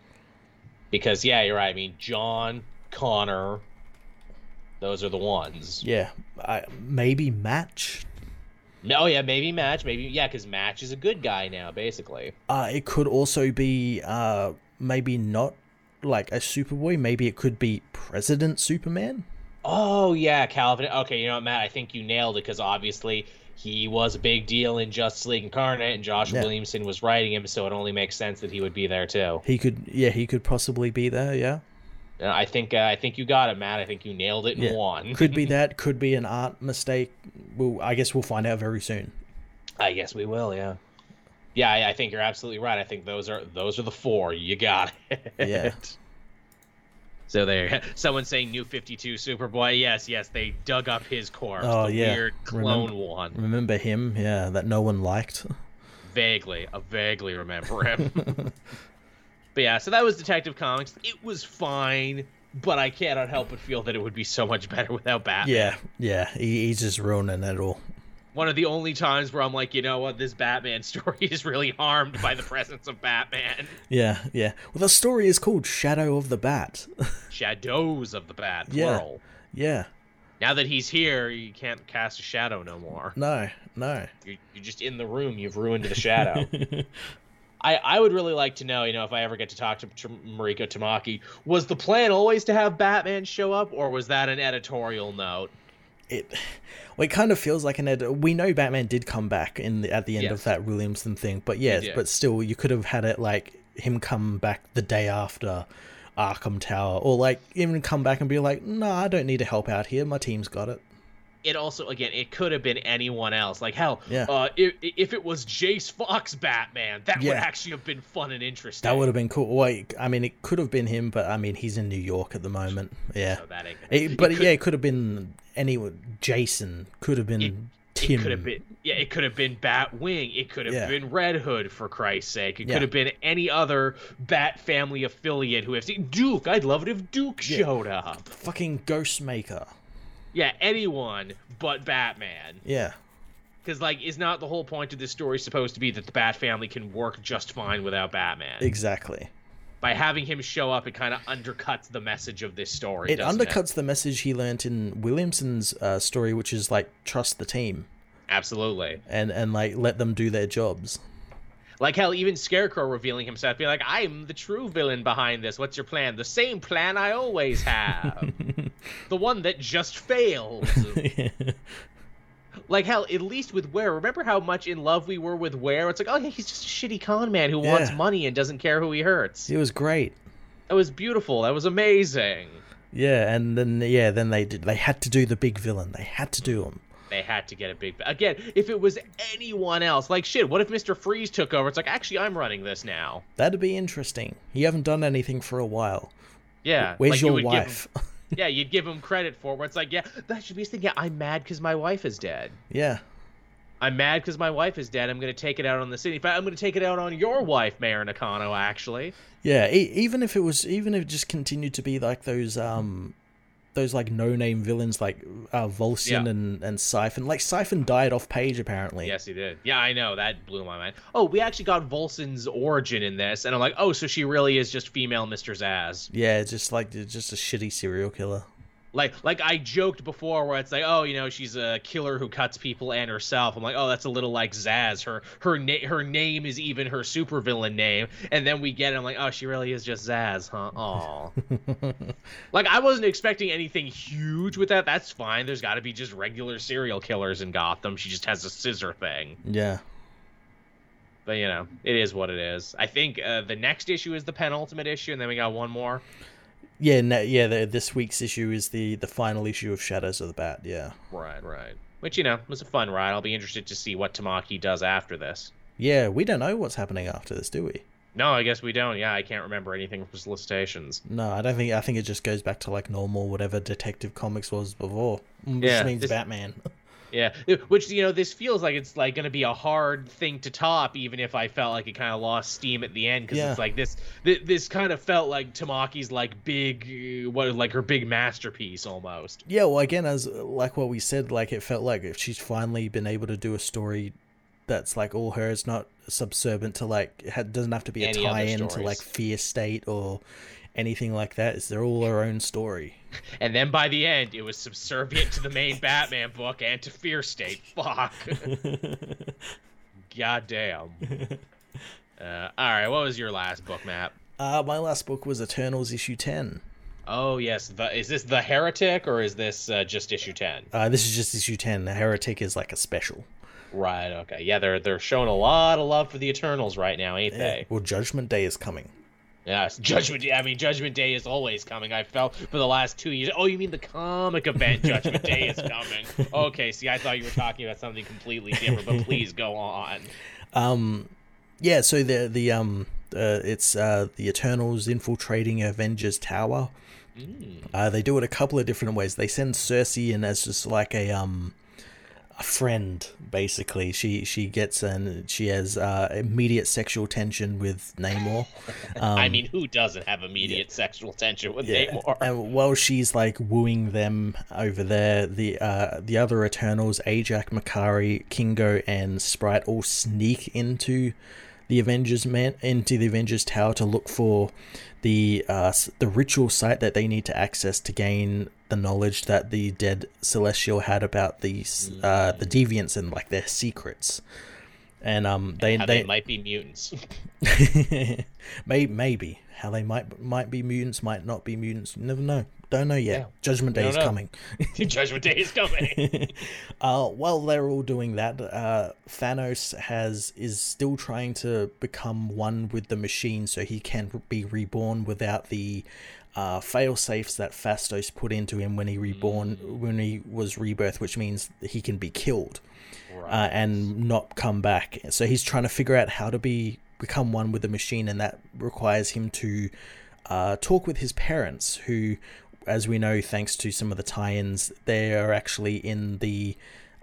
[SPEAKER 1] because yeah, you're right. I mean, Jon Conner, those are the ones.
[SPEAKER 2] Yeah, I, maybe Match.
[SPEAKER 1] No, yeah, maybe Match. Maybe yeah, because Match is a good guy now, basically.
[SPEAKER 2] Uh, it could also be uh, maybe not like a Superboy. Maybe it could be President Superman.
[SPEAKER 1] Oh yeah, Calvin. Okay, you know what, Matt? I think you nailed it because obviously he was a big deal in Justice League Incarnate, and Josh yeah. Williamson was writing him, so it only makes sense that he would be there too.
[SPEAKER 2] He could, yeah, he could possibly be there, yeah.
[SPEAKER 1] I think uh, I think you got it, Matt. I think you nailed it yeah. in one.
[SPEAKER 2] could be that. Could be an art mistake. Well, I guess we'll find out very soon.
[SPEAKER 1] I guess we will. Yeah. Yeah, I, I think you're absolutely right. I think those are those are the four. You got it.
[SPEAKER 2] Yeah.
[SPEAKER 1] So there, someone saying New Fifty Two Superboy. Yes, yes, they dug up his corpse.
[SPEAKER 2] Oh
[SPEAKER 1] the
[SPEAKER 2] yeah,
[SPEAKER 1] weird clone
[SPEAKER 2] remember,
[SPEAKER 1] one.
[SPEAKER 2] Remember him? Yeah, that no one liked.
[SPEAKER 1] Vaguely, I vaguely remember him. but yeah, so that was Detective Comics. It was fine, but I cannot help but feel that it would be so much better without Batman.
[SPEAKER 2] Yeah, yeah, he, he's just ruining it all.
[SPEAKER 1] One of the only times where I'm like, you know what, this Batman story is really harmed by the presence of Batman.
[SPEAKER 2] Yeah, yeah. Well, the story is called Shadow of the Bat.
[SPEAKER 1] Shadows of the Bat,
[SPEAKER 2] plural. Yeah. yeah.
[SPEAKER 1] Now that he's here, you can't cast a shadow no more.
[SPEAKER 2] No, no.
[SPEAKER 1] You're, you're just in the room. You've ruined the shadow. I, I would really like to know, you know, if I ever get to talk to, to Mariko Tamaki, was the plan always to have Batman show up, or was that an editorial note?
[SPEAKER 2] It, well, it kind of feels like an ed. We know Batman did come back in the, at the end yes. of that Williamson thing, but yes, but still, you could have had it like him come back the day after Arkham Tower, or like even come back and be like, "No, nah, I don't need to help out here. My team's got it."
[SPEAKER 1] It also, again, it could have been anyone else. Like hell, yeah. Uh, if, if it was Jace Fox Batman, that yeah. would actually have been fun and interesting.
[SPEAKER 2] That would have been cool. Wait, I mean, it could have been him, but I mean, he's in New York at the moment. Yeah, so it, but it could, yeah, it could have been anyone. Jason could have been. It, Tim.
[SPEAKER 1] It could have been yeah, it could have been Batwing, it could have yeah. been Red Hood for Christ's sake. It yeah. could have been any other Bat family affiliate who have seen Duke. I'd love it if Duke yeah. showed up.
[SPEAKER 2] Fucking Ghostmaker.
[SPEAKER 1] Yeah, anyone but Batman.
[SPEAKER 2] Yeah.
[SPEAKER 1] Because like, is not the whole point of this story supposed to be that the Bat family can work just fine without Batman?
[SPEAKER 2] Exactly
[SPEAKER 1] by having him show up, it kind of undercuts the message of this story.
[SPEAKER 2] It undercuts it? the message he learned in Williamson's uh, story, which is like trust the team.
[SPEAKER 1] Absolutely.
[SPEAKER 2] And and like let them do their jobs.
[SPEAKER 1] Like hell, even Scarecrow revealing himself, be like, "I'm the true villain behind this. What's your plan? The same plan I always have, the one that just fails." Like hell, at least with Ware. Remember how much in love we were with Ware? It's like, oh yeah, he's just a shitty con man who yeah. wants money and doesn't care who he hurts.
[SPEAKER 2] It was great.
[SPEAKER 1] That was beautiful. That was amazing.
[SPEAKER 2] Yeah, and then yeah, then they did. They had to do the big villain. They had to do him.
[SPEAKER 1] They had to get a big. Again, if it was anyone else, like shit, what if Mister Freeze took over? It's like actually, I'm running this now.
[SPEAKER 2] That'd be interesting. You haven't done anything for a while.
[SPEAKER 1] Yeah.
[SPEAKER 2] Where's like your you wife?
[SPEAKER 1] yeah, you'd give him credit for it, where it's like, yeah, that should be his thing. Yeah, I'm mad because my wife is dead.
[SPEAKER 2] Yeah.
[SPEAKER 1] I'm mad because my wife is dead. I'm going to take it out on the city. In fact, I'm going to take it out on your wife, Mayor Nakano. Actually.
[SPEAKER 2] Yeah, e- even if it was, even if it just continued to be like those, um, those like no name villains like uh, Volscian yeah. and and Siphon. Like Siphon died off page apparently.
[SPEAKER 1] Yes, he did. Yeah, I know that blew my mind. Oh, we actually got Volscin's origin in this, and I'm like, oh, so she really is just female Mister Zsasz.
[SPEAKER 2] Yeah, just like just a shitty serial killer
[SPEAKER 1] like like I joked before where it's like oh you know she's a killer who cuts people and herself. I'm like oh that's a little like Zsasz. her her na- her name is even her supervillain name. And then we get it. I'm like oh she really is just Zsasz, huh? Oh like I wasn't expecting anything huge with that. That's fine. There's got to be just regular serial killers in Gotham. She just has a scissor thing.
[SPEAKER 2] Yeah.
[SPEAKER 1] But you know it is what it is. I think uh, the next issue is the penultimate issue and then we got one more
[SPEAKER 2] yeah, no, yeah. The, this week's issue is the the final issue of Shadows of the Bat. Yeah.
[SPEAKER 1] Right, right. Which you know was a fun ride. I'll be interested to see what Tamaki does after this.
[SPEAKER 2] Yeah, we don't know what's happening after this, do we?
[SPEAKER 1] No, I guess we don't. Yeah, I can't remember anything from solicitations.
[SPEAKER 2] No, I don't think. I think it just goes back to like normal, whatever Detective Comics was before, which yeah, means this, Batman.
[SPEAKER 1] Yeah, which you know, this feels like it's like going to be a hard thing to top, even if I felt like it kind of lost steam at the end because yeah. it's like this, this, this kind of felt like Tamaki's like big, what like her big masterpiece almost.
[SPEAKER 2] Yeah, well, again, as like what we said, like it felt like if she's finally been able to do a story that's like all her, it's not subservient to like it doesn't have to be a tie-in to like Fear State or anything like that. It's they're all their own story.
[SPEAKER 1] And then by the end, it was subservient to the main Batman book and to Fear State. Fuck. God damn. Uh, all right, what was your last book, Matt?
[SPEAKER 2] Uh, my last book was Eternals issue ten.
[SPEAKER 1] Oh yes, the, is this the Heretic or is this uh, just issue ten?
[SPEAKER 2] Uh, this is just issue ten. The Heretic is like a special.
[SPEAKER 1] Right. Okay. Yeah, they're they're showing a lot of love for the Eternals right now, ain't yeah. they?
[SPEAKER 2] Well, Judgment Day is coming.
[SPEAKER 1] Yes, Judgment Day. I mean, Judgment Day is always coming. I felt for the last two years. Oh, you mean the comic event Judgment Day is coming? Okay, see, I thought you were talking about something completely different. But please go on.
[SPEAKER 2] Um, yeah. So the the um uh, it's uh the Eternals infiltrating Avengers Tower. Mm. Uh, they do it a couple of different ways. They send Cersei in as just like a um a friend basically. She she gets and she has uh, immediate sexual tension with Namor.
[SPEAKER 1] Um, I mean, who doesn't have immediate yeah. sexual tension with yeah. Namor?
[SPEAKER 2] And while she's like wooing them over there, the uh, the other Eternals, Ajak, Makkari Kingo, and Sprite all sneak into the Avengers man into the Avengers Tower to look for the uh, the ritual site that they need to access to gain the knowledge that the dead Celestial had about these uh, the deviants and like their secrets. And um, they
[SPEAKER 1] and
[SPEAKER 2] they,
[SPEAKER 1] they might be mutants.
[SPEAKER 2] maybe maybe how they might might be mutants, might not be mutants. You never know. Don't know yet. Yeah. Judgment Day is know. coming.
[SPEAKER 1] Judgment Day is coming.
[SPEAKER 2] uh, while they're all doing that, uh, Thanos has is still trying to become one with the machine, so he can be reborn without the uh, fail safes that Phastos put into him when he reborn mm. when he was rebirth, which means he can be killed uh, and not come back. So he's trying to figure out how to be become one with the machine, and that requires him to uh, talk with his parents, who as we know, thanks to some of the tie-ins, they are actually in the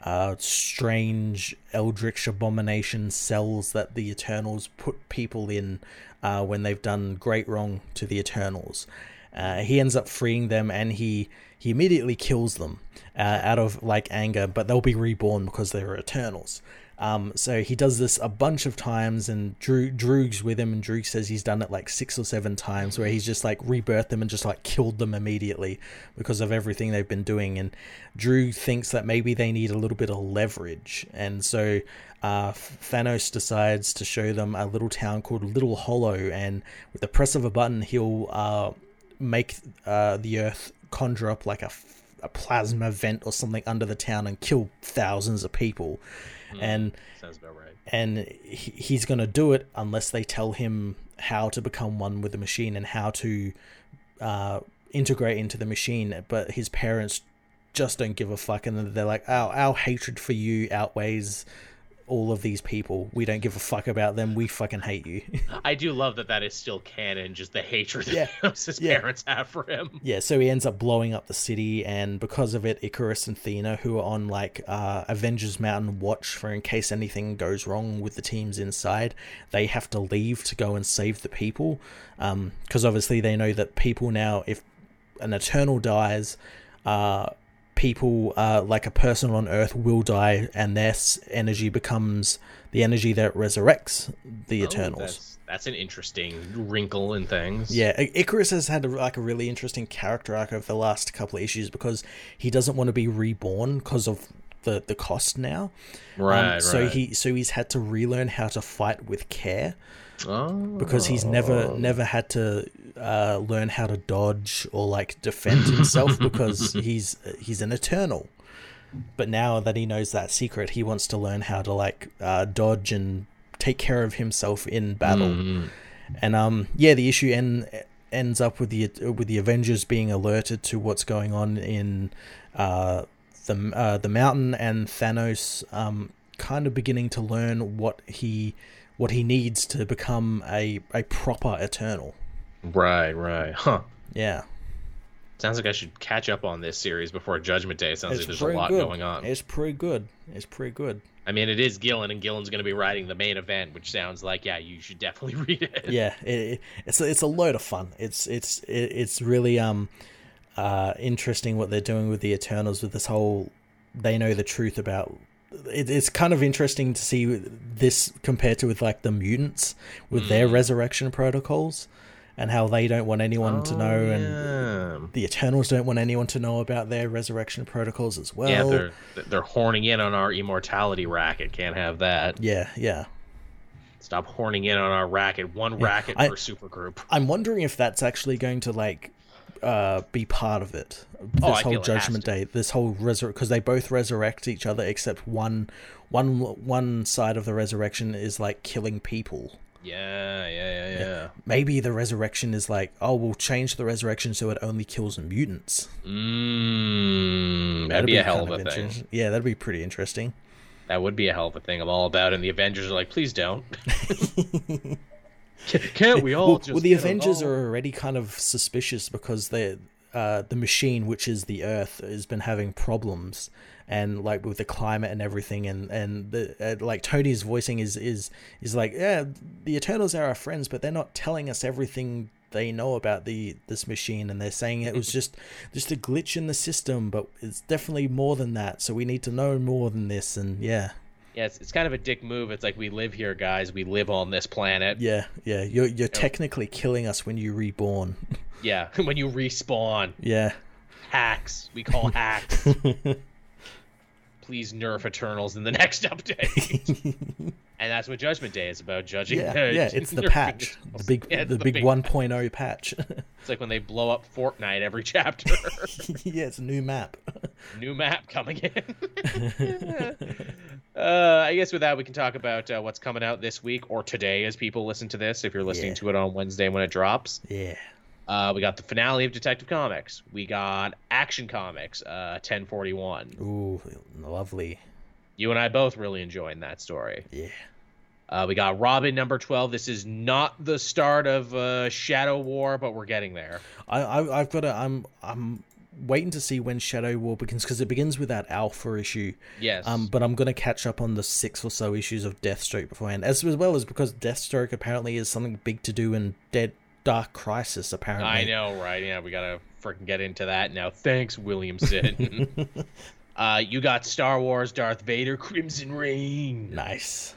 [SPEAKER 2] uh, strange eldritch abomination cells that the Eternals put people in uh, when they've done great wrong to the Eternals. Uh, he ends up freeing them, and he he immediately kills them uh, out of like anger, but they'll be reborn because they're Eternals. Um, so he does this a bunch of times, and Drew Druig's with him, and Druig says he's done it like six or seven times, where he's just like rebirthed them and just like killed them immediately because of everything they've been doing. And Druig thinks that maybe they need a little bit of leverage, and so uh, Thanos decides to show them a little town called Little Hollow, and with the press of a button, he'll uh, make uh, the Earth conjure up like a, a plasma vent or something under the town and kill thousands of people. Mm, and
[SPEAKER 1] sounds about right.
[SPEAKER 2] And he, he's going to do it unless they tell him how to become one with the machine and how to uh, integrate into the machine. But his parents just don't give a fuck, and they're like, "Our our hatred for you outweighs all of these people. We don't give a fuck about them. We fucking hate you.
[SPEAKER 1] I do love that that is still canon, just the hatred yeah. that his yeah. parents have for him.
[SPEAKER 2] Yeah, so he ends up blowing up the city, and because of it, Ikaris and Thena, who are on like uh, Avengers Mountain watch for in case anything goes wrong with the teams inside, they have to leave to go and save the people. Because um, obviously they know that people now, if an Eternal dies, uh, people uh, like a person on earth will die and their energy becomes the energy that resurrects the oh, eternals.
[SPEAKER 1] that's, that's, an interesting wrinkle in things.
[SPEAKER 2] Yeah ikaris has had a, like a really interesting character arc over the last couple of issues because he doesn't want to be reborn because of the, the cost now.
[SPEAKER 1] Right um,
[SPEAKER 2] so
[SPEAKER 1] right.
[SPEAKER 2] he so he's had to relearn how to fight with care Oh. Because he's never never had to uh, learn how to dodge or like defend himself because he's he's an eternal. But now that he knows that secret, he wants to learn how to like uh, dodge and take care of himself in battle. Mm. And um, yeah, the issue end, ends up with the with the Avengers being alerted to what's going on in uh, the uh, the mountain, and Thanos um, kind of beginning to learn what he what he needs to become a a proper Eternal.
[SPEAKER 1] Right, right, huh?
[SPEAKER 2] Yeah.
[SPEAKER 1] Sounds like I should catch up on this series before Judgment Day. Sounds it's like there's a lot
[SPEAKER 2] good.
[SPEAKER 1] going on.
[SPEAKER 2] It's pretty good. It's pretty good.
[SPEAKER 1] I mean, it is Gillen, and Gillen's going to be writing the main event, which sounds like yeah, you should definitely read it.
[SPEAKER 2] Yeah, it, it's a, it's a load of fun. It's it's it's really um uh interesting what they're doing with the Eternals with this whole they know the truth about it, it's kind of interesting to see this compared to with like the mutants with mm. their resurrection protocols and how they don't want anyone oh, to know yeah. and the eternals don't want anyone to know about their resurrection protocols as well
[SPEAKER 1] yeah they're they're horning in on our immortality racket can't have that
[SPEAKER 2] yeah yeah
[SPEAKER 1] stop horning in on our racket one yeah. racket I, per supergroup
[SPEAKER 2] i'm wondering if that's actually going to like uh, be part of it. This oh, whole Judgment Day, this whole resurrect because they both resurrect each other, except one, one, one side of the resurrection is like killing people.
[SPEAKER 1] Yeah, yeah, yeah, yeah.
[SPEAKER 2] Maybe the resurrection is like, oh, we'll change the resurrection so it only kills mutants.
[SPEAKER 1] Mm, that'd, that'd be, be, a hell of a thing.
[SPEAKER 2] Yeah, that'd be pretty interesting.
[SPEAKER 1] That would be a hell of a thing. I'm all about, it. and the Avengers are like, please don't. Can't we all
[SPEAKER 2] well, well the Avengers are already kind of suspicious because they uh, the machine, which is the Earth, has been having problems, and like with the climate and everything, and and the uh, like Tony's voicing is is is like, yeah, the Eternals are our friends, but they're not telling us everything they know about the this machine. And they're saying it was just just a glitch in the system but it's definitely more than that. So we need to know more than this and yeah
[SPEAKER 1] yeah it's, it's kind of a dick move. It's like we live here guys. We live on this planet.
[SPEAKER 2] Yeah yeah. You're you're technically killing us when you reborn.
[SPEAKER 1] Yeah when you respawn.
[SPEAKER 2] Yeah.
[SPEAKER 1] Hacks. We call hacks please nerf Eternals in the next update. and that's what Judgment Day is about, judging.
[SPEAKER 2] Yeah, uh, yeah it's the patch, the big, yeah, the, the, big, big 1.0 patch.
[SPEAKER 1] it's like when they blow up Fortnite every chapter.
[SPEAKER 2] yeah, it's a new map.
[SPEAKER 1] new map coming in. uh, I guess with that we can talk about uh, what's coming out this week or today, as people listen to this. If you're listening yeah. to it on Wednesday when it drops.
[SPEAKER 2] Yeah.
[SPEAKER 1] Uh, we got the finale of Detective Comics. We got Action Comics, uh, 1041.
[SPEAKER 2] Ooh, lovely.
[SPEAKER 1] You and I both really enjoying that story.
[SPEAKER 2] Yeah.
[SPEAKER 1] Uh, we got Robin number 12. This is not the start of uh, Shadow War, but we're getting there.
[SPEAKER 2] I, I, have got to, I'm, I'm waiting to see when Shadow War begins because it begins with that Alpha issue.
[SPEAKER 1] Yes.
[SPEAKER 2] Um, but I'm going to catch up on the six or so issues of Deathstroke beforehand, as, as well as because Deathstroke apparently is something big to do in Dead Dark Crisis, apparently.
[SPEAKER 1] I know, right? Yeah, we gotta freaking get into that now. Thanks, Williamson. uh, you got Star Wars, Darth Vader, Crimson Reign.
[SPEAKER 2] Nice.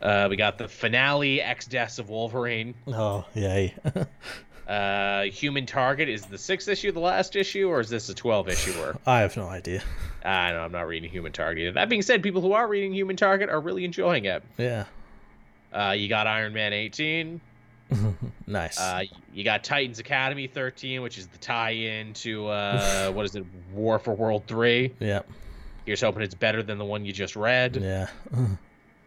[SPEAKER 1] Uh, we got the finale, X Deaths of Wolverine.
[SPEAKER 2] Oh, yay.
[SPEAKER 1] uh, Human Target is the sixth issue, the last issue, or is this a twelve issue? Or
[SPEAKER 2] I have no idea.
[SPEAKER 1] I know I'm not reading Human Target. Either. That being said, people who are reading Human Target are really enjoying it.
[SPEAKER 2] Yeah.
[SPEAKER 1] Uh, you got Iron Man 18.
[SPEAKER 2] nice.
[SPEAKER 1] Uh, you got Titans Academy 13, which is the tie-in to uh, what is it, War for World Three.
[SPEAKER 2] Yep.
[SPEAKER 1] Here's hoping it's better than the one you just read.
[SPEAKER 2] Yeah.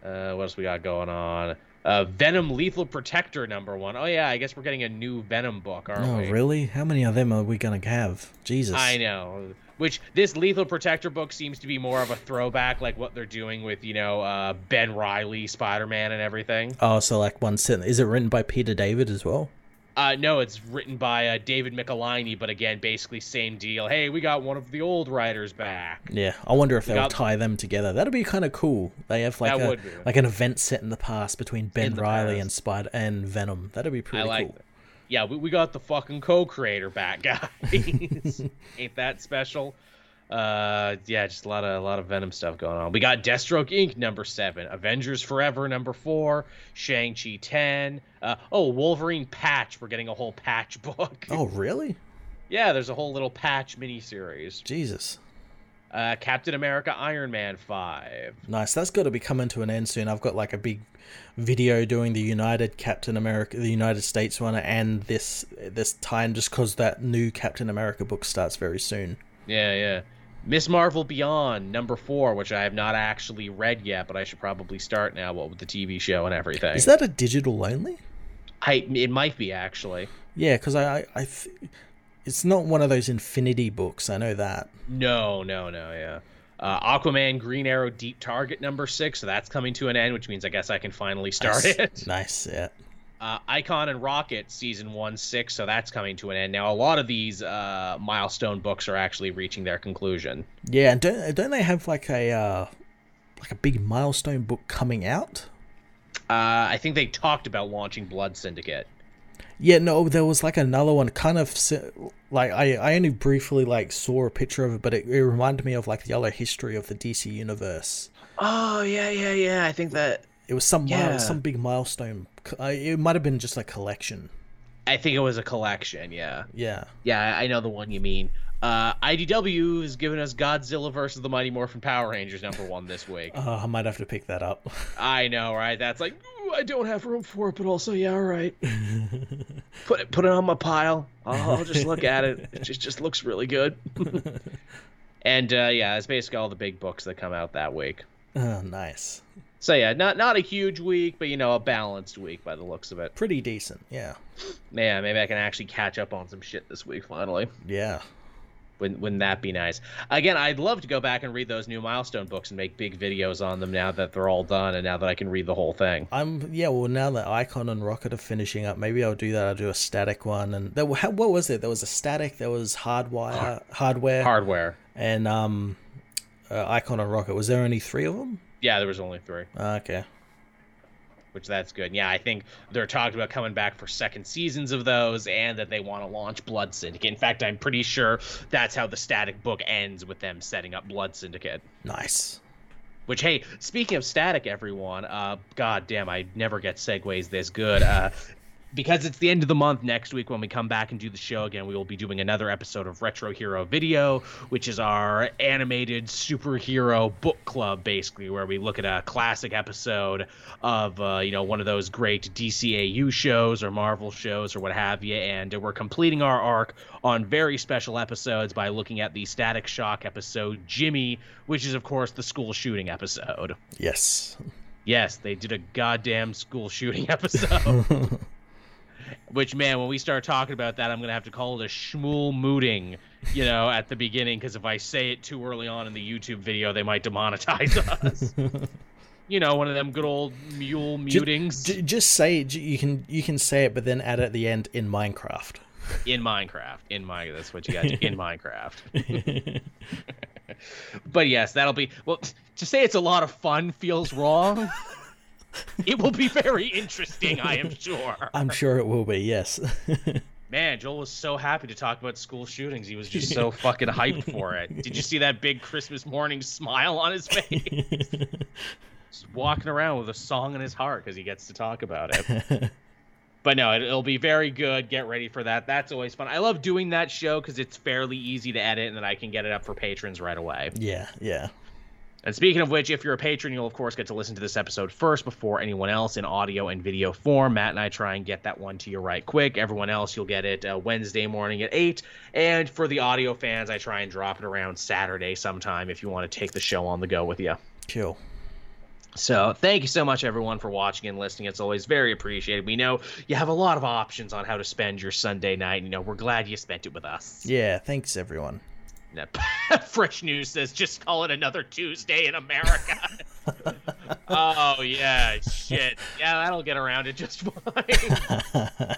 [SPEAKER 1] uh, what else we got going on? Uh, Venom Lethal Protector number one. Oh yeah, I guess we're getting a new Venom book, aren't
[SPEAKER 2] oh,
[SPEAKER 1] we?
[SPEAKER 2] Oh really? How many of them are we gonna have? Jesus.
[SPEAKER 1] I know. Which this Lethal Protector book seems to be more of a throwback, like what they're doing with you know uh, Ben Reilly, Spider Man, and everything.
[SPEAKER 2] Oh, so like one sentence. Is it written by Peter David as well?
[SPEAKER 1] Uh, no, it's written by uh, David Michelinie, but again, basically same deal. Hey, we got one of the old writers back.
[SPEAKER 2] Yeah, I wonder if we they'll got... tie them together. That'd be kind of cool. They have like a, like an event set in the past between Ben Reilly past. and Spider and Venom. That'd be pretty like cool. That
[SPEAKER 1] yeah, we, we got the fucking co-creator back, guys. Ain't that special? Uh, yeah, just a lot of a lot of Venom stuff going on. We got Deathstroke Inc. number seven, Avengers Forever number four, Shang Chi ten. Uh, oh, Wolverine patch. We're getting a whole patch book.
[SPEAKER 2] Oh, really?
[SPEAKER 1] yeah, there's a whole little patch miniseries.
[SPEAKER 2] Jesus.
[SPEAKER 1] Uh, Captain America Iron Man 5.
[SPEAKER 2] Nice. That's got to be coming to an end soon. I've got like a big video doing the United Captain America, the United States one, and this this time just because that new Captain America book starts very soon.
[SPEAKER 1] Yeah, yeah. Ms. Marvel Beyond number four, which I have not actually read yet, but I should probably start now. What with the TV show and everything.
[SPEAKER 2] Is that a digital only?
[SPEAKER 1] I it might be actually.
[SPEAKER 2] Yeah, because I I, I th- it's not one of those Infinity books. I know that.
[SPEAKER 1] No, no, no. Yeah. Uh, Aquaman Green Arrow Deep Target number six, so that's coming to an end, which means I guess I can finally start
[SPEAKER 2] nice.
[SPEAKER 1] it.
[SPEAKER 2] Nice, yeah.
[SPEAKER 1] Uh, Icon and Rocket season one six, so that's coming to an end. Now a lot of these uh, milestone books are actually reaching their conclusion.
[SPEAKER 2] Yeah, and don't don't they have like a uh, like a big milestone book coming out?
[SPEAKER 1] Uh, I think they talked about launching Blood Syndicate.
[SPEAKER 2] Yeah, no, there was like another one, kind of like I, I only briefly like saw a picture of it, but it, it reminded me of like the other history of the DC universe.
[SPEAKER 1] Oh yeah, yeah, yeah. I think that
[SPEAKER 2] it was some yeah. mile, some big milestone. Uh, it might have been just a collection.
[SPEAKER 1] I think it was a collection. Yeah.
[SPEAKER 2] Yeah.
[SPEAKER 1] Yeah, I know the one you mean. Uh, IDW has given us Godzilla versus the Mighty Morphin Power Rangers number one this week.
[SPEAKER 2] Uh, I might have to pick that up.
[SPEAKER 1] I know, right? That's like I don't have room for it, but also yeah, all right. put it put it on my pile. I'll, I'll just look at it. It just just looks really good. and uh, yeah, it's basically all the big books that come out that week.
[SPEAKER 2] Oh, nice.
[SPEAKER 1] So yeah, not not a huge week, but you know a balanced week by the looks of it.
[SPEAKER 2] Pretty decent, yeah.
[SPEAKER 1] Yeah, maybe I can actually catch up on some shit this week finally.
[SPEAKER 2] Yeah.
[SPEAKER 1] Wouldn't, wouldn't that be nice? Again, I'd love to go back and read those new milestone books and make big videos on them now that they're all done and now that I can read the whole thing.
[SPEAKER 2] I'm yeah. Well, now that Icon and Rocket are finishing up, maybe I'll do that. I'll do a static one. And there, what was it? There was a static. There was hardwire, hardware,
[SPEAKER 1] hardware,
[SPEAKER 2] and um, uh, Icon and Rocket. Was there only three of them?
[SPEAKER 1] Yeah, there was only three.
[SPEAKER 2] Uh, okay
[SPEAKER 1] which that's good. Yeah, I think they're talking about coming back for second seasons of those and that they want to launch Blood Syndicate. In fact, I'm pretty sure that's how the static book ends with them setting up Blood Syndicate.
[SPEAKER 2] Nice.
[SPEAKER 1] Which, hey, speaking of static, everyone, uh, god damn, I never get segues this good. Uh, because it's the end of the month next week when we come back and do the show again we will be doing another episode of retro hero video which is our animated superhero book club basically where we look at a classic episode of uh, you know one of those great dcau shows or marvel shows or what have you. And we're completing our arc on very special episodes by looking at the static shock episode jimmy which is of course the school shooting episode.
[SPEAKER 2] Yes.
[SPEAKER 1] Yes they did a goddamn school shooting episode which man, when we start talking about that, I'm gonna have to call it a schmool mooting, you know, at the beginning, because if I say it too early on in the YouTube video, they might demonetize us. you know, one of them good old mule mutings.
[SPEAKER 2] Just, just say it. You can you can say it, but then add at the end in Minecraft.
[SPEAKER 1] In Minecraft, in my that's what you got in Minecraft. but yes, that'll be well. To say it's a lot of fun feels wrong it will be very interesting, I am sure.
[SPEAKER 2] I'm sure it will be, yes.
[SPEAKER 1] Man, Joel was so happy to talk about school shootings. He was just so fucking hyped for it. Did you see that big Christmas morning smile on his face? just walking around with a song in his heart because he gets to talk about it. but no, it, will be very good. Get ready for that. That's always fun. I love doing that show because it's fairly easy to edit and then I can get it up for patrons right away.
[SPEAKER 2] Yeah, yeah.
[SPEAKER 1] And speaking of which, if you're a patron, you'll of course get to listen to this episode first before anyone else in audio and video form. Matt and I try and get that one to you right quick. Everyone else, you'll get it uh, Wednesday morning at 8. And for the audio fans, I try and drop it around Saturday sometime if you want to take the show on the go with you.
[SPEAKER 2] Cool.
[SPEAKER 1] So thank you so much, everyone, for watching and listening. It's always very appreciated. We know you have a lot of options on how to spend your Sunday night. You know, we're glad you spent it with us.
[SPEAKER 2] Yeah, thanks, everyone.
[SPEAKER 1] Fresh news says just call it another Tuesday in America. oh yeah, shit. Yeah, that'll get around it just fine.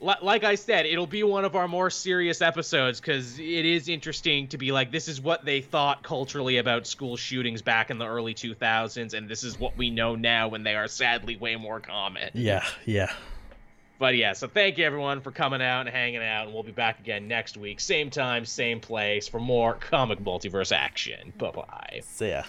[SPEAKER 1] like I said, it'll be one of our more serious episodes because it is interesting to be like, this is what they thought culturally about school shootings back in the early 2000s, and this is what we know now when they are sadly way more common.
[SPEAKER 2] Yeah, yeah.
[SPEAKER 1] But yeah, so thank you everyone for coming out and hanging out, and we'll be back again next week, same time, same place, for more comic multiverse action. Bye bye.
[SPEAKER 2] See ya.